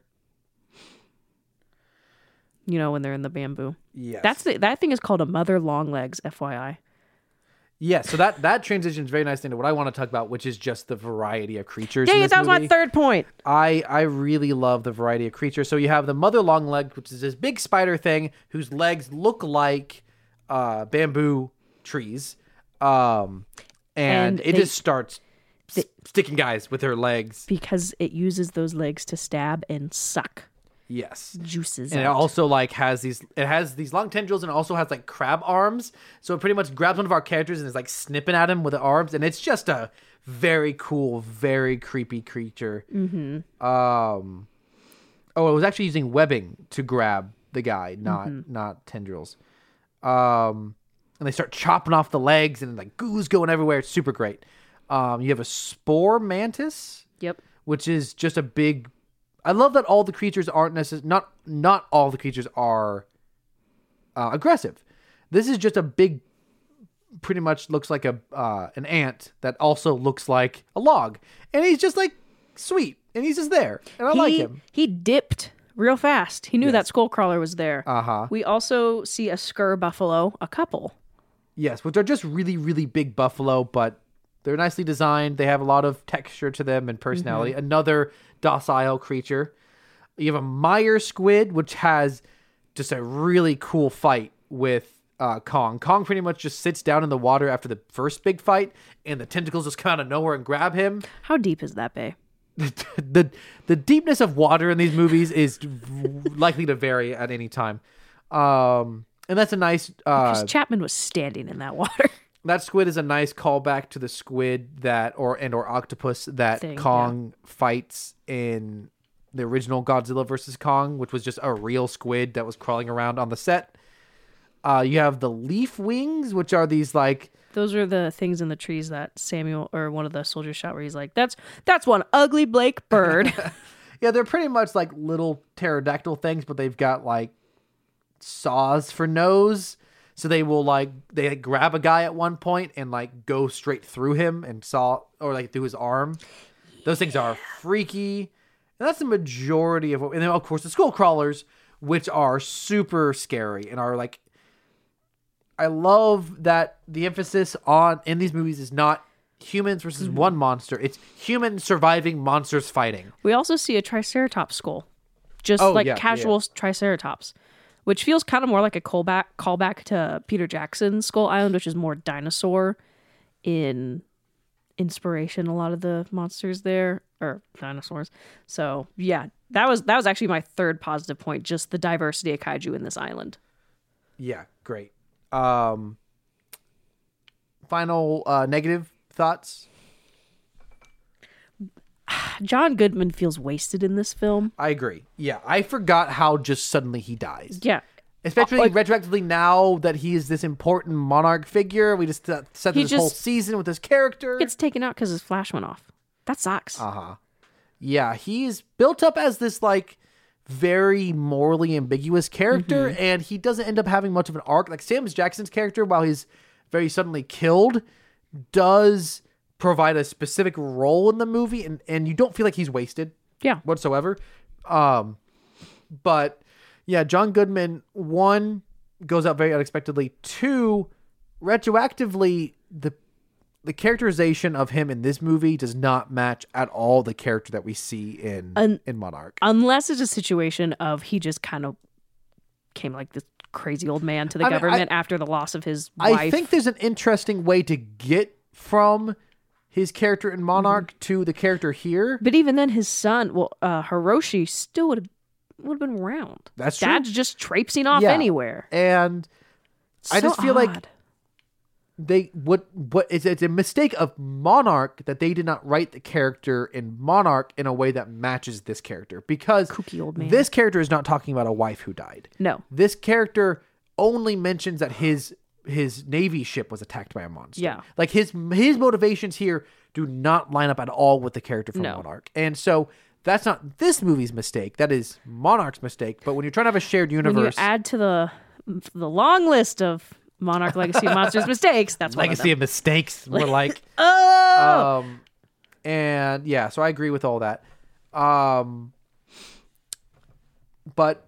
S1: You know when they're in the bamboo.
S2: Yes.
S1: That's the, that thing is called a mother long legs, FYI.
S2: Yeah, so that that transitions very nicely into what I want to talk about, which is just the variety of creatures. in
S1: Dang it,
S2: this
S1: that was my third point.
S2: I I really love the variety of creatures. So you have the mother long leg, which is this big spider thing whose legs look like uh, bamboo trees, um, and,
S1: And
S2: it
S1: they-
S2: just starts s- sticking guys with her legs.
S1: Because it uses those legs to stab and suck
S2: Yes.
S1: juices.
S2: And it also like has these it has these long tendrils and it also has like crab arms. So it pretty much grabs one of our characters and is like snipping at him with the arms and it's just a very cool, very creepy creature. Mm-hmm. Um Oh, it was actually using webbing to grab the guy, not not tendrils. Um and they start chopping off the legs and like goo's going everywhere. It's super great. Um you have a spore mantis
S1: Yep.
S2: which is just a big I love that all the creatures aren't necessarily not not all the creatures are uh, aggressive. This is just a big pretty much looks like a uh, an ant that also looks like a log. And he's just like sweet and he's just there. And I
S1: he,
S2: like him.
S1: He dipped real fast. He knew that skull crawler was there.
S2: Uh-huh.
S1: We also see a Sker Buffalo, a couple.
S2: Yes, which are just really really big buffalo but they're nicely designed. They have a lot of texture to them and personality. Another docile creature. You have a Mire Squid, which has just a really cool fight with uh, Kong. Kong pretty much just sits down in the water after the first big fight, and the tentacles just come out of nowhere and grab him.
S1: How deep is that bay?
S2: the the deepness of water in these movies is likely to vary at any time. Um, and that's a nice uh,
S1: Because Chapman was standing in that water.
S2: That squid is a nice callback to the squid that or and or octopus that
S1: Thing,
S2: Kong fights in the original Godzilla versus Kong, which was just a real squid that was crawling around on the set. Uh, you have the leaf wings, which are these like
S1: Those are the things in the trees that Samuel or one of the soldiers shot where he's like, That's that's one ugly Blake bird.
S2: yeah, they're pretty much like little pterodactyl things, but they've got like saws for nose. So they will like they like, grab a guy at one point and like go straight through him and saw or like through his arm. Those things are freaky. And that's the majority of what and then of course the skull crawlers, which are super scary and are like I love that the emphasis on in these movies is not humans versus
S1: Mm-hmm.
S2: one monster. It's humans surviving, monsters fighting.
S1: we also see a triceratops skull. Just
S2: Oh,
S1: like
S2: yeah,
S1: casual triceratops. Which feels kind of more like a callback callback to Peter Jackson's Skull Island, which is more dinosaur in inspiration. A lot of the monsters there are dinosaurs. So yeah, that was that was actually my third positive point. Just the diversity of kaiju in this island.
S2: Yeah, great. Um, final uh, negative thoughts.
S1: John Goodman feels wasted in this film.
S2: I agree. Yeah, I forgot how just suddenly he dies.
S1: Yeah,
S2: Especially
S1: Like-
S2: retroactively now that he is this important monarch figure. We just uh, set this whole season with this character.
S1: gets taken out because his flash went off. That sucks.
S2: Uh-huh. Yeah, he's built up as this like very morally ambiguous character,
S1: Mm-hmm.
S2: and he doesn't end up having much of an arc. Like Sam Jackson's character, while he's very suddenly killed, does provide a specific role in the movie, and, and you don't feel like he's wasted
S1: yeah,
S2: whatsoever. Um, but yeah, John Goodman one goes out very unexpectedly. Two, retroactively the the characterization of him in this movie does not match at all the character that we see in
S1: Un-
S2: in Monarch.
S1: unless it's a situation of he just kind of came like this crazy old man to the
S2: I mean, I-
S1: government after the loss of his wife.
S2: I think there's an interesting way to get from his character in Monarch
S1: Mm-hmm.
S2: to the character here.
S1: but even then, his son, well, uh, Hiroshi, still would have would have been around.
S2: That's true.
S1: Dad's just traipsing off
S2: Yeah.
S1: anywhere.
S2: And I just feel like they what what it's, it's a mistake of monarch that they did not write the character in monarch in a way that matches this character because
S1: Kooky old man.
S2: this character is not talking about a wife who died
S1: no,
S2: this character only mentions that his his navy ship was attacked by a monster
S1: Yeah.
S2: like his his motivations here do not line up at all with the character from
S1: No.
S2: monarch and so that's not this movie's mistake that is monarch's mistake but when you're trying to have a shared
S1: when you
S2: universe
S1: add to the the long list of Monarch Legacy of Monsters mistakes, that's
S2: legacy
S1: of
S2: of mistakes more like.
S1: Oh,
S2: um and yeah so i agree with all that um but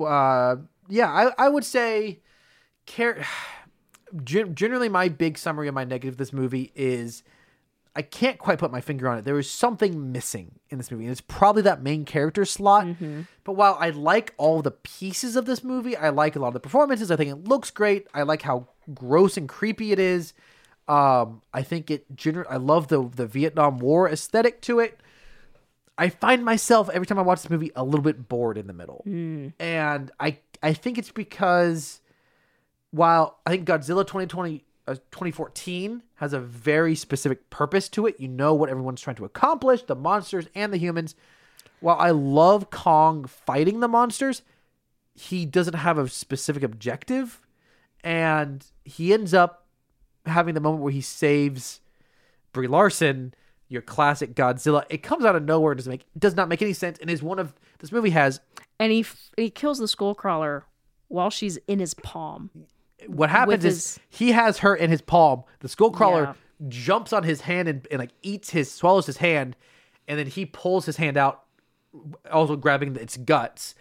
S2: uh yeah i i would say care gen- generally my big summary of my negative of this movie is I can't quite put my finger on it. There is something missing in this movie, and it's probably that main character slot. But while I like all the pieces of this movie, I like a lot of the performances. I think it looks great. I like how gross and creepy it is. Um, I think it gener- I love the the Vietnam War aesthetic to it. I find myself every time I watch this movie a little bit bored in the middle, and I I think it's because while I think Godzilla 2020 uh, 2014 has a very specific purpose to it, you know what everyone's trying to accomplish, the monsters and the humans. While I love Kong fighting the monsters, he doesn't have a specific objective, and he ends up having the moment where he saves Brie Larson, your classic Godzilla. It comes out of nowhere, doesn't make does not make any sense, and is one of this movie has
S1: and he he kills the skull crawler while she's in his palm.
S2: What happens is he has her in his palm. The skullcrawler
S1: Yeah.
S2: jumps on his hand and, and like eats his swallows his hand, and then he pulls his hand out, also grabbing its guts.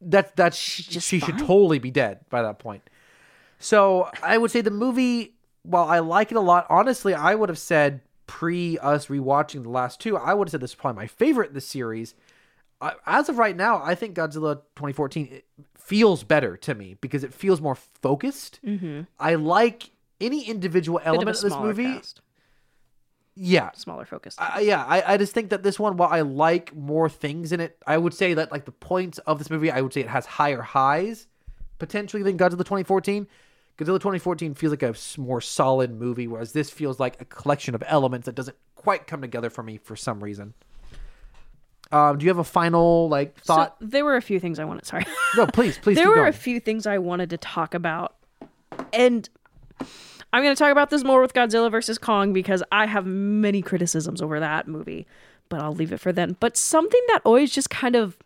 S2: That's that
S1: just
S2: she should totally be dead by that point. So I would say the movie, while I like it a lot, honestly, I would have said pre us rewatching the last two, I would have said this is probably my favorite in the series. I, as of right now, I think Godzilla 2014 it feels better to me because it feels more focused. Mm-hmm. I like any individual
S1: Bit of
S2: element of, this movie.
S1: cast,
S2: Yeah,
S1: smaller focus.
S2: I, yeah, I, I just think that this one, while I like more things in it, I would say that like the points of this movie, I would say it has higher highs potentially than Godzilla 2014. Godzilla 2014 feels like a more solid movie, whereas this feels like a collection of elements that doesn't quite come together for me for some reason. Um, do you have a final like thought?
S1: So there were a few things I wanted. Sorry.
S2: no, please, please.
S1: there were
S2: going.
S1: a few things I wanted to talk about, and I'm going to talk about this more with Godzilla versus Kong because I have many criticisms over that movie, but I'll leave it for then. But something that always just kind of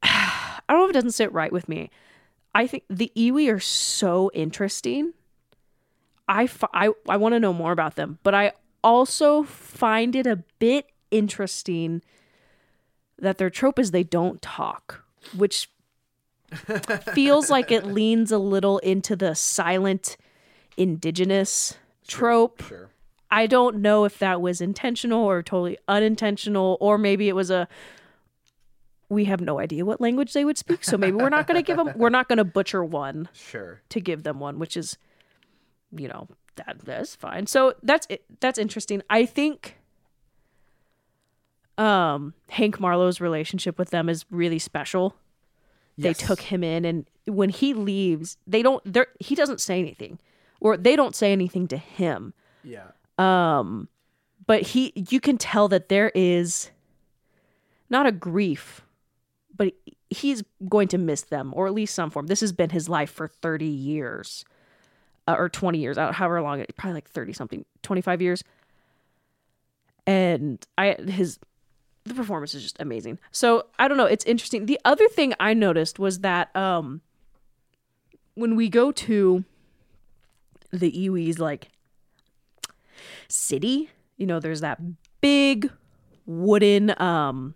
S1: I don't know if it doesn't sit right with me. I think the Iwi are so interesting. I, I, I want to know more about them, but I also find it a bit interesting that their trope is they don't talk, which feels like it leans a little into the silent indigenous trope.
S2: Sure.
S1: I don't know if that was intentional or totally unintentional, or maybe it was a we have no idea what language they would speak, so maybe we're not going to give them we're not going to butcher one
S2: Sure.
S1: to give them one, which is, you know, that that's fine. So that's it. That's interesting. I think um Hank Marlowe's relationship with them is really special. They took him in and when he leaves, they don't he doesn't say anything or they don't say anything to him.
S2: Yeah.
S1: Um, But he you can tell that there is not a grief, but he's going to miss them or at least some form. This has been his life for 30 years. Uh, or 20 years, uh, however long, it probably like 30 something, 25 years. And I his the performance is just amazing. So I don't know. It's interesting. The other thing I noticed was that um, when we go to the Iwi's like city, you know, there's that big wooden um,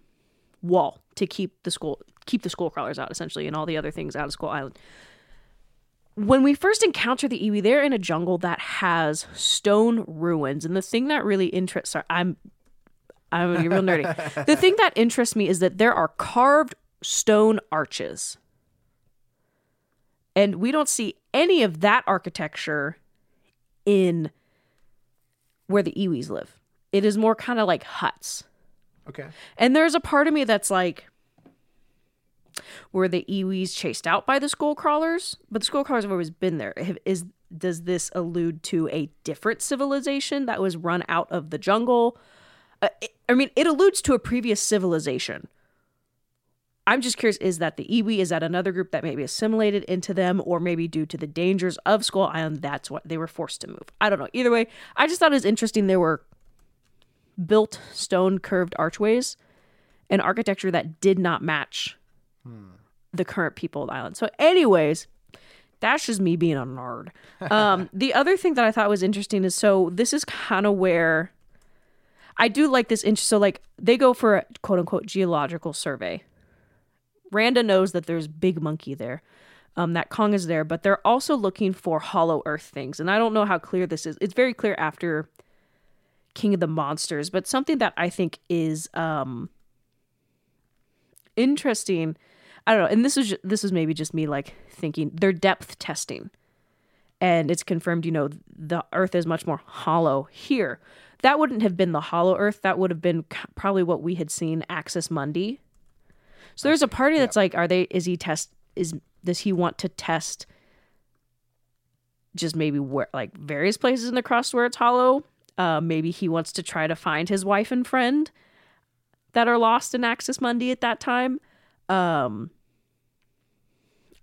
S1: wall to keep the school keep the skull crawlers out essentially and all the other things out of Skull Island. When we first encounter the Iwi, they're in a jungle that has stone ruins, and the thing that really interests I'm I'm gonna get real nerdy. the thing that interests me is that there are carved stone arches. And we don't see any of that architecture in where the Iwis live. It is more kind of like huts.
S2: Okay.
S1: And there's a part of me that's like, were the Iwis chased out by the skull crawlers? But the skull crawlers have always been there. Is does this allude to a different civilization that was run out of the jungle? Uh, it- I mean, it alludes to a previous civilization. I'm just curious: is that the Iwi? Is that another group that maybe assimilated into them, or maybe due to the dangers of Skull Island, that's what they were forced to move? I don't know. Either way, I just thought it was interesting. There were built stone curved archways and architecture that did not match the current people of the island. So, anyways, that's just me being a nerd. Um, the other thing that I thought was interesting is so this is kind of where I do like this. Int- so, like, they go for a quote unquote geological survey. Randa knows that there's Big Monkey there. Um, that Kong is there, but they're also looking for hollow earth things. And I don't know how clear this is. It's very clear after King of the Monsters, but something that I think is um interesting. I don't know, and this is ju- this is maybe just me like thinking they're depth testing, and it's confirmed. You know, the Earth is much more hollow here. That wouldn't have been the hollow Earth. That would have been probably what we had seen Axis Mundi. So there's a party that's like, are they? Is he test? Is does he want to test? Just maybe where like various places in the crust where it's hollow. Uh, maybe he wants to try to find his wife and friend that are lost in Axis Mundi at that time. Um,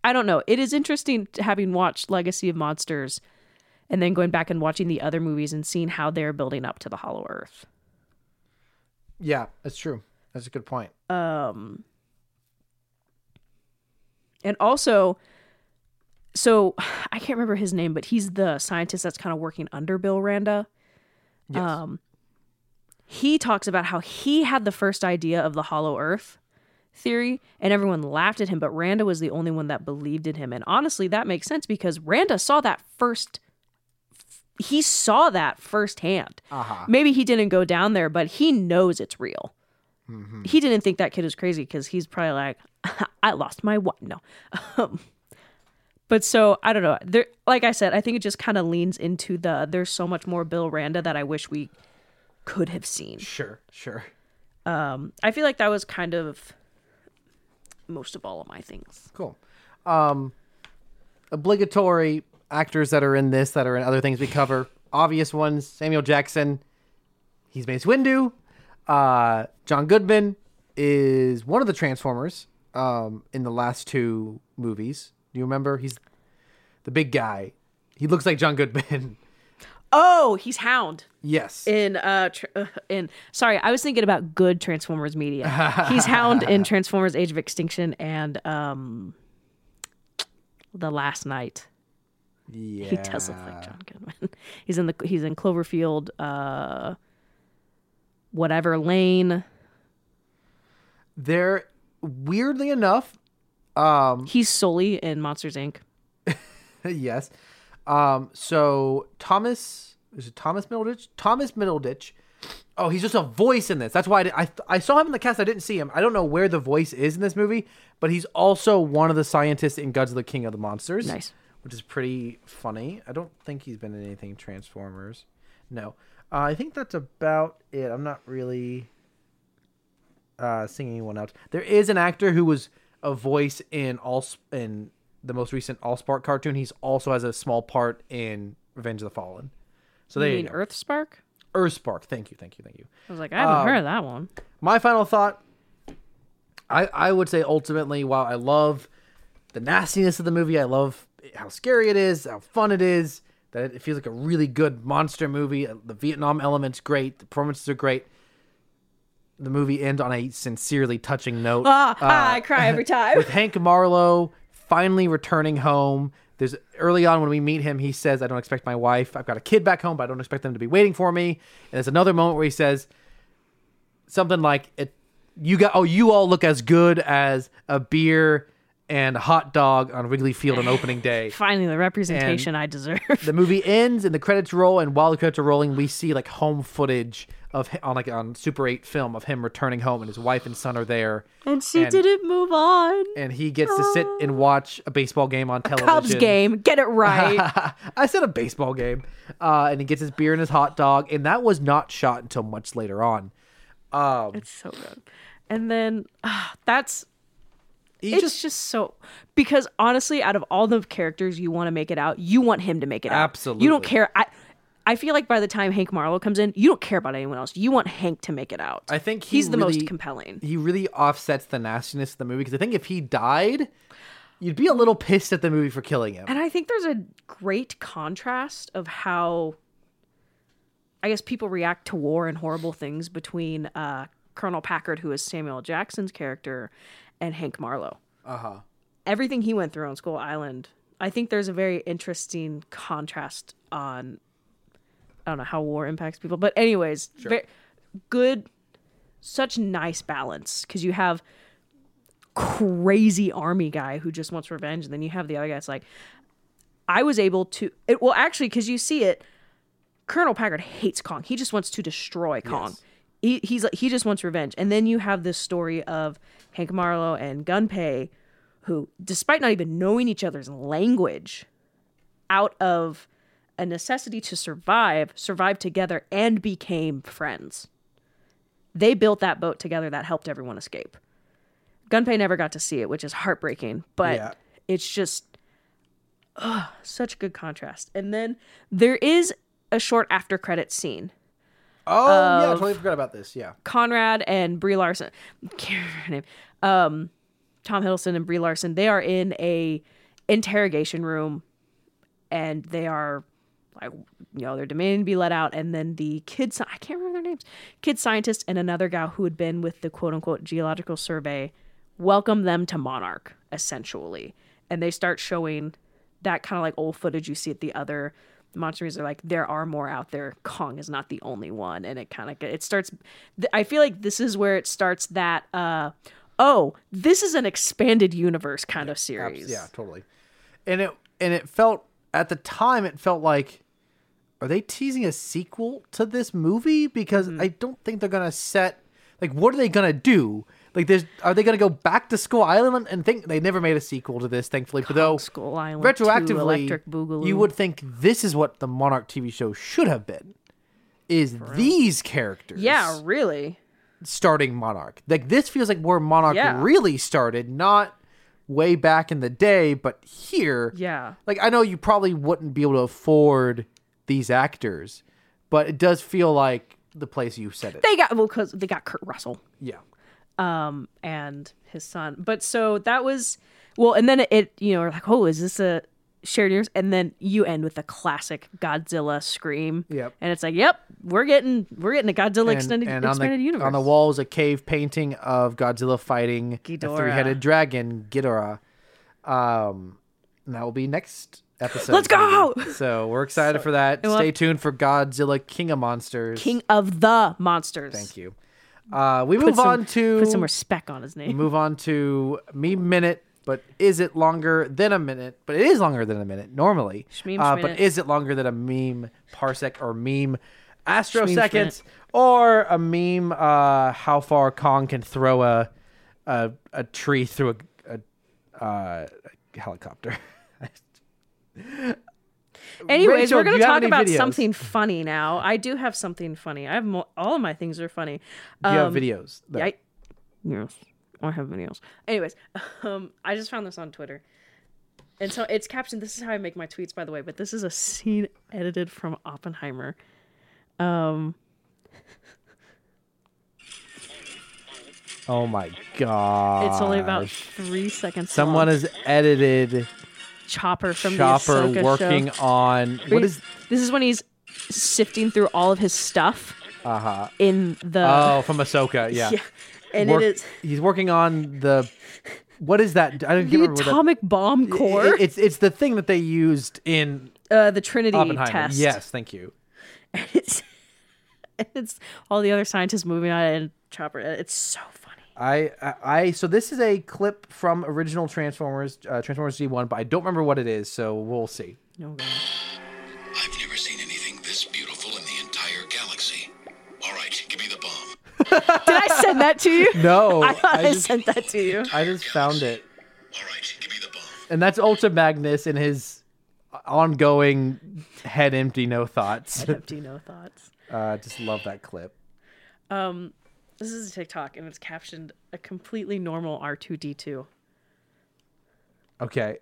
S1: I don't know. It is interesting having watched Legacy of Monsters and then going back and watching the other movies and seeing how they're building up to the Hollow Earth.
S2: Yeah, that's true. That's a good point.
S1: Um, And also, so I can't remember his name, but he's the scientist that's kind of working under Bill Randa.
S2: Yes.
S1: Um, he talks about how he had the first idea of the Hollow Earth theory, and everyone laughed at him, but Randa was the only one that believed in him. And honestly, that makes sense because Randa saw that first. He saw that firsthand.
S2: Uh-huh.
S1: Maybe he didn't go down there, but he knows it's real. He didn't think that kid was crazy because he's probably like, I lost my wife. No. Um, but so I don't know. There, like I said, I think it just kind of leans into the. There's so much more Bill Randa that I wish we could have seen.
S2: Sure, sure.
S1: I feel like that was kind of most of all of my things.
S2: Cool. Um, obligatory actors that are in this that are in other things we cover. Obvious ones: Samuel Jackson. He's Mace Windu. Uh, John Goodman is one of the Transformers um, in the last two movies. Do you remember? He's the big guy. He looks like John Goodman.
S1: Oh, he's Hound
S2: yes.
S1: in uh, tr- uh in. Sorry, I was thinking about good Transformers media. he's Hound in Transformers: Age of Extinction and um, the Last Knight.
S2: Yeah.
S1: He does look like John Goodman. he's in the he's in Cloverfield, uh, whatever lane.
S2: They're weirdly enough,
S1: He's Sully in Monsters Inc.
S2: yes. Um, so Thomas is it Thomas Middleditch? Thomas Middleditch. Oh, he's just a voice in this. That's why I, did- I I saw him in the cast. I didn't see him. I don't know where the voice is in this movie, but he's also one of the scientists in Godzilla King of the Monsters.
S1: Nice.
S2: Which is pretty funny. I don't think he's been in anything Transformers. No, uh, I think that's about it. I'm not really uh, singing anyone else. There is an actor who was a voice in all in the most recent Allspark cartoon. He's also has a small part in Revenge of the Fallen. So
S1: You
S2: you,
S1: mean
S2: go.
S1: Earthspark?
S2: Earthspark. Thank you, thank you, thank you.
S1: I was like, I haven't
S2: Um,
S1: heard of that one.
S2: My final thought. I I would say ultimately, while I love the nastiness of the movie, I love how scary it is, how fun it is, that it feels like a really good monster movie. The Vietnam element's great, the performances are great. The movie ends on a sincerely touching note.
S1: Ah, ah, I cry every time.
S2: with Hank Marlowe finally returning home. There's early on when we meet him, he says, "I don't expect my wife. I've got a kid back home, but I don't expect them to be waiting for me." And there's another moment where he says something like, "It, you got, oh, you all look as good as a beer and hot dog on Wrigley Field on opening day."
S1: Finally, the representation I deserve.
S2: the movie ends and the credits roll, and while the credits are rolling, we see like home footage of on like on Super 8 film of him returning home, and his wife and son are there.
S1: and she
S2: and-
S1: didn't move on.
S2: and he gets to sit and watch a baseball game on television.
S1: Cubs game. Get it right.
S2: I said a baseball game, uh, and he gets his beer and his hot dog, and that was not shot until much later on. Um,
S1: it's so good. And then ah, that's
S2: he
S1: it's
S2: just,
S1: just, so because honestly, out of all the characters you want to make it out, you want him to make it out.
S2: Absolutely.
S1: You don't care. I I feel like by the time Hank Marlowe comes in, you don't care about anyone else. You want Hank to make it out.
S2: I think he
S1: he's the
S2: really-
S1: most compelling.
S2: he really offsets the nastiness of the movie because I think if he died, you'd be a little pissed at the movie for killing him.
S1: And I think there's a great contrast of how I guess people react to war and horrible things between uh, Colonel Packard, who is Samuel Jackson's character, and Hank Marlowe.
S2: Uh huh.
S1: Everything he went through on Skull Island, I think there's a very interesting contrast on I don't know how war impacts people, but anyways, ve- good, such nice balance because you have crazy army guy who just wants revenge, and then you have the other guy. It's like I was able to. It, well, actually, because you see it, Colonel Packard hates Kong. He just wants to destroy Kong. He, he's he just wants revenge, and then you have this story of Hank Marlowe and Gunpei, who, despite not even knowing each other's language, out of a necessity to survive, survived together and became friends. They built that boat together that helped everyone escape. Gunpei never got to see it, which is heartbreaking, but
S2: Yeah.
S1: it's just ugh, such a good contrast. And then there is a short after credit scene.
S2: Oh yeah, I totally forgot about this. Yeah.
S1: Conrad and Brie Larson, can't remember her name. Um, Tom Hiddleston and Brie Larson. They are in a interrogation room, and they are like, you know, they're demanding to be let out. And then the kid, sci- I can't remember their names, kid scientist and another guy who had been with the quote unquote geological survey, welcome them to Monarch essentially, and they start showing that kind of like old footage you see at the other monster movies are like there are more out there kong is not the only one and it kind of it starts th- i feel like this is where it starts that uh oh this is an expanded universe kind of series
S2: Yeah, totally. And it and it felt at the time it felt like are they teasing a sequel to this movie because
S1: Mm-hmm.
S2: I don't think they're going to set like what are they going to do? Like there's are they going to go back to Skull Island and think they never made a sequel to this thankfully but though
S1: Skull Island 2,
S2: retroactively
S1: Electric Boogaloo.
S2: you would think this is what the Monarch TV show should have been is these characters
S1: yeah really
S2: starting Monarch. Like this feels like where Monarch
S1: Yeah.
S2: really started, not way back in the day, but here.
S1: yeah
S2: Like I know you probably wouldn't be able to afford these actors, but it does feel like the place you said it.
S1: they got well because they got kurt russell
S2: yeah.
S1: Um and his son but so that was well and then it, you know we're like oh is this a shared universe and then you end with the classic godzilla scream
S2: Yep.
S1: and it's like yep we're getting we're getting a godzilla
S2: And,
S1: extended
S2: and on
S1: expanded
S2: the
S1: universe
S2: on the wall is a cave painting of Godzilla fighting a three-headed dragon, Ghidorah. Um, and that will be next episode.
S1: Let's go!
S2: maybe. So we're excited for that. Stay tuned for Godzilla King of Monsters.
S1: king of the monsters
S2: Thank you. Uh, we
S1: put
S2: move
S1: some,
S2: on to
S1: put some respect on his name
S2: move on to meme minute. But is it longer than a minute? But it is longer than a minute normally.
S1: Shmeem
S2: Uh, but is it longer than a meme parsec or meme astro
S1: Shmeem
S2: seconds or a meme? Uh, how far Kong can throw a a, a tree through a, a, uh, a helicopter?
S1: Anyways,
S2: Rachel,
S1: we're going to talk about
S2: videos?
S1: something funny now. I do have something funny. I have mo- all of my things are funny.
S2: Do you have
S1: Um,
S2: videos? though?
S1: I, Yes, I have videos. Anyways, um, I just found this on Twitter, and so it's captioned. This is how I make my tweets, by the way. But this is a scene edited from Oppenheimer. Um,
S2: Oh my god.
S1: it's only about three seconds.
S2: Someone
S1: long.
S2: has edited
S1: Chopper from
S2: Chopper
S1: the Ahsoka
S2: working
S1: show.
S2: on what is
S1: This is when he's sifting through all of his stuff
S2: uh-huh.
S1: in the
S2: Oh, from Ahsoka, yeah.
S1: yeah, and
S2: Work-
S1: it is
S2: he's working on the what is that? I don't
S1: the
S2: what that-
S1: atomic bomb
S2: It-
S1: core,
S2: it's it's the thing that they used in
S1: uh, the Trinity test.
S2: Yes, thank you.
S1: it's, it's all the other scientists moving on and Chopper. It's so funny.
S2: I, I I so this is a clip from original Transformers, uh, Transformers G1, but I don't remember what it is, so we'll see.
S1: No, God.
S3: I've never seen anything this beautiful in the entire galaxy. All right, give me the bomb.
S1: Did I send that to you?
S2: No,
S1: I thought I,
S2: I just
S1: sent that to you.
S2: I just found it,
S3: All right, give me the bomb.
S2: and that's Ultra Magnus in his ongoing head empty, no thoughts.
S1: Empty, no thoughts.
S2: Uh, just love that clip.
S1: This is a TikTok and it's captioned a completely normal R2D2.
S2: Okay.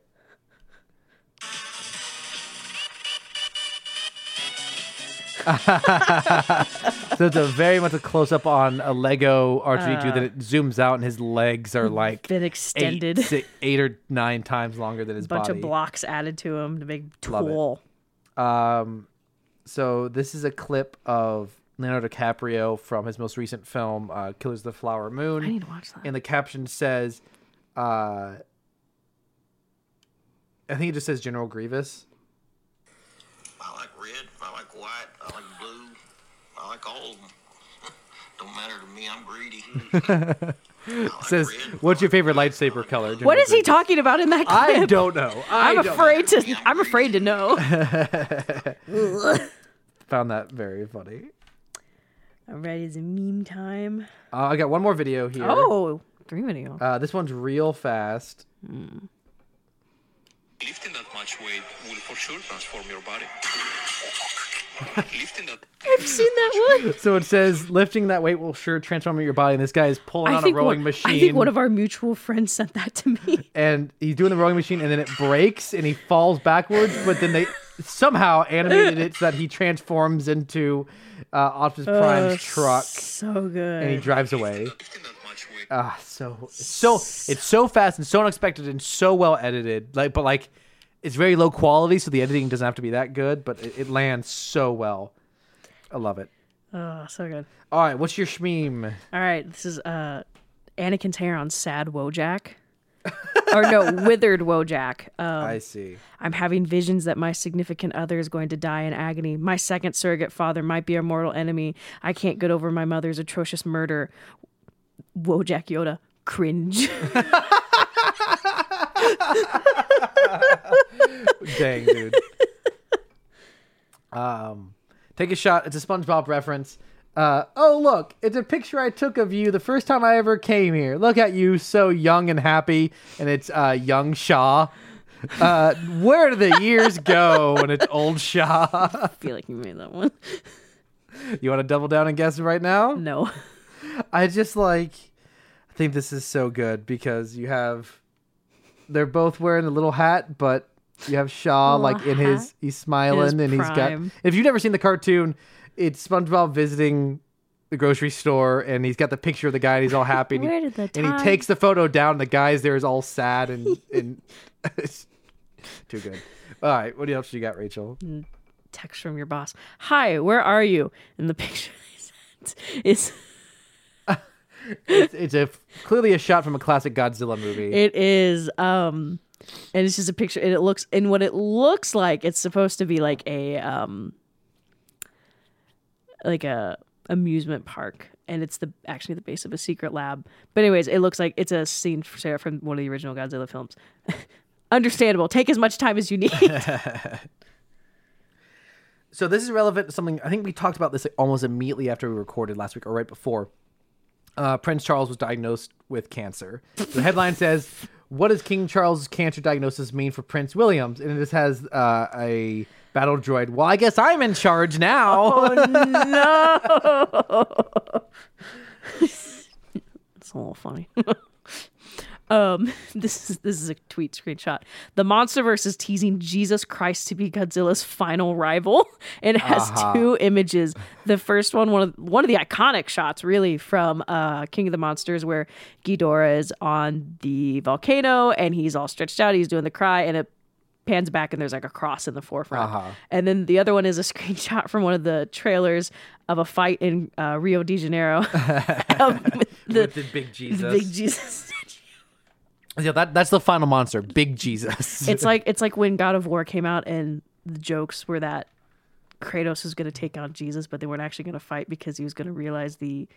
S2: so it's a very much a close up on a Lego R2D2 that it zooms out and his legs are like
S1: Been extended.
S2: si- eight or nine times longer than his body.
S1: a bunch
S2: body.
S1: of blocks added to him to make tool.
S2: Um, so this is a clip of Leonardo DiCaprio from his most recent film, uh, "Killers of the Flower Moon."
S1: I need to watch that.
S2: and the caption says, uh, I think it just says General Grievous.
S5: I like red, I like white, I like blue, I like all of them. Don't matter to me, I'm greedy. Like
S2: says,
S5: red,
S2: "What's your favorite
S5: white,
S2: lightsaber
S5: I like
S2: color?" General
S1: What is he talking about in that clip?
S2: I don't know. I
S1: I'm
S2: don't
S1: afraid to. I'm afraid to know.
S2: Found that very funny.
S1: All right, it's meme time.
S2: Uh, I got one more video here.
S1: Oh, three video.
S2: Uh, this one's real fast.
S6: Lifting that much weight will for sure transform your body. Lifting that
S1: I've seen that one.
S2: So it says, "Lifting that weight will sure transform your body." And this guy is pulling
S1: I
S2: on a rowing
S1: one,
S2: machine.
S1: I think one of our mutual friends sent that to me.
S2: and he's doing the rowing machine and then it breaks and he falls backwards but then they somehow animated it so that he transforms into uh, Optimus Prime's truck
S1: So good.
S2: and he drives away.
S6: lifting that much weight.
S2: Ah, so it's so it's so fast and so unexpected and so well edited. Like, but like, it's very low quality, so the editing doesn't have to be that good, but it, it lands so well. I love it.
S1: oh, so good.
S2: All right, what's your shmeem?
S1: All right, this is uh, Anakin's hair on sad Wojak. Or no, withered Wojak. Um,
S2: I see.
S1: I'm having visions that my significant other is going to die in agony. My second surrogate father might be a mortal enemy. I can't get over my mother's atrocious murder. Wojak Yoda. Cringe.
S2: Dang, dude. um, take a shot. It's a SpongeBob reference. Uh, oh, look, it's a picture I took of you the first time I ever came here. Look at you, so young and happy. And it's uh, young Shaw. Uh, where do the years go when it's old Shaw?
S1: I feel like you made that one.
S2: you want to double down and guess right now?
S1: No.
S2: I just like, I think this is so good because you have, they're both wearing a little hat, but you have Shaw like in his, he's smiling and he's got. If you've never seen the cartoon, it's SpongeBob visiting the grocery store and he's got the picture of the guy and he's all happy and, he,
S1: Where did the
S2: and he takes the photo down. And the guy's there is all sad and and it's too good. All right, what else you got, Rachel?
S1: Text from your boss. Hi, where are you? And the picture is
S2: It's, it's a clearly a shot from a classic Godzilla movie.
S1: It is, um, and it's just a picture, and it looks, and what it looks like, it's supposed to be like a, um, like a amusement park, and it's the actually the base of a secret lab. But anyways, it looks like it's a scene from one of the original Godzilla films. Understandable. Take as much time as you need.
S2: So this is relevant to something I think we talked about this almost immediately after we recorded last week or right before. Uh, Prince Charles was diagnosed with cancer. The headline says, "What does King Charles' cancer diagnosis mean for Prince Williams?" And this has uh, a battle droid. Well, I guess I'm in charge now. Oh no.
S1: It's a little funny. um, this is this is a tweet screenshot. The MonsterVerse is teasing Jesus Christ to be Godzilla's final rival, it has two images. The first one, one of one of the iconic shots, really from uh, King of the Monsters, where Ghidorah is on the volcano and he's all stretched out. He's doing the cry, and it pans back and there's like a cross in the forefront.
S2: Uh-huh.
S1: And then the other one is a screenshot from one of the trailers of a fight in uh, Rio de Janeiro. Um, with the,
S2: With the big Jesus.
S1: the big Jesus.
S2: Yeah, that that's the final monster, Big Jesus.
S1: it's like it's like when God of War came out and the jokes were that Kratos was going to take on Jesus, but they weren't actually going to fight because he was going to realize the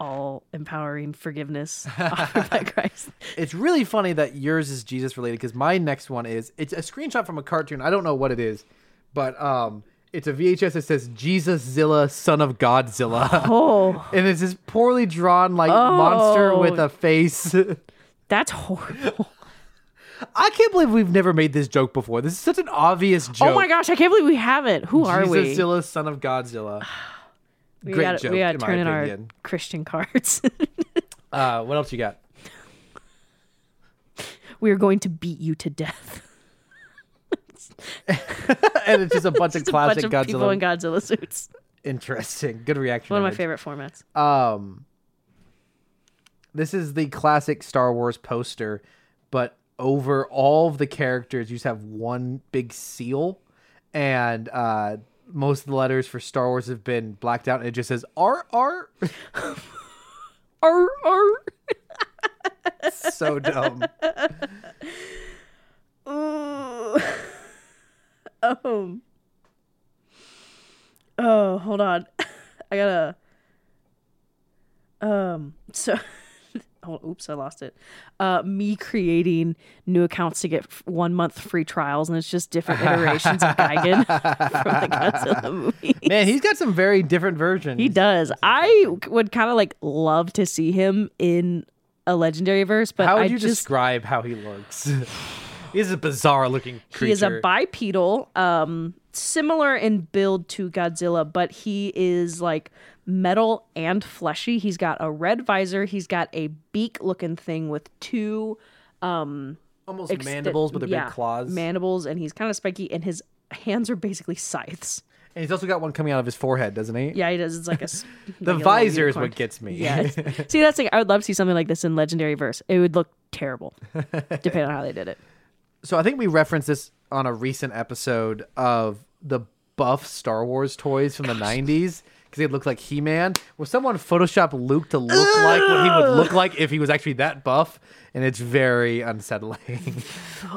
S1: all empowering forgiveness offered by Christ.
S2: It's really funny that yours is Jesus related because my next one is it's a screenshot from a cartoon. I don't know what it is, but um, it's a VHS that says Jesus Zilla, son of Godzilla,
S1: Oh,
S2: and it's this poorly drawn like monster
S1: Oh.
S2: with a face.
S1: that's horrible.
S2: I can't believe we've never made this joke before. This is such an obvious joke.
S1: Oh my gosh, I can't believe we haven't. Who are
S2: Jesus
S1: we?
S2: Zilla, son of Godzilla.
S1: We
S2: Great
S1: gotta,
S2: joke,
S1: we gotta
S2: in my
S1: turn in our. Christian cards.
S2: Uh, what else you got?
S1: we are going to beat you to death.
S2: and it's just a bunch of
S1: Just a
S2: classic
S1: bunch of people
S2: Godzilla.
S1: in Godzilla suits.
S2: Interesting. Good reaction.
S1: One of my favorite formats.
S2: Um, this is the classic Star Wars poster, but over all of the characters, you just have one big seal, and uh, most of the letters for Star Wars have been blacked out, and it just says R R.
S1: R R.
S2: so dumb.
S1: Ooh. um. Oh, hold on. I gotta. Um. So. Oh, oops! I lost it. Uh, me creating new accounts to get f- one month free trials, and it's just different iterations of Gigan from the Godzilla movie.
S2: Man, he's got some very different versions.
S1: He does. I would kind of like love to see him in a legendary verse, but
S2: How would
S1: I
S2: you
S1: just
S2: describe how he looks? He's a bizarre looking creature.
S1: He is a bipedal, um, similar in build to Godzilla, but he is like metal and fleshy. He's got a red visor. He's got a beak-looking thing with two um,
S2: almost
S1: exten-
S2: mandibles with their
S1: yeah,
S2: big claws.
S1: Mandibles, and he's kind of spiky, and his hands are basically scythes.
S2: and he's also got one coming out of his forehead, doesn't he?
S1: Yeah, he does. It's like a
S2: The
S1: like a
S2: visor is what gets me.
S1: Yeah. See, that's like I would love to see something like this in Legendary Verse. It would look terrible, depending on how they did it.
S2: so I think we referenced this on a recent episode of the buff Star Wars toys from the 90s because he looked like He-Man. Was someone Photoshop Luke to look like what he would look like if he was actually that buff, and it's very unsettling.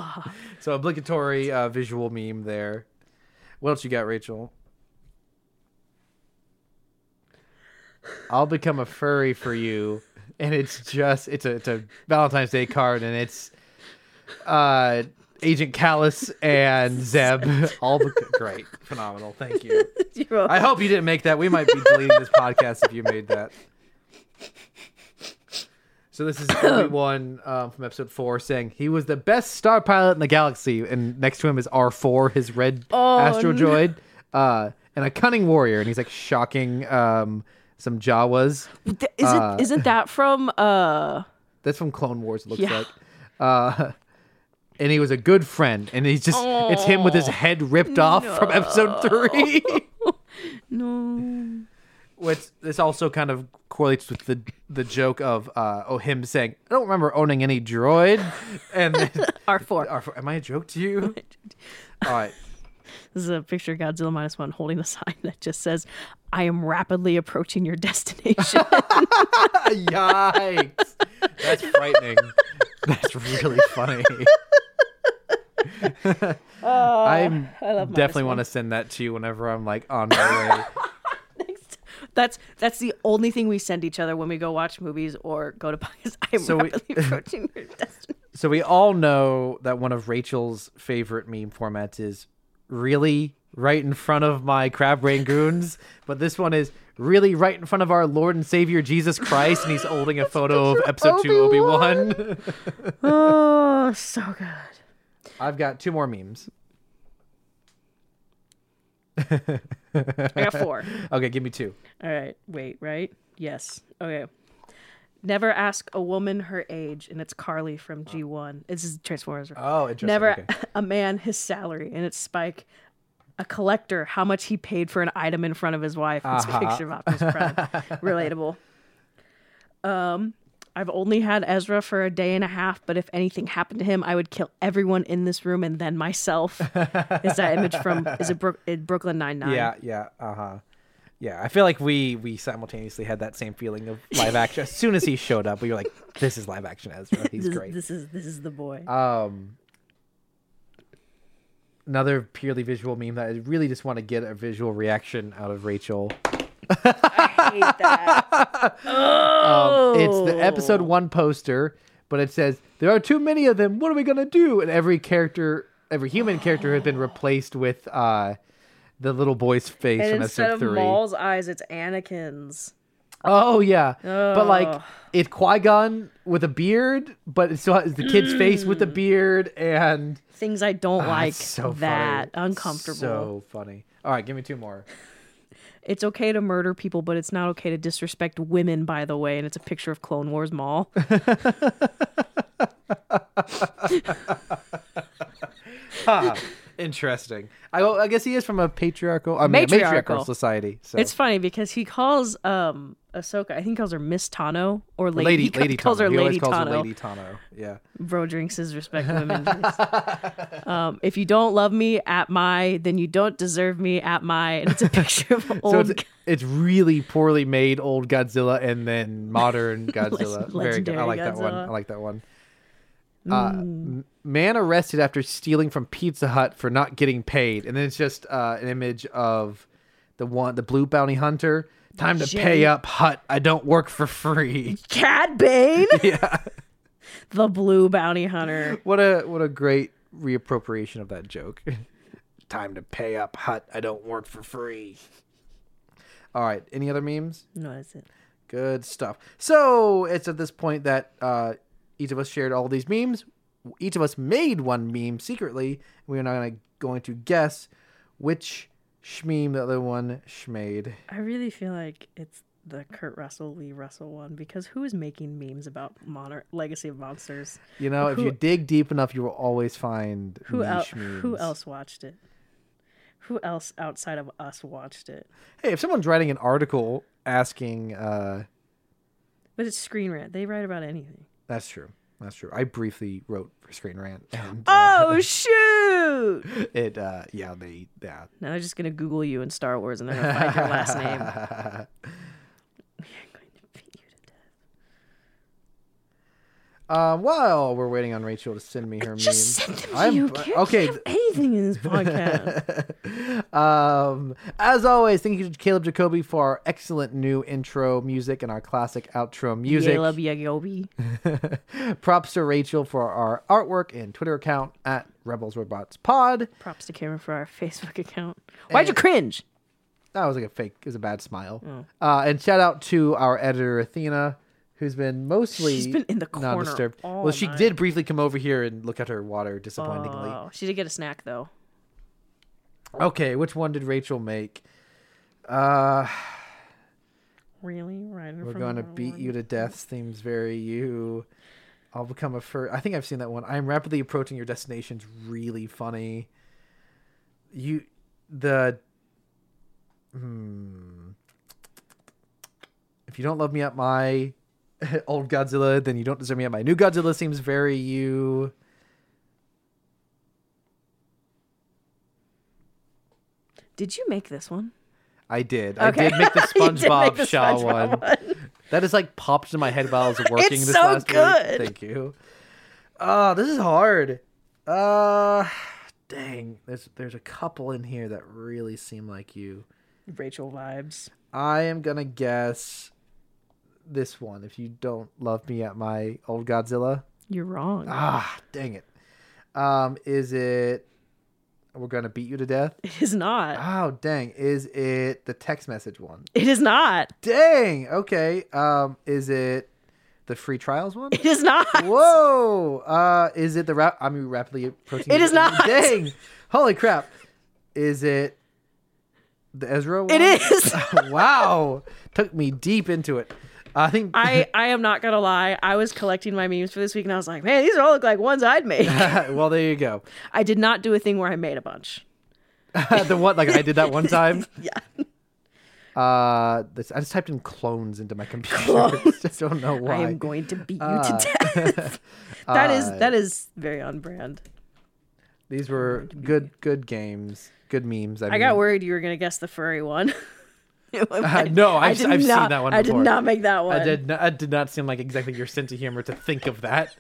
S2: so obligatory uh, visual meme there. What else you got, Rachel? I'll become a furry for you, and it's just it's a it's a Valentine's Day card, and it's uh Agent Kallus and Zeb. All the great, phenomenal. Thank you. I hope you didn't make that. We might be deleting this podcast if you made that. So this is Obi Wan um, from episode four saying he was the best star pilot in the galaxy, and next to him is R four, his red
S1: Oh,
S2: astro droid, uh, and a cunning warrior, and he's like shocking um, some Jawas.
S1: Th- Isn't isn't that from uh
S2: That's from Clone Wars. It looks
S1: Yeah.
S2: like. And he was a good friend, and he's just it's him with his head ripped off from episode three.
S1: no
S2: Which this also kind of correlates with the the joke of uh, oh him saying I don't remember owning any droid, and
S1: R four.
S2: Are- am I a joke to you? All right,
S1: This is a picture of Godzilla minus one holding a sign that just says, "I am rapidly approaching your destination."
S2: yikes, that's frightening. That's really funny. Uh, I'm
S1: I
S2: definitely want to send that to you whenever I'm like on my way.
S1: That's that's the only thing we send each other when we go watch movies or go to podcasts. I am
S2: So we-
S1: approaching your destination.
S2: So we all know that one of Rachel's favorite meme formats is really right in front of my crab brain goons, but this one is really right in front of our Lord and Savior Jesus Christ, and he's holding a photo of episode two Obi Wan.
S1: Oh, so good.
S2: I've got two more memes.
S1: I got four.
S2: Okay, give me two.
S1: All right. Wait. Right. Yes. Okay. Never ask a woman her age, and it's Carly from G1. This is Transformers.
S2: Oh, interesting.
S1: Never
S2: Okay.
S1: a man his salary, and it's Spike. A collector, how much he paid for an item in front of his wife. It's
S2: Uh-huh.
S1: picture of Optimus Prime. Relatable. Um, I've only had Ezra for a day and a half, but if anything happened to him, I would kill everyone in this room and then myself. is that image from is it in Brooklyn Nine Nine?
S2: Yeah, yeah, uh huh. Yeah, I feel like we we simultaneously had that same feeling of live action. as soon as he showed up, we were like, "This is live action Ezra. He's
S1: This,
S2: great."
S1: this is this is the boy.
S2: Um, another purely visual meme that I really just want to get a visual reaction out of Rachel.
S1: I hate that. oh,
S2: Um, it's the episode one poster, but it says there are too many of them. What are we gonna do? And every character, every human character, has been replaced with uh, the little boy's face
S1: And
S2: from
S1: instead
S2: episode
S1: of
S2: three.
S1: Maul's eyes, it's Anakin's.
S2: Oh yeah, but like it's Qui Gon with a beard, but it still has the kid's face with a beard, and
S1: Things I don't
S2: Ah,
S1: like.
S2: so
S1: that
S2: funny.
S1: uncomfortable.
S2: So funny. All right, give me two more.
S1: It's okay to murder people, but it's not okay to disrespect women. By the way, and it's a picture of Clone Wars Maul.
S2: Ha, Interesting. I, I guess he is from a patriarchal, I mean, a matriarchal
S1: Matriarchal.
S2: society. So
S1: It's funny because he calls um Ahsoka. I think he calls her Miss Tano or Lady.
S2: Lady,
S1: ca-
S2: Lady
S1: calls
S2: Tano.
S1: her
S2: He
S1: Lady
S2: calls
S1: Tano.
S2: her Lady Tano. Yeah.
S1: Bro drinks his respect women. um, if you don't love me at my, then you don't deserve me at my. And it's a picture of
S2: So
S1: old.
S2: it's, it's really poorly made old Godzilla and then modern Godzilla. Very good. I like that one. I like that one. Uh, m- man arrested after stealing from Pizza Hut for not getting paid, and then it's just uh, an image of the one, the blue bounty hunter. Time to pay up, Hut. I don't work for free.
S1: Cad Bane,
S2: yeah.
S1: the blue bounty hunter.
S2: What a what a great reappropriation of that joke. Time to pay up, Hut. I don't work for free. All right. Any other memes?
S1: No, that's it.
S2: Good stuff. So it's at this point that uh, each of us shared all these memes. Each of us made one meme secretly. We are now gonna, going to guess which shmeme the other one shmade.
S1: I really feel like it's the Kurt Russell, Lee Russell one because who is making memes about Monar- Legacy of Monsters?
S2: You know, if you dig deep enough, you will always find
S1: Who else?
S2: memes.
S1: Who else watched it? Who else outside of us watched it?
S2: Hey, if someone's writing an article asking, uh,
S1: But it's Screen Rant. They write about anything.
S2: That's true. That's true. I briefly wrote for Screen Rant, and uh,
S1: Oh shoot!
S2: it, uh, yeah, they, yeah,
S1: Now they're just gonna Google you in Star Wars and they're gonna find your last name. I'm going to beat you to death.
S2: Um, while we're waiting on Rachel to send me her
S1: Just
S2: memes,
S1: send them to
S2: I'm
S1: you. Can't
S2: okay.
S1: have anything in this podcast.
S2: Um, as always, thank you to Caleb Jacoby for our excellent new intro music and our classic outro music.
S1: Caleb Yagobi.
S2: Props to Rachel for our artwork and Twitter account at Rebels Robots Pod.
S1: Props to Cameron for our Facebook account. Why'd you cringe?
S2: That was like a fake, it was a bad smile.
S1: Oh.
S2: Uh, and shout out to our editor Athena, who's been mostly
S1: She's been in the corner
S2: non-disturbed. well, she
S1: night.
S2: did briefly come over here and look at her water disappointingly.
S1: Oh, she did get a snack though.
S2: Okay, which one did Rachel make? Uh,
S1: Really? Right. in
S2: we're to beat
S1: everyone?
S2: you to death. Seems very you. I'll become a fur. I think I've seen that one. I am rapidly approaching your destination's really funny. You, the, hmm. If you don't love me at my old Godzilla, then you don't deserve me at my new Godzilla. Seems very you.
S1: Did you make this one?
S2: I did. I did make the
S1: did make
S2: SpongeBob
S1: the
S2: Shaw
S1: SpongeBob
S2: one. That is like popped in my head while I was working
S1: It's
S2: this
S1: so
S2: last
S1: good.
S2: week. Thank you. Oh, this is hard. Uh dang. There's there's a couple in here that really seem like you.
S1: Rachel vibes.
S2: I am gonna guess this one. If you don't love me at my old Godzilla.
S1: You're wrong.
S2: Ah, dang it. Um, is it we're gonna beat you to death?
S1: It is not.
S2: Oh dang. Is it the text message one?
S1: It is not.
S2: Dang. Okay. Um, is it the free trials one?
S1: It is not.
S2: Whoa. Uh, is it the rap? I'm rapidly approaching.
S1: It is not.
S2: Dang. Holy crap. Is it the Ezra one?
S1: It is.
S2: wow. Took me deep into it. I think.
S1: I, I am not gonna lie. I was collecting my memes for this week, and I was like, man, these all look like ones I'd make.
S2: well, there you go.
S1: I did not do a thing where I made a bunch.
S2: the one like I did that one time.
S1: Yeah.
S2: Uh, this, I just typed in clones into my computer. I just don't know why.
S1: I am going to beat you to death. That is that is very on brand.
S2: These were good, good games, good memes. I,
S1: I got worried you were gonna guess the furry one.
S2: Uh, no,
S1: I
S2: I've, I've
S1: not-
S2: seen that one.
S1: I did not make that one.
S2: I did. Not, did not seem like exactly your sense of humor to think of that.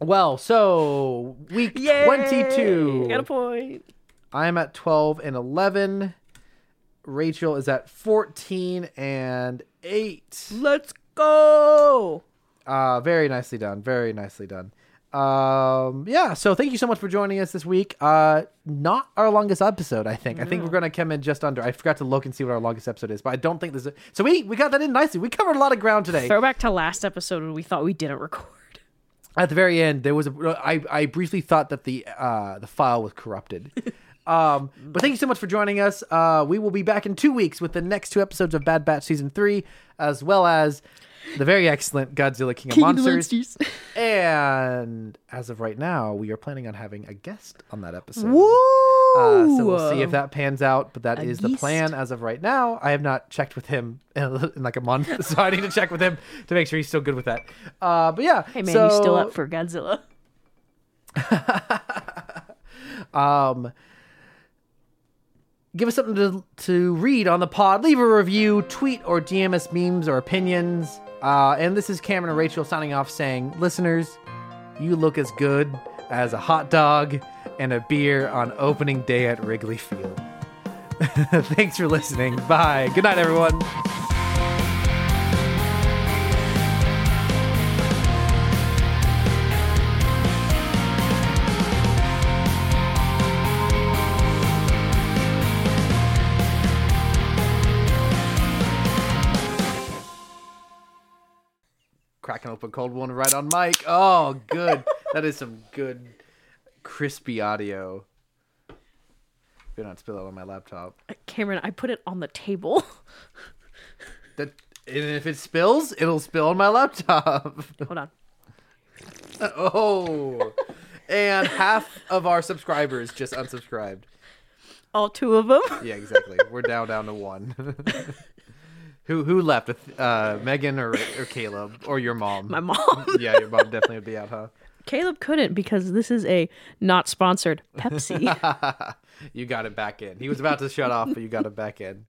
S2: Well, so week
S1: Yay!
S2: twenty-two.
S1: Got a point.
S2: I'm at 12 and 11. Rachel is at 14 and 8.
S1: Let's go.
S2: Uh, very nicely done. Very nicely done. Um, yeah, so thank you so much for joining us this week. Uh, not our longest episode, I think. I think we're going to come in just under. I forgot to look and see what our longest episode is, but I don't think this is. So we, we got that in nicely. We covered a lot of ground today.
S1: Throwback to last episode when we thought we didn't record.
S2: At the very end, there was a. I, I briefly thought that the uh, the file was corrupted. Um, but thank you so much for joining us. Uh, we will be back in two weeks with the next two episodes of Bad Batch season three, as well as the very excellent Godzilla King, of Monsters. And as of right now, we are planning on having a guest on that episode. Uh, so we'll see if that pans out, but that is the plan as of right now. I have not checked with him in, in like a month, so I need to check with him to make sure he's still good with that. Uh, but yeah,
S1: Hey man, you still up for Godzilla?
S2: Um, give us something to, to read on the pod. Leave a review, tweet or DM us memes or opinions. Uh, and this is Cameron and Rachel signing off saying, listeners, you look as good as a hot dog and a beer on opening day at Wrigley Field. Thanks for listening. Bye. Good night, everyone. Cracking open cold one right on mic. Oh, good. that is some good, crispy audio. Better not spill it on my laptop.
S1: Uh, Cameron, I put it on the table.
S2: That and if it spills, it'll spill on my laptop.
S1: Hold on.
S2: oh, and half of our subscribers just unsubscribed.
S1: All two of them.
S2: Yeah, exactly. We're down down to one. who who left? Uh, Megan or or Caleb or your mom?
S1: My mom.
S2: yeah, your mom definitely would be out, huh?
S1: Caleb couldn't because this is a not sponsored Pepsi.
S2: you got it back in. He was about to shut off, but you got it back in.